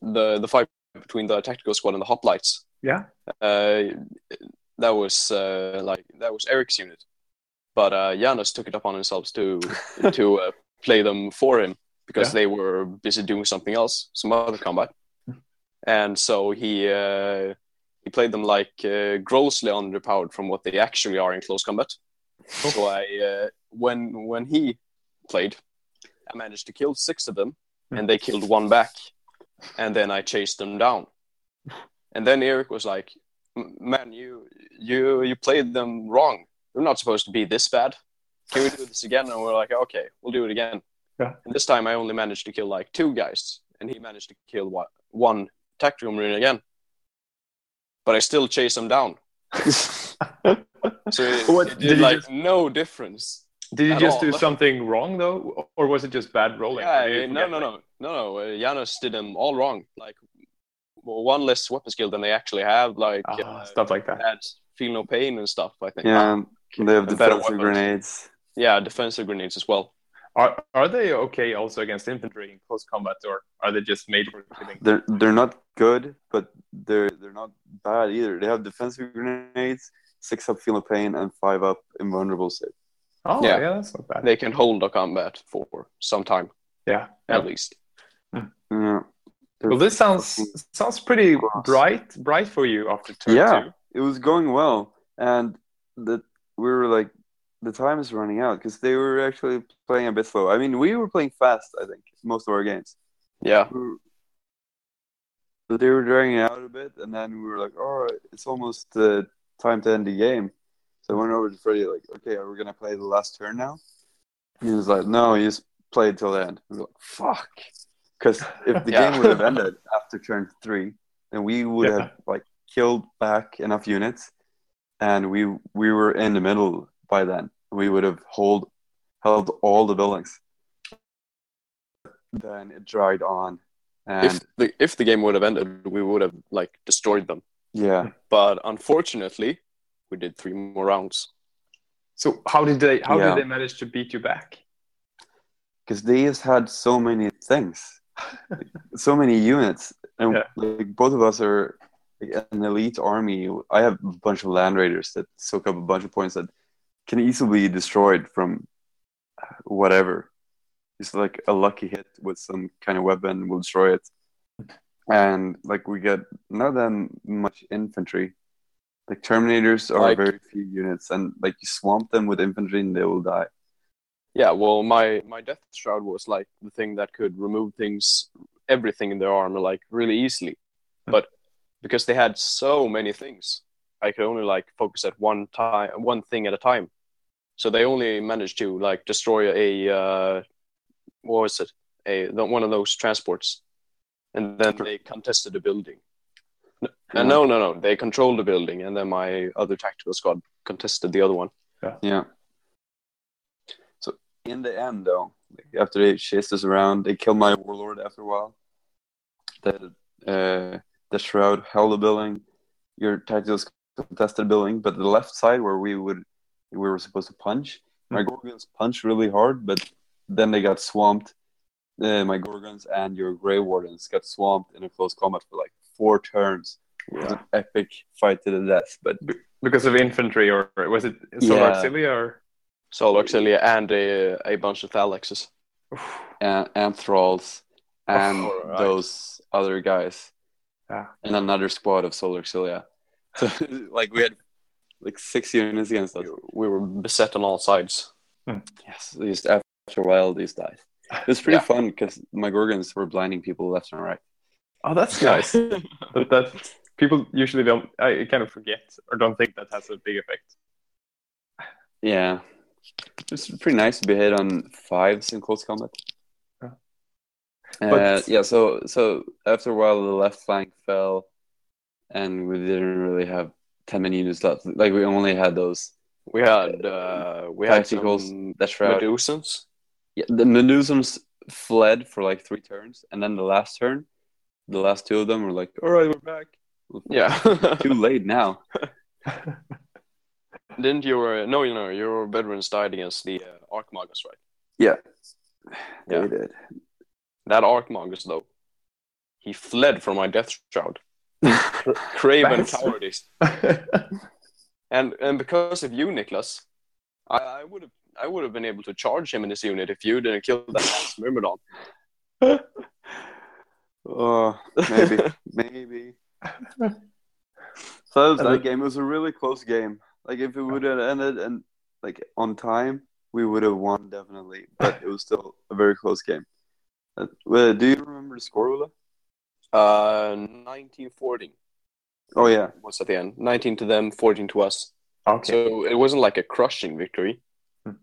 the the fight between the tactical squad and the hoplites. Yeah. Uh, that was uh, like that was Eric's unit, but uh, Janos took it upon himself to to uh, play them for him because Yeah. they were busy doing something else, some other combat, and so he uh, he played them like uh, grossly underpowered from what they actually are in close combat. So I uh, when when he played, I managed to kill six of them, and they killed one back, and then I chased them down. And then Eric was like, "Man, you you you played them wrong. They're not supposed to be this bad. Can we do this again?" And we're like, "Okay, we'll do it again." Yeah. And this time I only managed to kill like two guys, and he managed to kill one, one tactical marine again. But I still chased him down. So it, What- it did did like just- no difference. Did you just all. do something wrong though, or was it just bad rolling? Yeah, you no, no, no, no, no. Uh, Janos did them all wrong. Like one less weapon skill than they actually have. Like Ah, uh, stuff like that. had feel no pain and stuff. I think. Yeah, they have defensive grenades. Yeah, defensive grenades as well. Are are they okay also against infantry in close combat, or are they just made for killing? They're they're not good, but they're they're not bad either. They have defensive grenades, six up feel no pain, and five up invulnerable save. Oh, yeah, Yeah. that's not bad. They can hold a combat for some time yeah. at least. Hmm. Yeah. Well, this sounds sounds pretty bright bright for you after turn Yeah. two. It was going well, and the we were like, the time is running out because they were actually playing a bit slow. I mean, we were playing fast. I think most of our games, Yeah, We were- but they were dragging it out a bit, and then we were like, all right, it's almost uh, time to end the game. So I went over to Freddie, like, okay, are we gonna play the last turn now? He was like, no, you just play it till the end. I was like, fuck, because if the Yeah. game would have ended after turn three, then we would Yeah. have like killed back enough units, and we we were in the middle by then. We would have hold held all the buildings. Then it dragged on, and if the if the game would have ended, we would have like destroyed them. yeah, But unfortunately, we did three more rounds. So how did they how Yeah. did they manage to beat you back? because they just had so many things, so many units, and Yeah. like both of us are like, an elite army. I have a bunch of land raiders that soak up a bunch of points that can easily be destroyed from whatever. Just like a lucky hit with some kind of weapon will destroy it. And like we get not that much infantry. Like Terminators are Like- very few units, and like you swamp them with infantry and they will die. Yeah, well, my my death shroud was like the thing that could remove things, everything in their armor, like really easily. Hmm. But because they had so many things, I could only like focus at one time, one thing at a time. So they only managed to like destroy a uh, what was it? A the, one of those transports, and then they contested the building. No, no, no, no. They controlled the building, and then my other tactical squad contested the other one. Yeah. So in the end, though, after they chased us around, they killed my warlord after a while. The uh, the shroud held the building. Your tacticals contested the building, but the left side where we would we were supposed to punch, my gorgons punched really hard, but then they got swamped. Uh, my gorgons and your grave wardens got swamped in a close combat for like four turns. It was an epic fight to the death, but Because of infantry, or was it Solar Yeah. Auxilia, or Solar Auxilia and a, a bunch of Thallaxes. and, and thralls and Alright. those other guys Yeah. and another squad of Solar Auxilia. So like we had like six units against us. We were beset on all sides. Hmm. Yes, just after a while these died. It was pretty Yeah. fun because my gorgons were blinding people left and right. oh, that's nice. but that people usually don't. I kind of forget or don't think that has a big effect. Yeah, it's pretty nice to be hit on fives in close combat. Yeah. Uh, But- yeah, so so after a while the left flank fell, and we didn't really have ten many units left. Like we only had those We had uh, we had some that shroud. Medusans. Yeah, the Medusans fled for like three turns, and then the last turn, the last two of them were like, "All right, we're back." Yeah. Too late now. Didn't your no, you know, your veterans died against the uh, Archmagus, right? Yeah, Yeah. they did. That Archmagus, though, he fled from my death shroud. Craven cowardice. And and because of you, Niklas, I, I would have I would have been able to charge him in this unit if you didn't kill that last Myrmidon. Oh, maybe, maybe. So that was that game. It was a really close game. Like if it would have ended and like on time, we would have won definitely. But it was still a very close game. Uh, well, do you remember the score, Ulla? Uh, 1914 Oh yeah, was at the end. 19 to them, 14 to us. okay. So it wasn't like a crushing victory. Hmm.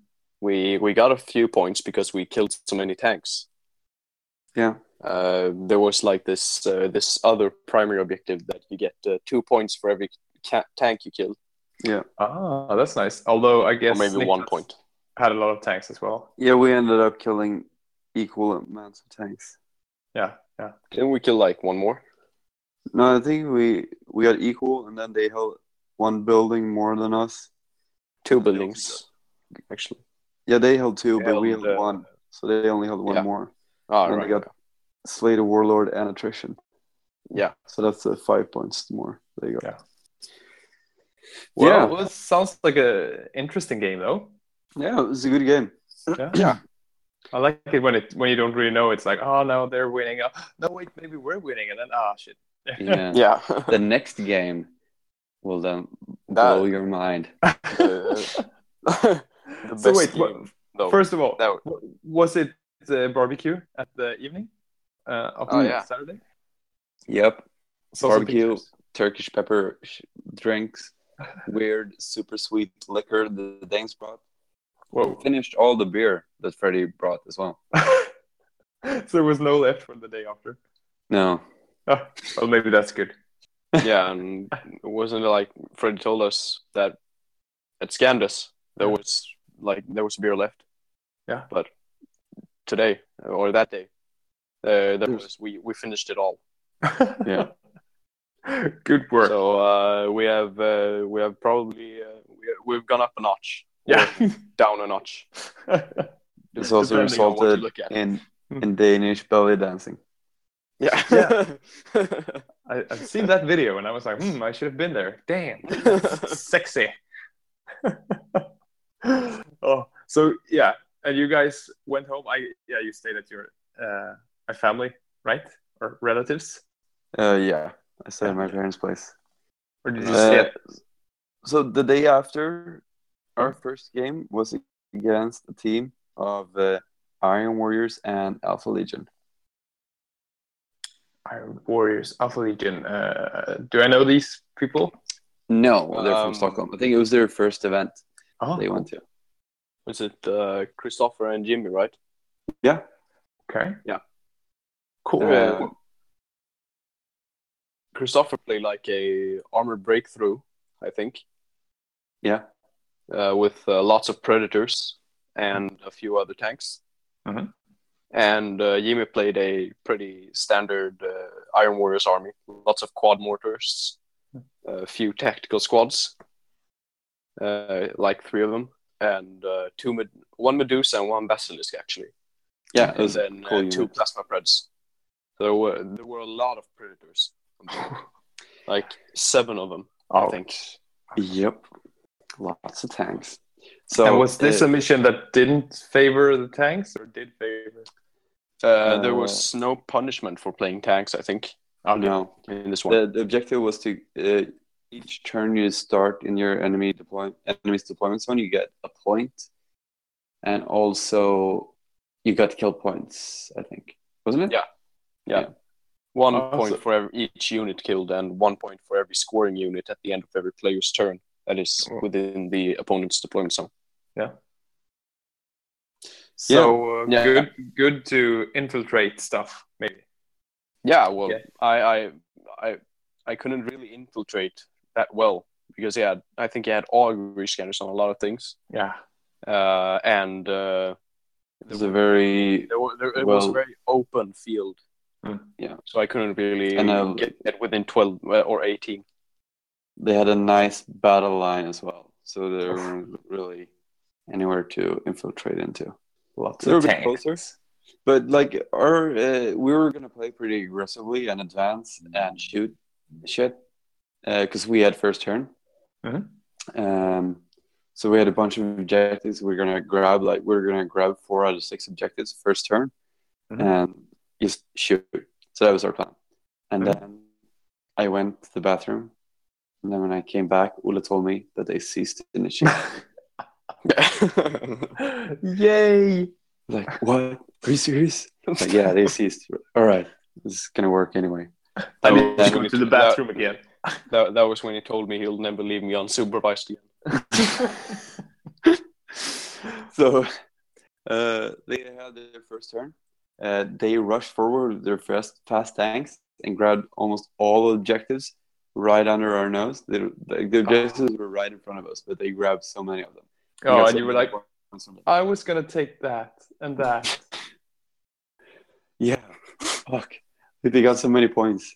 We we got a few points because we killed so many tanks. yeah, Uh, there was like this uh, this other primary objective that you get uh, two points for every ca- tank you kill, yeah, ah, that's nice. Although I or guess maybe one point. had a lot of tanks as well. yeah. We ended up killing equal amounts of tanks. Yeah, yeah. Didn't we kill like one more? No, I think we we got equal, and then they held one building more than us. Two Yeah, buildings, actually. Yeah, they held two, They but we held, held uh, one, so they only held one Yeah. more. Ah, And right. they got Slay the Warlord and Attrition. Yeah. So that's uh, five points more. There you go. Yeah. Well, Yeah. well, it sounds like a interesting game though. Yeah, it was a good game. Yeah. Yeah. I like it when it when you don't really know. It's like, oh no, they're winning. Oh, no, wait, maybe we're winning, and then ah, shit. Yeah. Yeah. the next game will then That- blow your mind. the the so wait, what- game, though. first of all, that- w- was it the barbecue at the evening uh, of Oh, yeah. Saturday? Yep. Saw some Barbecue. Turkish pepper sh- drinks, weird, super sweet liquor the Danes brought. Whoa! Finished all the beer that Freddie brought as well. so there was no left for the day after. No. Oh, well, maybe that's good. yeah, and it wasn't it like Freddie told us that at Scandus there was like there was beer left. Yeah. But today or that day, uh, there was we we finished it all. Yeah. good work. So uh, we have uh, we have probably uh, we, we've gone up a notch. Or yeah. down a notch. This also Depending on what you resulted in in Danish belly dancing. Yeah. Yeah. I, I've seen that video and I was like, hmm, I should have been there. Damn, sexy. oh, so yeah, and you guys went home. I yeah, you stayed at your uh, a family, right, or relatives, Uh, yeah, I stayed at my parents' place. or did you stay? Uh, At, so the day after our first game was against a team of uh, Iron Warriors and Alpha Legion. Iron Warriors, Alpha Legion. Uh, do I know these people? No, they're Um, from Stockholm. I think it was their first event Oh, they went to. Was it uh, Christopher and Jimmy, right? Yeah. Okay. Yeah. Cool. Uh, Christopher played like a armor breakthrough, I think, Yeah. Uh, with uh, lots of predators and a few other tanks. Mhm. And uh, Jimmy played a pretty standard uh, Iron Warriors army, lots of quad mortars, a few tactical squads, uh, like three of them, and uh, two med- one Medusa and one Basilisk actually, Yeah. And then cool uh, two plasma preds. There were there were a lot of predators, like seven of them. I think. Yep. Lots of tanks. So and was this uh, a mission that didn't favor the tanks or did favor? Uh, there Uh, was no punishment for playing tanks, I think, no? in this one. The, the objective was to uh, each turn you start in your enemy deploy enemy's deployment zone, you get a point, and also you got kill points. I think wasn't it? Yeah. Yeah. One Oh, point so- for every, each unit killed, and one point for every scoring unit at the end of every player's turn. That is within the opponent's deployment zone. Yeah. So uh, Yeah. good, good to infiltrate stuff, maybe. Yeah, well, Yeah. I, I, I, I couldn't really infiltrate that well because he had, I think he had augury scanners on a lot of things, Yeah. uh, and uh, It was a very there, were, there it was a very open field. Mm. Yeah. So I couldn't really And, uh, get, get within twelve uh, or eighteen. They had a nice battle line as well, so they weren't really anywhere to infiltrate into. Lots They were of tanks. closer. But like our, uh, we were gonna play pretty aggressively and advance and shoot shit, because we had first turn. Mhm. Um, so we had a bunch of objectives. We are gonna grab like we are gonna grab four out of six objectives first turn, Mhm. and just shoot. So that was our plan. And Mhm. then I went to the bathroom, and then when I came back, Ula told me that they ceased initiating. Yay! like, what? Are you serious? Like, yeah, they ceased. All right, this is gonna work anyway. I That need was to when he- the bathroom again. That, that was when he told me he'll never leave me unsupervised again. so uh, they had their first turn. Uh, they rushed forward with their fast, fast tanks and grabbed almost all objectives right under our nose. They, the, the objectives were right in front of us, but they grabbed so many of them. We oh, and you were like, points from them. I was gonna take that and that. yeah, fuck. They got so many points.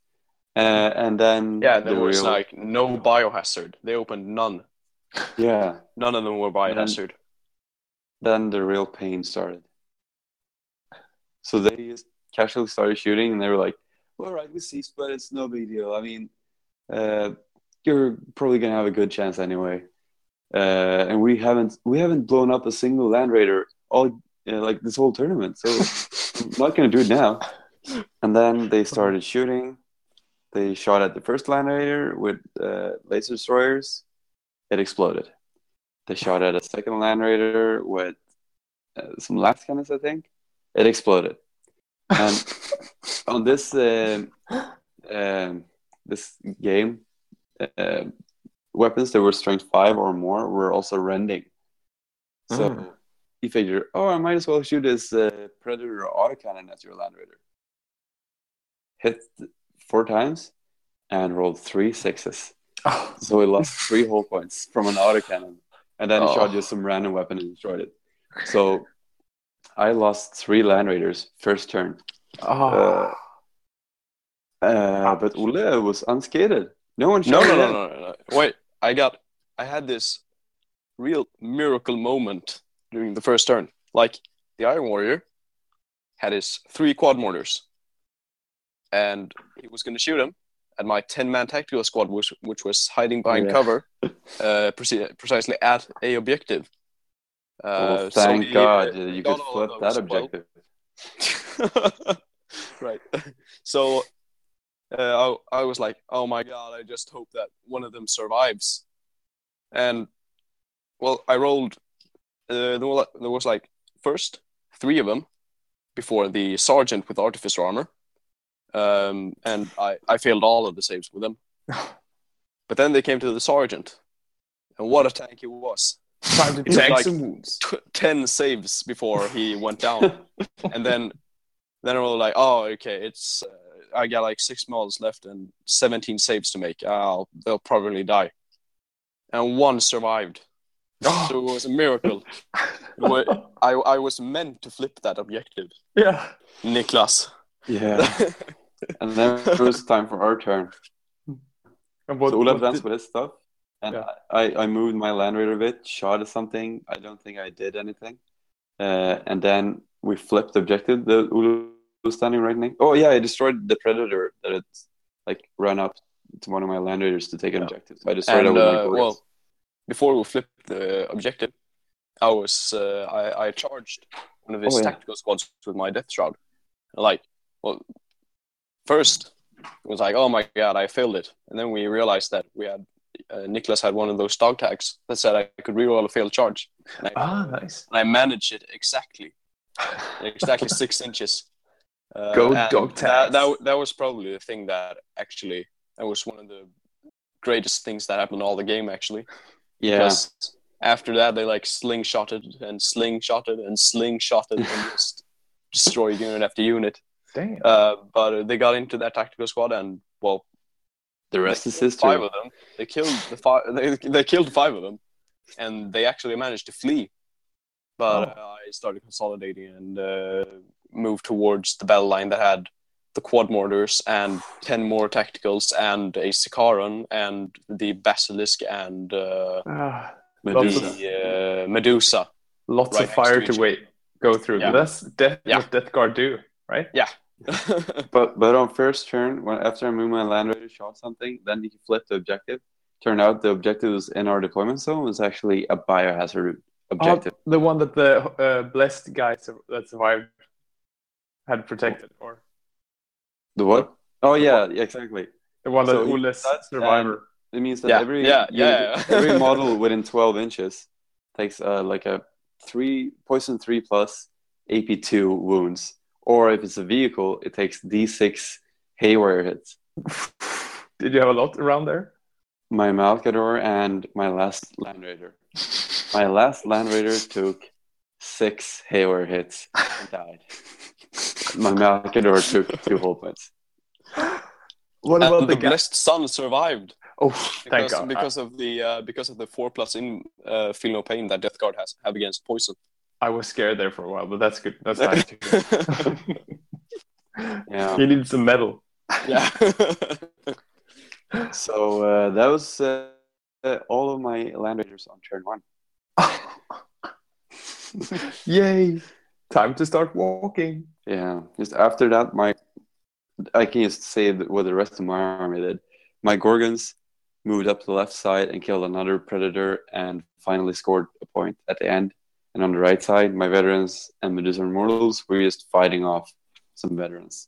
Uh, and then Yeah, there the was real- like no biohazard. They opened none. yeah. None of them were biohazard. then the real pain started. So they just casually started shooting, and they were like, well, "All right, we ceased, but it's no big deal. I mean, uh, you're probably gonna have a good chance anyway." Uh, and we haven't we haven't blown up a single land raider all uh, like this whole tournament, so I'm not gonna do it now. And then they started shooting. They shot at the first land raider with uh, laser destroyers. It exploded. They shot at a second land raider with uh, some lascannons, I think. It exploded. And on this uh, um, this game, uh, weapons that were strength five or more were also rending. So Mm. you figure, oh, I might as well shoot this uh, predator autocannon at your land raider. Hit four times and rolled three sixes. Oh, So we lost three hull points from an autocannon. And then Oh. shot just some random weapon and destroyed it. So I lost three land raiders first turn. oh. Uh, but Ole was unscathed. No one No, shot no, him. no, no, no, no. Wait, I got, I had this real miracle moment during the first turn. Like the Iron Warrior had his three quad mortars, and he was going to shoot him. And my ten-man tactical squad, which which was hiding behind Yeah. cover, uh, preci- precisely at a objective. Oh, Uh, so thank he, God uh, you could flip that those well. objective. right. So uh, I, I was like, oh my god, I just hope that one of them survives. And well, I rolled. Uh, there, was like first three of them before the sergeant with artificer armor, um, and I, I failed all of the saves with them. but then they came to the sergeant, and what a tank he was! Time to was take like- some wounds. t- 10 saves before he went down. and then then we were like, oh, okay, it's uh, I got like six models left and 17 saves to make. Oh, they'll probably die. And one survived. Oh. So it was a miracle. I, I was meant to flip that objective. Yeah. Niklas. Yeah. and then it was time for our turn. And what, so Olaf what danced did- with his stuff, and Yeah. I, I moved my Land Raider a bit, shot at something. I don't think I did anything. Uh, and then we flipped the objective. The Olaf was standing right next. Oh yeah, I destroyed the Predator that it like ran up to one of my Land Raiders to take an Yeah. objective. So I destroyed it And with uh, well, before we flipped the objective, I was uh, I, I charged one of his Oh, yeah. tactical squads with my death shroud. Like, well, first it was like, oh my god, I failed it, and then we realized that we had uh, Nicholas had one of those dog tags that said I could reroll a failed charge, I, Ah, nice. and I managed it exactly, exactly six inches. Uh, Go dog That, tags. that that was probably the thing that actually that was one of the greatest things that happened all the game actually yeah, because after that they like slingshotted and slingshotted and slingshotted and just destroyed unit after unit. Damn. Uh, but uh, they got into that tactical squad and well, the rest is history. five of them. They killed the five. They, they killed five of them, and they actually managed to flee. But Oh. uh, I started consolidating and uh, moved towards the bell line that had the quad mortars and ten more tacticals and a Sicaran and the basilisk and uh, Ah, Medusa. the uh, Medusa. lots Right of fire to to wait go through. Yeah. That's death, Yeah. what Death Guard do, right? Yeah. But but on first turn, when after I moved my Land Raider, shot something, then you flip the objective. Turned out the objective was in our deployment zone was actually a biohazard objective. Oh, the one that the uh, blessed guy that survived had protected, or the what? Oh yeah, yeah, exactly. the one that So he- Ule's survivor. It means that Yeah, every yeah, you- yeah. every model within 12 inches takes uh, like a three poison three plus AP two wounds, or if it's a vehicle, it takes D6 haywire hits. Did you have a lot around there? My Malcador and my last Land Raider. My last Land Raider took six haywire hits and died. my Malcador took two hull points. What and about the the blessed son survived Oh, thank because, God. because of the uh, because of the four plus in uh, feel no pain that Death Guard has have against poison. I was scared there for a while, but that's good. That's nice to. Yeah. he needs some metal. yeah. So uh, that was uh, uh, all of my Land Raiders on turn one. Yay! Time to start walking. Yeah, just after that, my I can just say that what the rest of my army did. My Gorgons moved up to the left side and killed another predator, and finally scored a point at the end. And on the right side, my veterans and Medusa Immortals were just fighting off some veterans.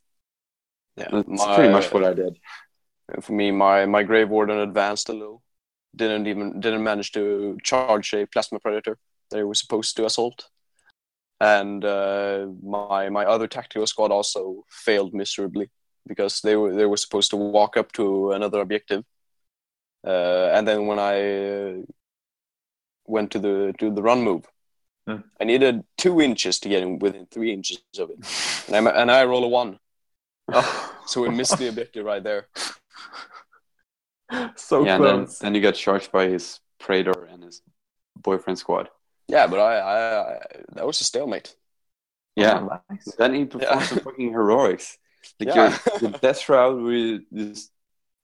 yeah. That's My- pretty much what I did. for me, my my Grave Warden advanced a little. Didn't even didn't manage to charge a plasma predator that it was supposed to assault. And uh, my my other tactical squad also failed miserably because they were they were supposed to walk up to another objective. Uh, and then when I uh, went to the to the run move, Hmm. I needed two inches to get in within three inches of it, and I and I roll a one, Oh. so we missed the objective right there. so yeah, and then, close. then you got charged by his Praetor and his boyfriend squad. Yeah, but I, I, I that was a stalemate. Yeah, Oh, nice. then he performed Yeah. some fucking heroics. Like Yeah. your, the Death Shroud were just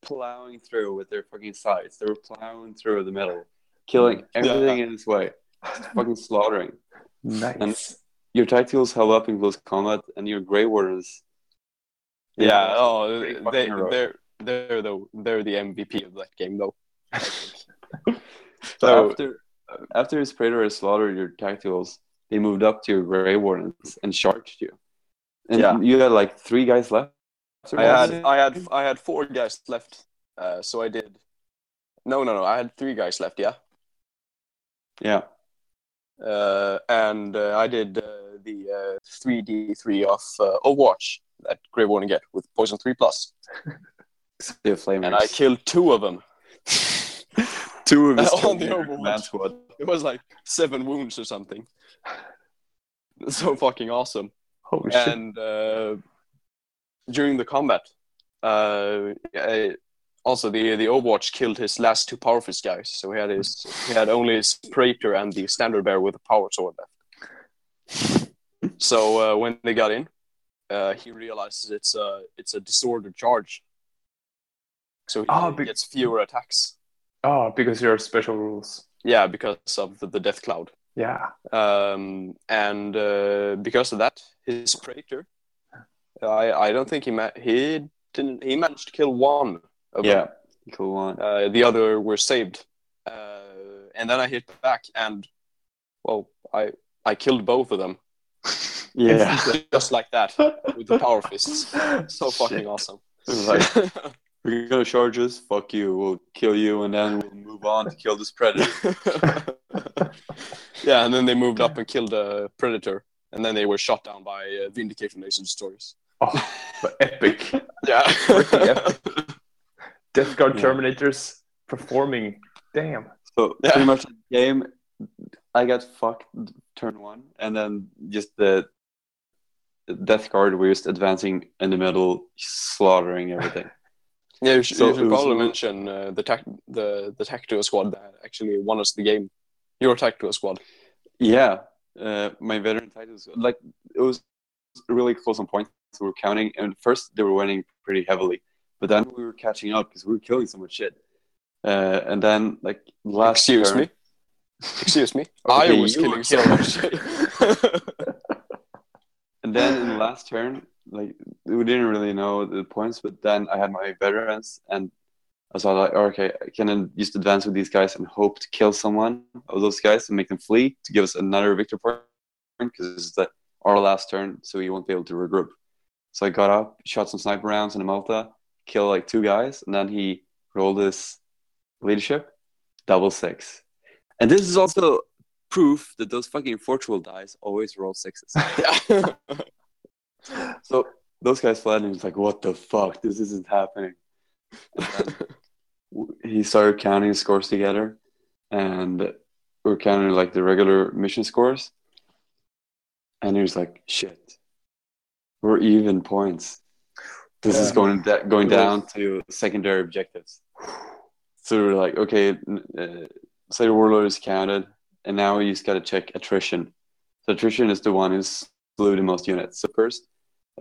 plowing through with their fucking sides. They were plowing through the middle, killing mm. everything in its way, just fucking slaughtering. Nice. Your tacticals held up in close combat, and your Grave Wardens. they Yeah, oh, they, heroic. they're they're the they're the MVP of that game though. So So- after after his Praetor had slaughtered your tacticals, they moved up to your Grave Wardens and charged you. And Yeah. you had like three guys left. I had I had I had four guys left. Uh, so I did. No, no, no. I had three guys left. Yeah. yeah. Uh, and uh, I did uh, the three D three of uh, Overwatch that Grave Warden get with poison three plus, The flamers. and I killed two of them. Two of his On the Overwatch. squad. It was like seven wounds or something. So fucking awesome. Holy shit. And uh, during the combat, uh, uh, also the the Overwatch killed his last two power fist guys. So he had his he had only his Praetor and the standard bearer with a power sword left. So uh, when they got in, uh, he realizes it's a it's a disordered charge. So he Ah, be- gets fewer attacks. Oh, because there are special rules. Yeah, because of the, the death cloud. Yeah. um, and uh, because of that, his Praetor, I I don't think he ma- he didn't he managed to kill one. Of Yeah, them. cool one. Uh, the other were saved, uh, and then I hit back, and well, I I killed both of them Yeah. just like that with the power fists. So fucking awesome. It was like, we're gonna charge us. Fuck you. We'll kill you, and then we'll move on to kill this predator. yeah, and then they moved up and killed a predator, and then they were shot down by uh, Vindication Nation destroyers. Oh, but epic. Yeah. Death Guard Yeah. Terminators performing. Damn. So Yeah. pretty much the game, I got fucked turn one, and then just the, the death guard were just advancing in the middle, slaughtering everything. Yeah, you should, So you should it was- probably mention uh, the tac- the the tactical squad that actually won us the game. Your tactical squad. yeah, uh, my veteran titles like it was really close on points. We were counting, and first they were winning pretty heavily, but then we were catching up because we were killing so much shit. Uh, and then like last Excuse turn- me. Excuse me. Okay, I was killing so much shit. And then in the last turn, like we didn't really know the points, but then I had my veterans, and I was like, okay, I can just advance with these guys and hope to kill someone of those guys and make them flee to give us another victory point because this is the, our last turn, so we won't be able to regroup. So I got up, shot some sniper rounds in a Malta, killed like two guys, and then he rolled his leadership, double six. And this is also proof that those fucking Forge World dice always roll sixes. So those guys fled, and he's like, "What the fuck? This isn't happening." And then w- he started counting his scores together, and we are counting like the regular mission scores, and he was like, "Shit, we're even points. This is going da- going down to secondary objectives." So we're like, "Okay, uh, warlord is counted, and now we just got to check attrition." So attrition is the one who's slew the most units. So first,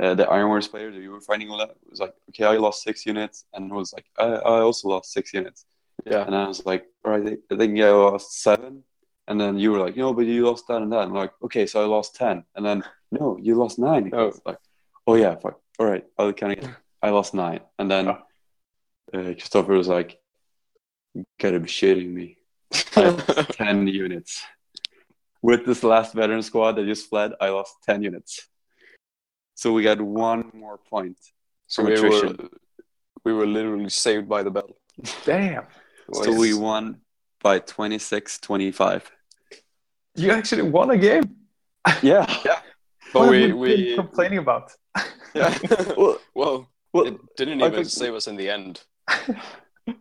uh, the Iron Warriors player that you were fighting with was like, okay, I lost six units, and was like, I, I also lost six units, yeah. and I was like, all right, I think I lost seven, and then you were like, no, but you lost that and that, and I'm like, okay, so I lost ten, and then no, you lost nine. Oh. Like, oh yeah, fuck, all right, I'll count again. I lost nine, and then uh, Christopher was like, you gotta be shitting me. I 10 units. With this last veteran squad that just fled, I lost 10 units. So we got one more point. So from we were attrition. we were literally saved by the bell. Damn. So we won by 26 25. You actually won a game. Yeah. yeah. But What we have we been we complaining about. yeah. Well, well, well it didn't even think- save us in the end. uh, we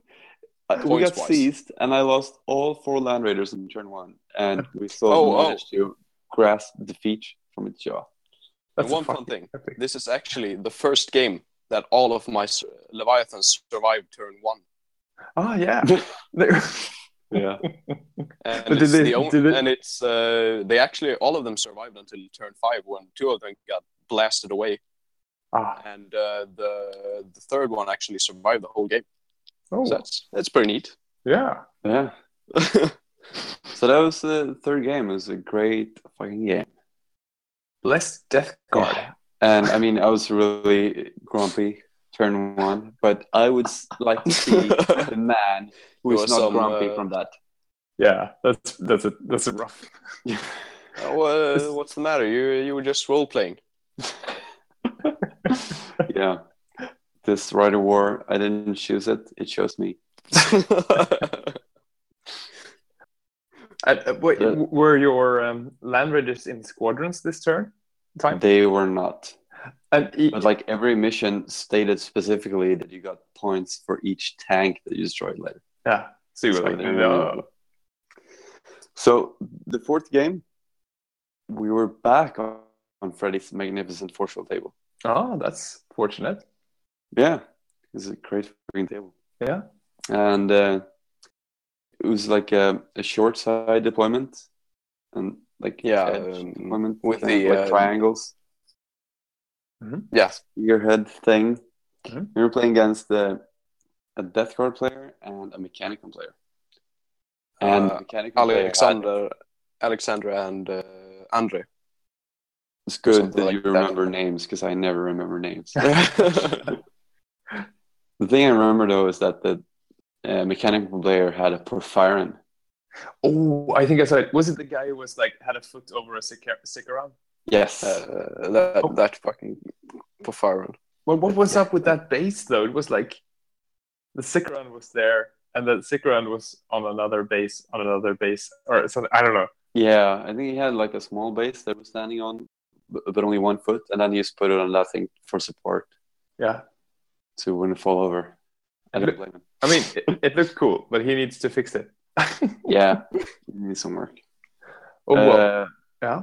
got points-wise. seized, and I lost all four land raiders in turn one. And we still Oh, oh. managed to grasp defeat from its jaw. And one fun thing. epic. This is actually the first game that all of my s- Leviathans survived turn one. Oh yeah. Yeah. And But did it's they- the only, did they- and it's uh, they actually all of them survived until turn five when two of them got blasted away, ah. and uh, the the third one actually survived the whole game. Oh. So that's that's pretty neat. yeah. Yeah. So that was the third game. It was a great fucking game. Bless Death Guard. And I mean, I was really grumpy turn one, but I would like to see the man who There is was not some, grumpy uh, from that. Yeah. That's that's a that's a rough. Uh, what's the matter? You you were just role playing. Yeah. This Rider War, I didn't choose it. It chose me. Uh, uh, wait, w- were your um, land raiders in squadrons this turn time? They were not. And e- But like every mission stated specifically that you got points for each tank that you destroyed later. yeah. So So like, no. So the fourth game, we were back on, on Freddy's magnificent four-shell table. Oh, that's fortunate. Yeah, it's a great freaking table. Yeah. and uh, it was like a, a short side deployment and like Yeah, um, deployment with the, like uh, triangles Yeah. spearhead thing. Mhm. We were playing against the a death guard player and a mechanical player. And Uh, the mechanical player had- Alexander, Alexandra, and uh, Andre. it's good that like you that. remember names because I never remember names. the thing I remember though is that the uh, mechanical player had a Porphyrion. Oh, I think I saw it. Was it the guy who was like had a foot over a sick sick? Yes. Uh, that Oh. that fucking Porphyrion. Well, what was up with that base though? It was like the Sicaran was there, and the Sicaran was on another base, on another base, or something. I don't know. Yeah, I think he had like a small base that was standing on, but but only one foot, and then he just put it on that thing for support Yeah, to wouldn't fall over. I don't blame him. I mean, it, it looked cool, but he needs to fix it. Yeah, he needs some work. Oh well, Uh, yeah.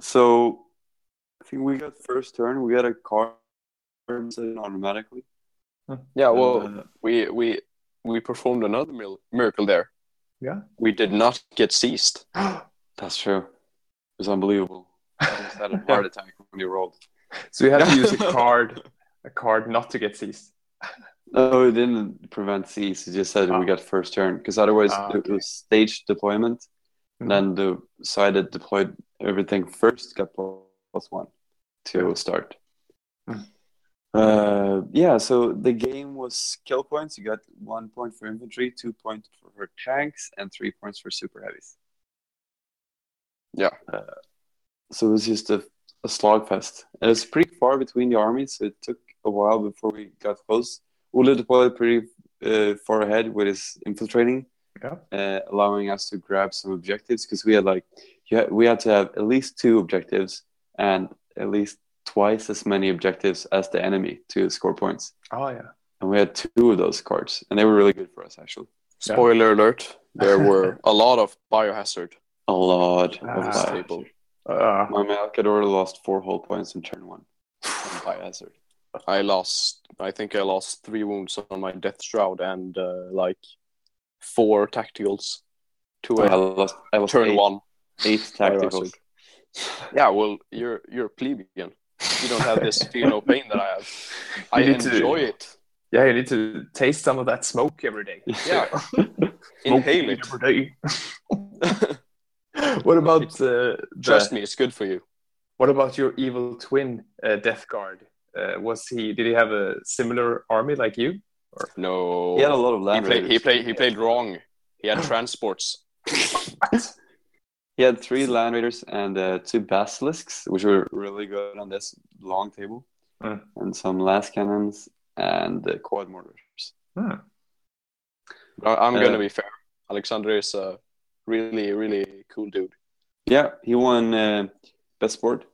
so I think we got first turn. We got a card sitting automatically. Yeah, well, Uh, we we we performed another mil- miracle there. Yeah. We did not get seized. that's true. It was unbelievable. I almost had a heart attack when you rolled. So you had to use a card, a card not to get seized. No, it didn't prevent C's. It just said Ah. we got first turn because otherwise Ah, it was staged deployment. Mhm. Then the side that deployed everything first got plus one to start. Mm. Uh, yeah, so the game was kill points. You got one point for infantry, two points for, tanks, and three points for super heavies. Yeah. Uh, so it was just a, a slogfest. And was pretty far between the armies, so it took a while before we got close. Ule deployed pretty uh, far ahead with his infiltrating, Yeah. uh, allowing us to grab some objectives because we had like you had, we had to have at least two objectives and at least twice as many objectives as the enemy to score points. Oh yeah. And we had two of those cards, and they were really good for us actually. Yeah. Spoiler alert: there were a lot of biohazard A lot Ah. of on this that. table. Uh, My Malcador lost four whole points in turn one. Biohazard. I lost. I think I lost three wounds on my Deathshroud and uh, like four tacticals to I a lost. I lost turn eight, one. eight tacticals. Yeah, well, you're you're a plebeian. You don't have this feel no pain that I have. I need to- enjoy it. yeah, you need to taste some of that smoke every day. Yeah, inhale it. every day. what about uh, Trust me, it's good for you. What about your evil twin, uh, Death Guard? Uh, was he? Did he have a similar army like you? No, He had a lot of he land played. He played. He played wrong. He had transports. He had three land raiders and uh, two basilisks, which were really good on this long table, Mm. and some lascannons and uh, quad mortars. I- I'm Uh, gonna be fair. Alexander is a really, really cool dude. Yeah, he won uh, best sport.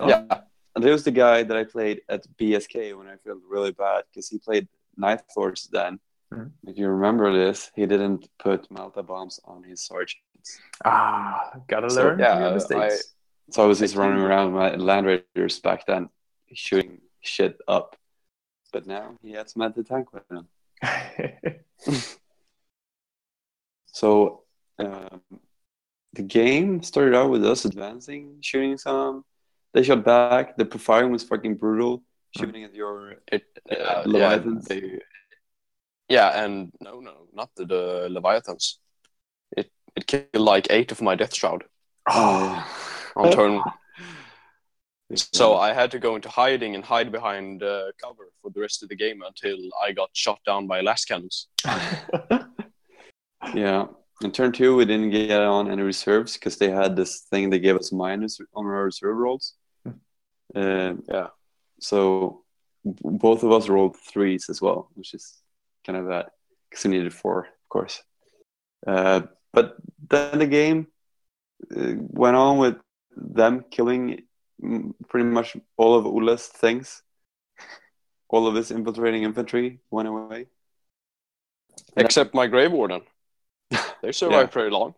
Oh. Yeah, And he was the guy that I played at BSK when I felt really bad because he played Night Lords then. Mhm. If you remember this, he didn't put melta bombs on his sergeants. Ah, gotta So, learn yeah, I- mistakes. So I was just running around with my land raiders back then, shooting shit up. But now he had some anti-tank with him. So um, the game started out with us advancing, shooting some. They shot back. The firing was fucking brutal, shooting at your it. uh, Yeah, yeah, Leviathans. they- yeah, and no, no, not the, the leviathans. It it killed like eight of my Deathshroud Oh, on turn. yeah. So I had to go into hiding and hide behind uh, cover for the rest of the game until I got shot down by lascannons. yeah. In turn two, we didn't get on any reserves because they had this thing they gave us minus on our reserve rolls. Um, Yeah. so both of us rolled threes as well, which is kind of that because we needed four, of course. Uh, but then the game uh, went on with them killing mm, pretty much all of Ula's things. All of his infiltrating infantry went away. except my Grave Warden. They survived pretty long.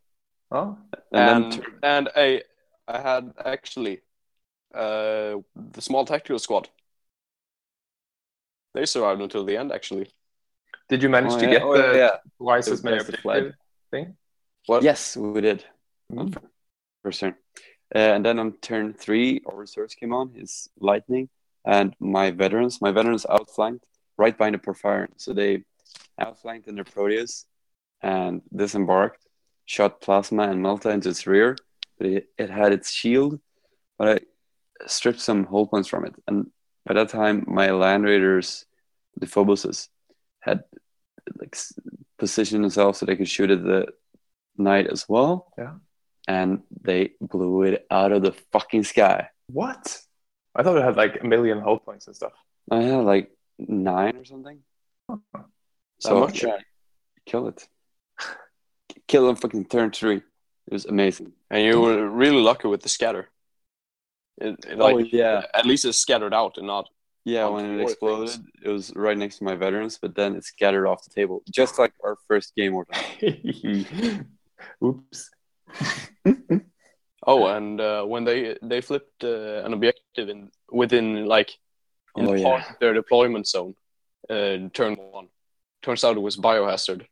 Oh, And, And then and, a I had actually uh, the small tactical squad. They survived until the end, actually. did you manage oh, to yeah, get oh, the yeah. twice The as many best flag. thing? What? Yes, we did. Mm. First turn. Uh, and then on turn three, our reserves came on, his lightning, and my veterans. My veterans outflanked right behind the Porphyrion. So they outflanked in their Proteus and disembarked, shot Plasma and Melta into its rear. But it, it had its shield, but I stripped some hull points from it. And by that time, my Land Raiders, the Phobuses, had like positioned themselves so they could shoot at the knight as well. Yeah. And they blew it out of the fucking sky. What? I thought it had like a million hull points and stuff. I had like nine or something. Huh. So much? yeah, kill it. Kill them fucking turn three. It was amazing. And you were really lucky with the scatter. It, it, like, oh yeah, At least it's scattered out and not. yeah. When it four exploded, things. it was right next to my veterans, but then it scattered off the table, just like our first game or Oops. Oh, and uh, when they they flipped uh, an objective in within like in Oh, part yeah. of their deployment zone, uh, turn one. Turns out it was biohazard,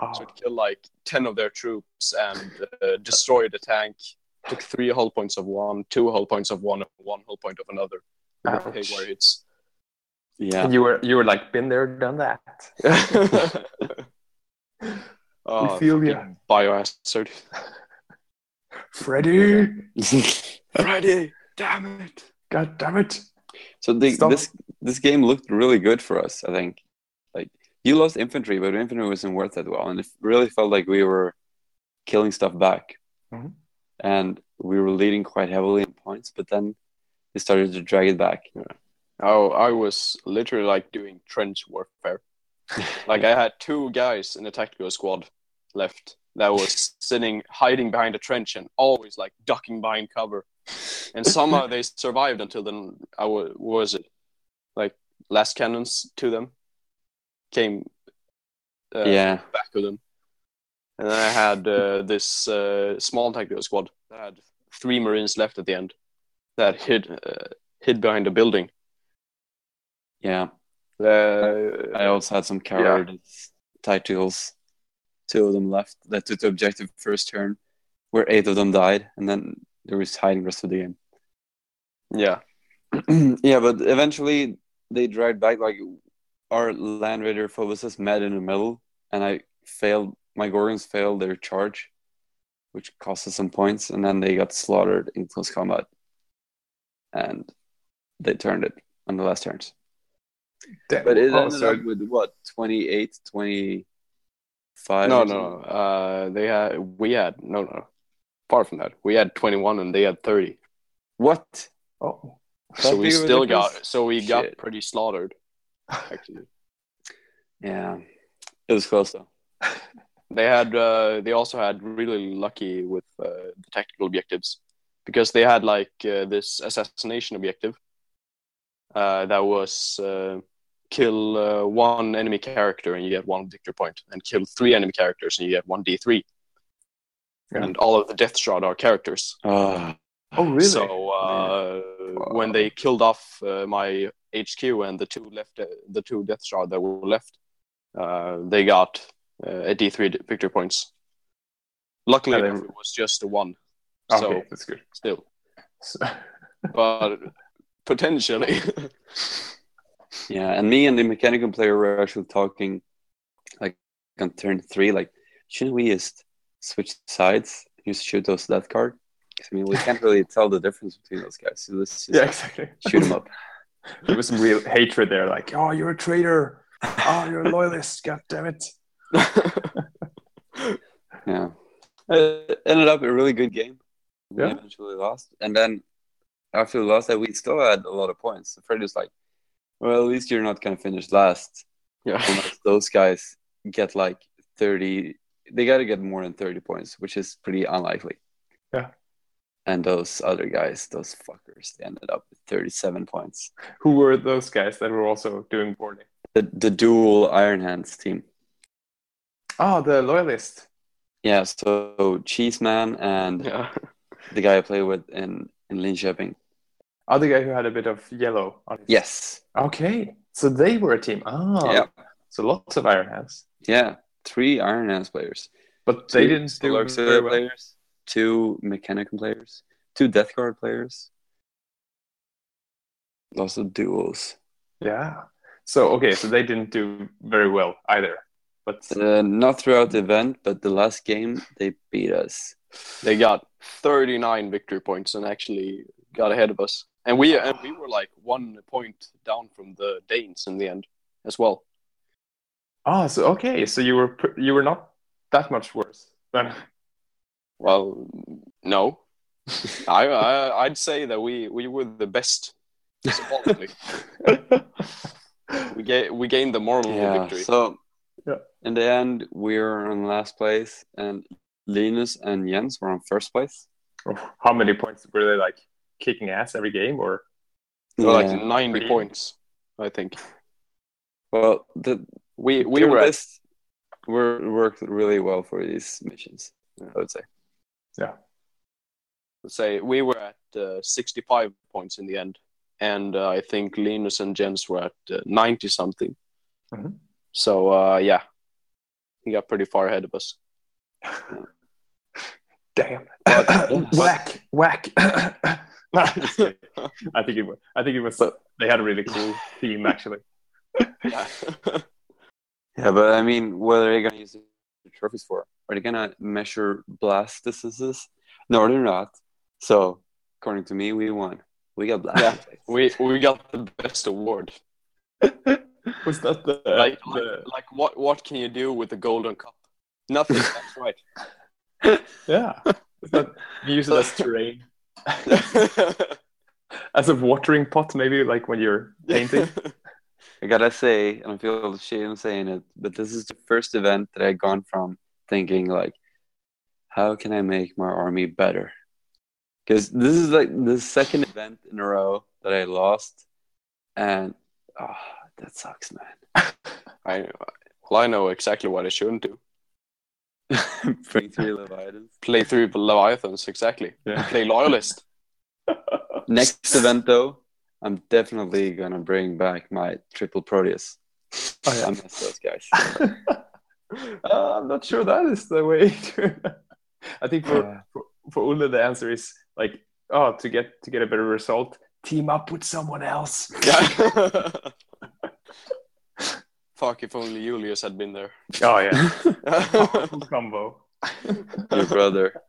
Oh, so it killed like ten of their troops and uh, destroyed the tank. Took three hull points of one, two hull points of one, and one hull point of another. Hey, Ouch. where it's Yeah. And you were you were like been there, done that. oh, feel ya. fucking biohazard. Freddy, Friday, damn it! god damn it! so the, this this game looked really good for us. I think. Like you lost infantry, but infantry wasn't worth that well, and it really felt like we were killing stuff back, Mhm. And we were leading quite heavily in points. But then they started to drag it back. Oh, I was literally like doing trench warfare. like I had two guys in the tactical squad left that was sitting hiding behind a trench and always like ducking behind cover. And somehow they survived until then. I was, was it like lascannons to them came uh, yeah. back of them. And then I had uh, this uh, small tactical squad that had three Marines left at the end that hid uh, hid behind a building. Yeah. I also had some cowardice tacticals. Two of them left that took the objective first turn, where eight of them died, and then there was hiding the rest of the game. yeah, yeah, but eventually they dragged back. Like our Land Raider Phobuses met in the middle, and I failed. My Gorgons failed their charge, which cost us some points, and then they got slaughtered in close combat, and they turned it on the last turns. Damn. But it Oh, ended so- up with what 28, 25? no, or no, uh, they had we had no, no, far from that. We had twenty one and they had thirty. What? Oh, So we big of a still got, so we got Shit. pretty slaughtered. Actually, Yeah, it was close though. they had, uh, they also had really lucky with uh, the tactical objectives because they had like uh, this assassination objective uh, that was uh, kill uh, one enemy character and you get one victory point, and kill three enemy characters and you get one D three. Yeah. And all of the Deathshroud are characters. Oh, oh really? So uh, when they killed off uh, my HQ and the two left, uh, the two Deathshroud that were left, uh, they got uh, a D3 d- victory points. Luckily, enough, it was just a one. okay, So that's good. still, So, but potentially, yeah. And me and the mechanical player were actually talking, like on turn three, like shouldn't we just switch sides, just shoot those Death Guard. I mean, we can't really tell the difference between those guys. So let's just yeah, exactly. shoot them up. there was some real hatred there. Like, oh, you're a traitor. Oh, you're a loyalist. God damn it. Yeah. It ended up a really good game. We Yeah. eventually lost. And then after we lost that, we still had a lot of points. So Fred was like, well, at least you're not going to finish last. yeah. Unless those guys get like 30, they got to get more than 30 points, which is pretty unlikely. Yeah. And those other guys, those fuckers, they ended up with 37 points. Who were those guys that were also doing poorly? The, the dual Iron Hands team. Oh, the loyalist. Yeah, so Cheeseman and Yeah. the guy I play with in in Linköping. Oh, the guy who had a bit of yellow on his. Yes. Okay. So they were a team. Oh. Yeah. So lots of Iron Hands. Yeah. Three Iron Hands players. But they Two didn't do very well. players. Two Mechanicum players. Two Death Guard players. Lots of duels. Yeah. So okay, so they didn't do very well either. But Uh, not throughout the event, but the last game they beat us. They got 39 victory points and actually got ahead of us. And we and we were like one point down from the Danes in the end as well. oh, so okay, so you were you were not that much worse then. Well, no, I, I I'd say that we we were the best. Symbolically, we ga- we gained the moral Yeah. victory. So Yeah. In the end, we were in last place, and Linus and Jens were on first place. How many points were they like kicking ass every game or? Or like Yeah. 90 points, I think. Well, the We we we were at, list were worked really well for these missions. I would say. Yeah. Say we were at uh, 65 points in the end, and uh, I think Linus and Jens were at uh, 90 something. Mhm. So uh, yeah, he got pretty far ahead of us. Damn. But- whack, whack. No, just. I think it was. I think it was. They had a really cool theme actually. Yeah. Yeah, but I mean, what are they going to use the trophies for? Are they going to measure blast distances? No, they're not. So, according to me, we won. We got blast. Yeah. we we got the best award. was that the, Like, the like like what what can you do with the golden cup? Nothing. That's right. yeah? That you use it as terrain, as a watering pot, maybe like when you're painting. I gotta say, and I feel ashamed saying it, but this is the first event that I've gone from thinking like, how can I make my army better? Because this is like the second event in a row that I lost, and oh, that sucks, man. I well, I know exactly what I shouldn't do. Play three Leviathans. Play through the Leviathans exactly. Yeah. Play loyalist. Next event though, I'm definitely gonna bring back my triple Proteus. Oh, yeah. I miss those guys. Uh, I'm not sure that is the way to. I think for, Yeah. for for Ulle the answer is like oh to get to get a better result, team up with someone else. Yeah. Fuck if only Julius had been there. Oh yeah, combo. Your brother.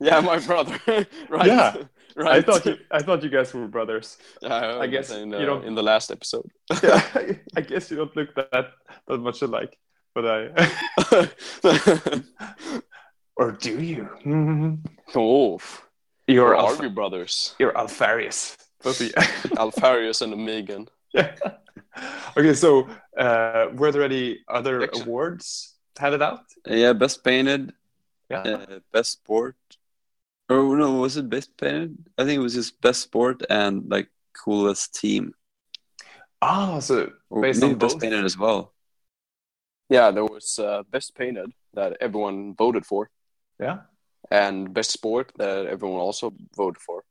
yeah, my brother. right. Yeah. Right. I thought you I thought you guys were brothers. Yeah, I guess in, you uh, don't- in the last episode. Yeah, I guess you don't look that that much alike, but I. or do you? Oh, You're or are we brothers? you're Alpharius. Both of you. Alpharius and Omegon. yeah. Okay, so uh, were there any other Excellent. awards handed out? Yeah, best painted, Yeah. uh, best sport. Or no, was it best painted? I think it was just best sport and like coolest team. Ah, so Based maybe on best both? painted as well. Yeah, there was uh, best painted that everyone voted for, yeah. and best sport that everyone also voted for.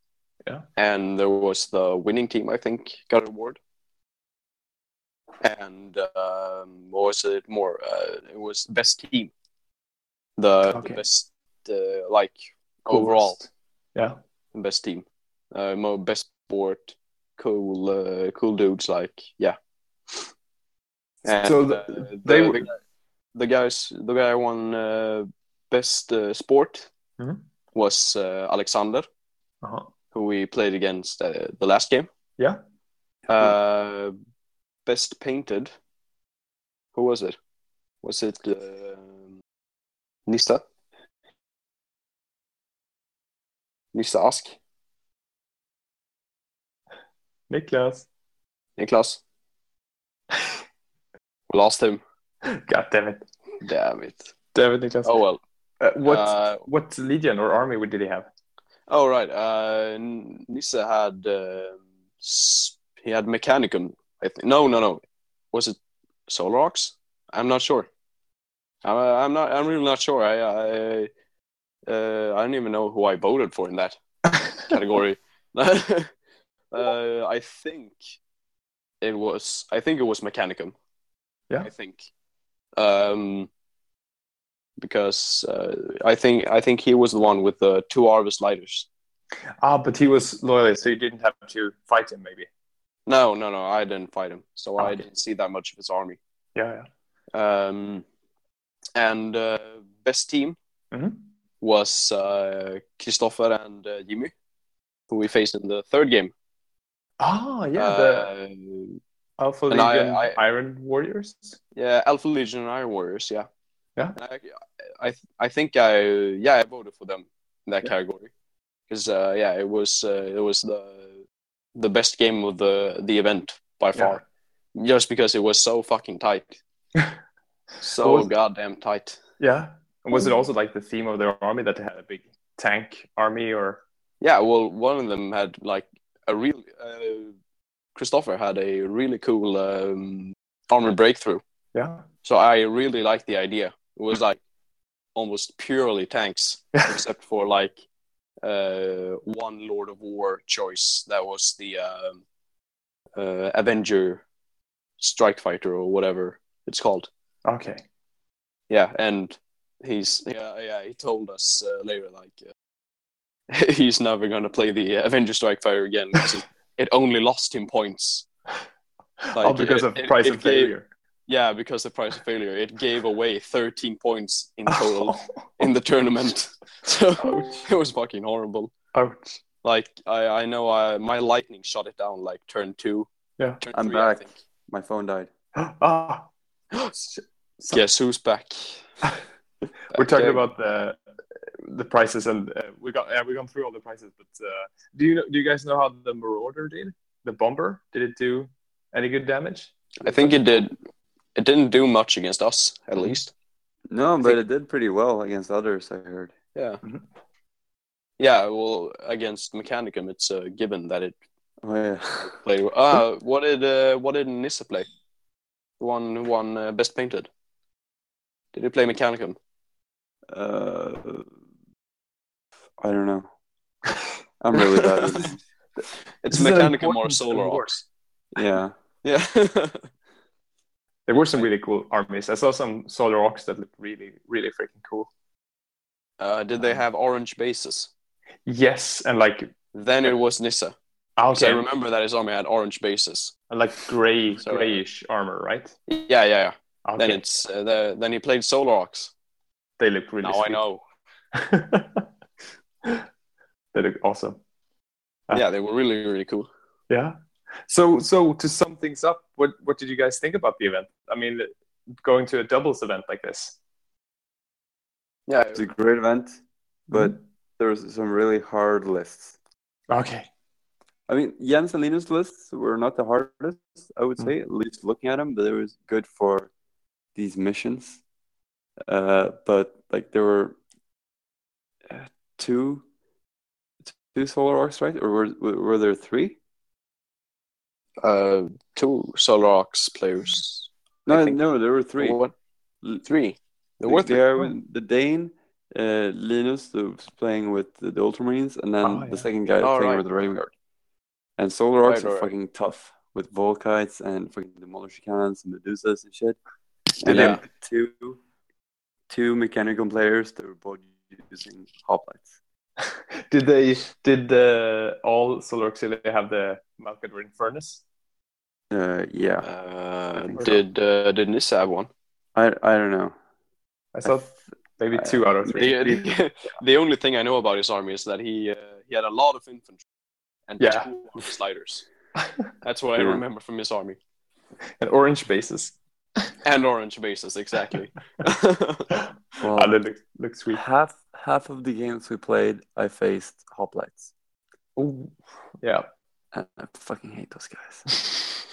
Yeah. And there was the winning team, I think, got an award. And um, what was it more? Uh, it was best team. The, the best, uh, like overall, Yeah. best team. Uh, mo- best sport, cool, uh, cool dudes. Like yeah. And, So the- uh, the, they the, were- guy- the guys, the guy won uh, best uh, sport Mhm. was uh, Alexander, Uh-huh. who we played against uh, the last game. Yeah. Uh, best painted. Who was it? Was it uh, Nista? Nista Ask? Niklas. Niklas? Lost him. God damn it. Damn it. Damn it, Niklas. Oh well. Uh, what Uh, what legion or army did he have? Oh right. Uh, Nissa had uh, he had Mechanicum. I think. No, no, no. Was it Solar Aux? I'm not sure. I'm, uh, I'm not. I'm really not sure. I I uh, I don't even know who I voted for in that category. uh, I think it was. I think it was Mechanicum. Yeah. I think. Um, because uh, I think I think he was the one with the two Arvus lighters. Ah, but he was loyalist, so you didn't have to fight him, maybe. No, no, no. I didn't fight him, so I Okay. didn't see that much of his army. Yeah, Um, and uh, best team Mhm. was uh, Christopher and uh, Jimmy, who we faced in the third game. Ah, yeah, the Uh, Alpha and I- Legion I- Iron Warriors. yeah, Alpha Legion and Iron Warriors. Yeah, Yeah. I, I, I think I, yeah, I voted for them in that Yeah. category because, uh, yeah, it was, uh, it was the, the best game of the the event by far, just because it was so fucking tight, so goddamn tight. Yeah. And was it also like the theme of their army that they had a big tank army or? Yeah, well, one of them had like a real. Uh, Christopher had a really cool um, armor breakthrough, Yeah. so I really liked the idea. It was like almost purely tanks, except for like uh, one Lord of War choice that was the um uh, Avenger Strike Fighter or whatever it's called. Okay. Yeah, and he's yeah yeah he told us uh, later like uh, he's never gonna play the Avenger Strike Fighter again because it, it only lost him points. oh, because it- of price it of gave- failure. Yeah, because the price of failure, it gave away 13 points in total in the tournament. So Ouch. it was fucking horrible. ouch. Like I, I know I, my lightning shot it down like turn two. Yeah. Turn I'm three, I back. think. My phone died. ah. So- Guess who's back? We're talking again. about the the prices, and uh, we got yeah, we gone through all the prices. But uh, do you know, do you guys know how the Marauder did? The bomber did it do any good damage? I think it did. It didn't do much against us, at least. No, but think- it did pretty well against others. I heard. Yeah. Mhm. Yeah. Well, against Mechanicum, it's a given that it Oh yeah. played. Uh, what did uh, what did Nissa play? One one uh, best painted. Did he play Mechanicum? Uh, I don't know. I'm really bad at this. It's This Mechanicum or important Solar award. Yeah. Yeah. There were some really cool armies. I saw some Solar Aux that looked really, really freaking cool. uh, did they have orange bases? Yes, and like Then it was Nissa. 'Cause I okay, remember that his army had orange bases. and like gray, So- grayish armor, right? Yeah, yeah, yeah. Okay. Then it's uh, the, then he played Solar Aux. they look really. now I know. they look awesome. Ah. Yeah, they were really really cool. Yeah. So, so to sum things up, what what did you guys think about the event? I mean, going to a doubles event like this. Yeah, It's a great event, but there was some really hard lists. Okay. I mean, Jens and Linus lists were not the hardest, I would Mm. say, at least looking at them, but it was good for these missions. Uh, but like there were uh, two, two Solar Aux, right? Or were were there three? Uh, two Solar Aux players. No, no, there were three. What? Three. There were three. There the Dane, uh, Linus, who was playing with the, the Ultramarines, and then Oh, yeah. the second guy Oh, playing right. with the Raven Guard. And Solar Aux Right, are right, fucking tough with Volkites and fucking Demolisher Cannons and Medusas and shit. And they- then two, two mechanical players that were both using hoplites. Did they? Did the all Solar Auxiliary have the Malcador Infernus? Uh, yeah, Uh, did uh, did Nissa have one? I I don't know. I saw maybe two out of three. The, the, the only thing I know about his army is that he uh, he had a lot of infantry and Yeah. two sliders. That's what I remember from his army. and orange bases. And orange bases, exactly. Well, Ah, they look, look sweet. half half of the games we played, I faced hoplites, Ooh. Yeah. and I fucking hate those guys.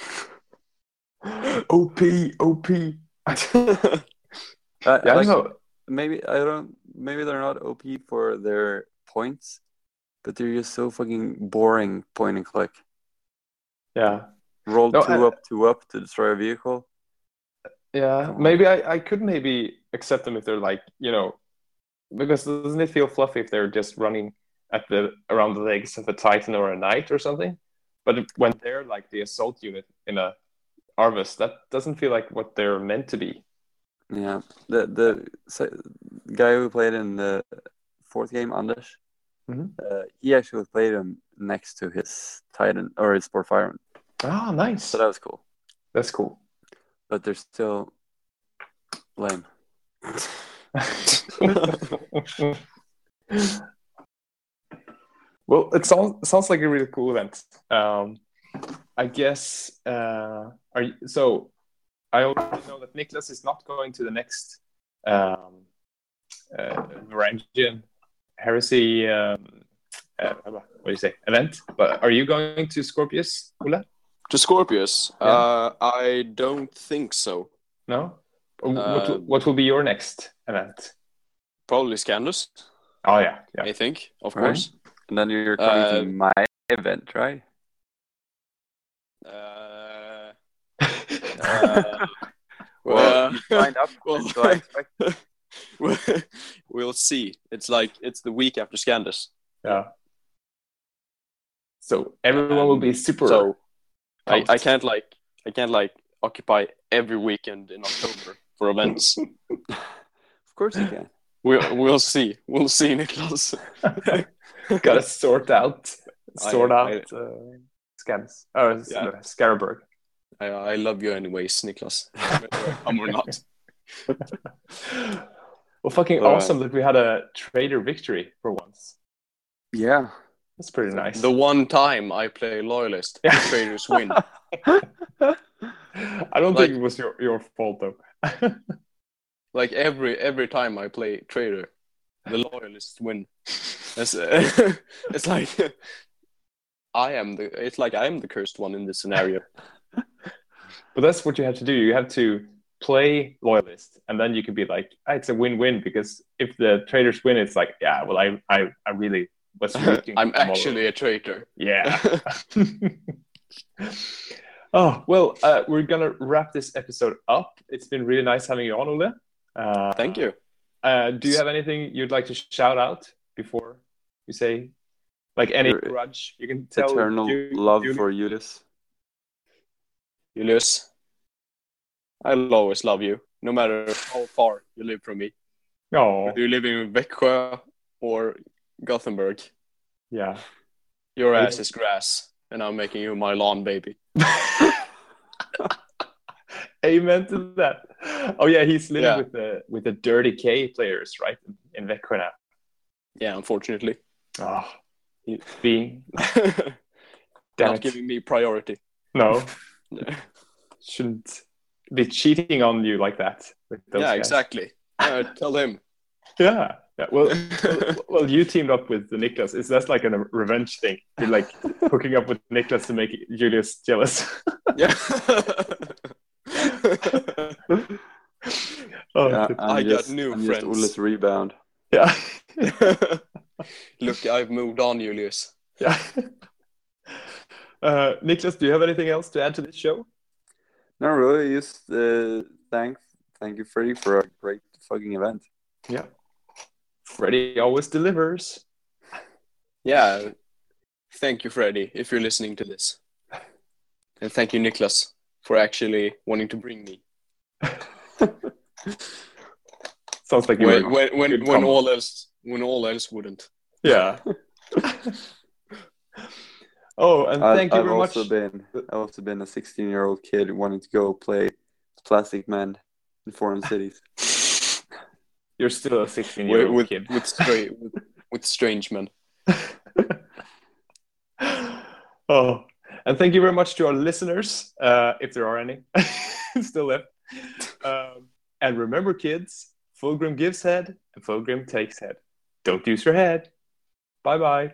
OP, OP. I, Yeah, like- don't know. maybe I don't. Maybe they're not OP for their points, but they're just so fucking boring. Point and click. Yeah. Roll No, two I- up, two up to destroy a vehicle. Yeah, maybe I, I could maybe accept them if they're like, you know, because doesn't it feel fluffy if they're just running at the around the legs of a titan or a knight or something? But when they're like the assault unit in a Arvus, that doesn't feel like what they're meant to be. Yeah, the the se- guy who played in the fourth game, Anders, Mhm. uh, he actually played him next to his Titan or his Porphyrion, Ah, nice. so that was cool. That's cool. But they're still lame. well, it sounds sounds like a really cool event. Um, I guess. Uh, are you, so? I already know that Nicholas is not going to the next um, uh, heresy. Um, uh, what do you say? Event. But are you going to Scorpius, Ula? To Scorpius, Yeah. uh, I don't think so. No. what, Uh, what will be your next event? Probably Scandus, Oh yeah, yeah. I think, of Right. course. And then you're coming Uh, to my event, right? Uh, uh, Well, well, you signed up, well, so I expect we'll- we'll see. It's like it's the week after Scandus. Yeah. So everyone will be super. So I, I can't like I can't like occupy every weekend in October for events. Of course you can. we'll we'll see. We'll see, Niklas. gotta sort out, sort I- out uh, scams. Oh, Yeah. Skaraborg. I, I love you anyways, Niklas. I'm or not. well, fucking All right. awesome that we had a traitor victory for once. Yeah. That's pretty nice. The one time I play loyalist, Yeah. traitors win. I don't Like- think it was your, your fault though. Like every every time I play traitor, the loyalists win. It's, uh, it's like I am the it's like I am the cursed one in this scenario. but that's what you have to do. You have to play loyalist, and then you can be like, ah, it's a win-win because if the traitors win, it's like, yeah, well, I I, I really was. rooting I'm for them all. actually a traitor. yeah. oh well, uh, we're gonna wrap this episode up. It's been really nice having you on, Ole. Uh, Thank you. Uh, do you have anything you'd like to shout out before you say, like any Your grudge you can tell? Eternal Ju- love Julie? for Julius. Julius, I'll always love you, no matter how far you live from me. Oh, Whether you live in Växjö or Gothenburg, yeah. your ass is grass, and I'm making you my lawn baby. Amen to that. Oh yeah, he's living Yeah. with the with the dirty K players, right? In Växjö. Yeah, unfortunately. Oh, being Not it. giving me priority. no, shouldn't be cheating on you like that. Yeah, guys. exactly. Uh, tell him. Yeah. Yeah. Well, well, well, you teamed up with the Niklas. Is that like a revenge thing? You're like hooking up with Niklas to make Julius jealous. yeah. oh, Yeah. I'm I got just, new I'm friends. Just Ole's rebound. yeah. Look, I've moved on, Julius. yeah. Uh, Niklas, do you have anything else to add to this show? No, really, just uh, thanks, thank you, Freddie, for a great fucking event. Yeah. Freddie always delivers. Yeah. Thank you, Freddie, if you're listening to this. And thank you, Niklas, for actually wanting to bring me. Sounds like you When, when, when, when combo. all else when all else wouldn't. Yeah. oh, and I, thank you I've very also much. been, I've also been a 16 year old kid wanting to go play Plastic Man in foreign cities. You're still a 16 year old with, kid. with, stra- with, with strange men. oh, and thank you very much to our listeners, uh, if there are any still left. Um, and remember, kids, Fulgrim gives head and Fulgrim takes head. Don't use your head. Bye bye.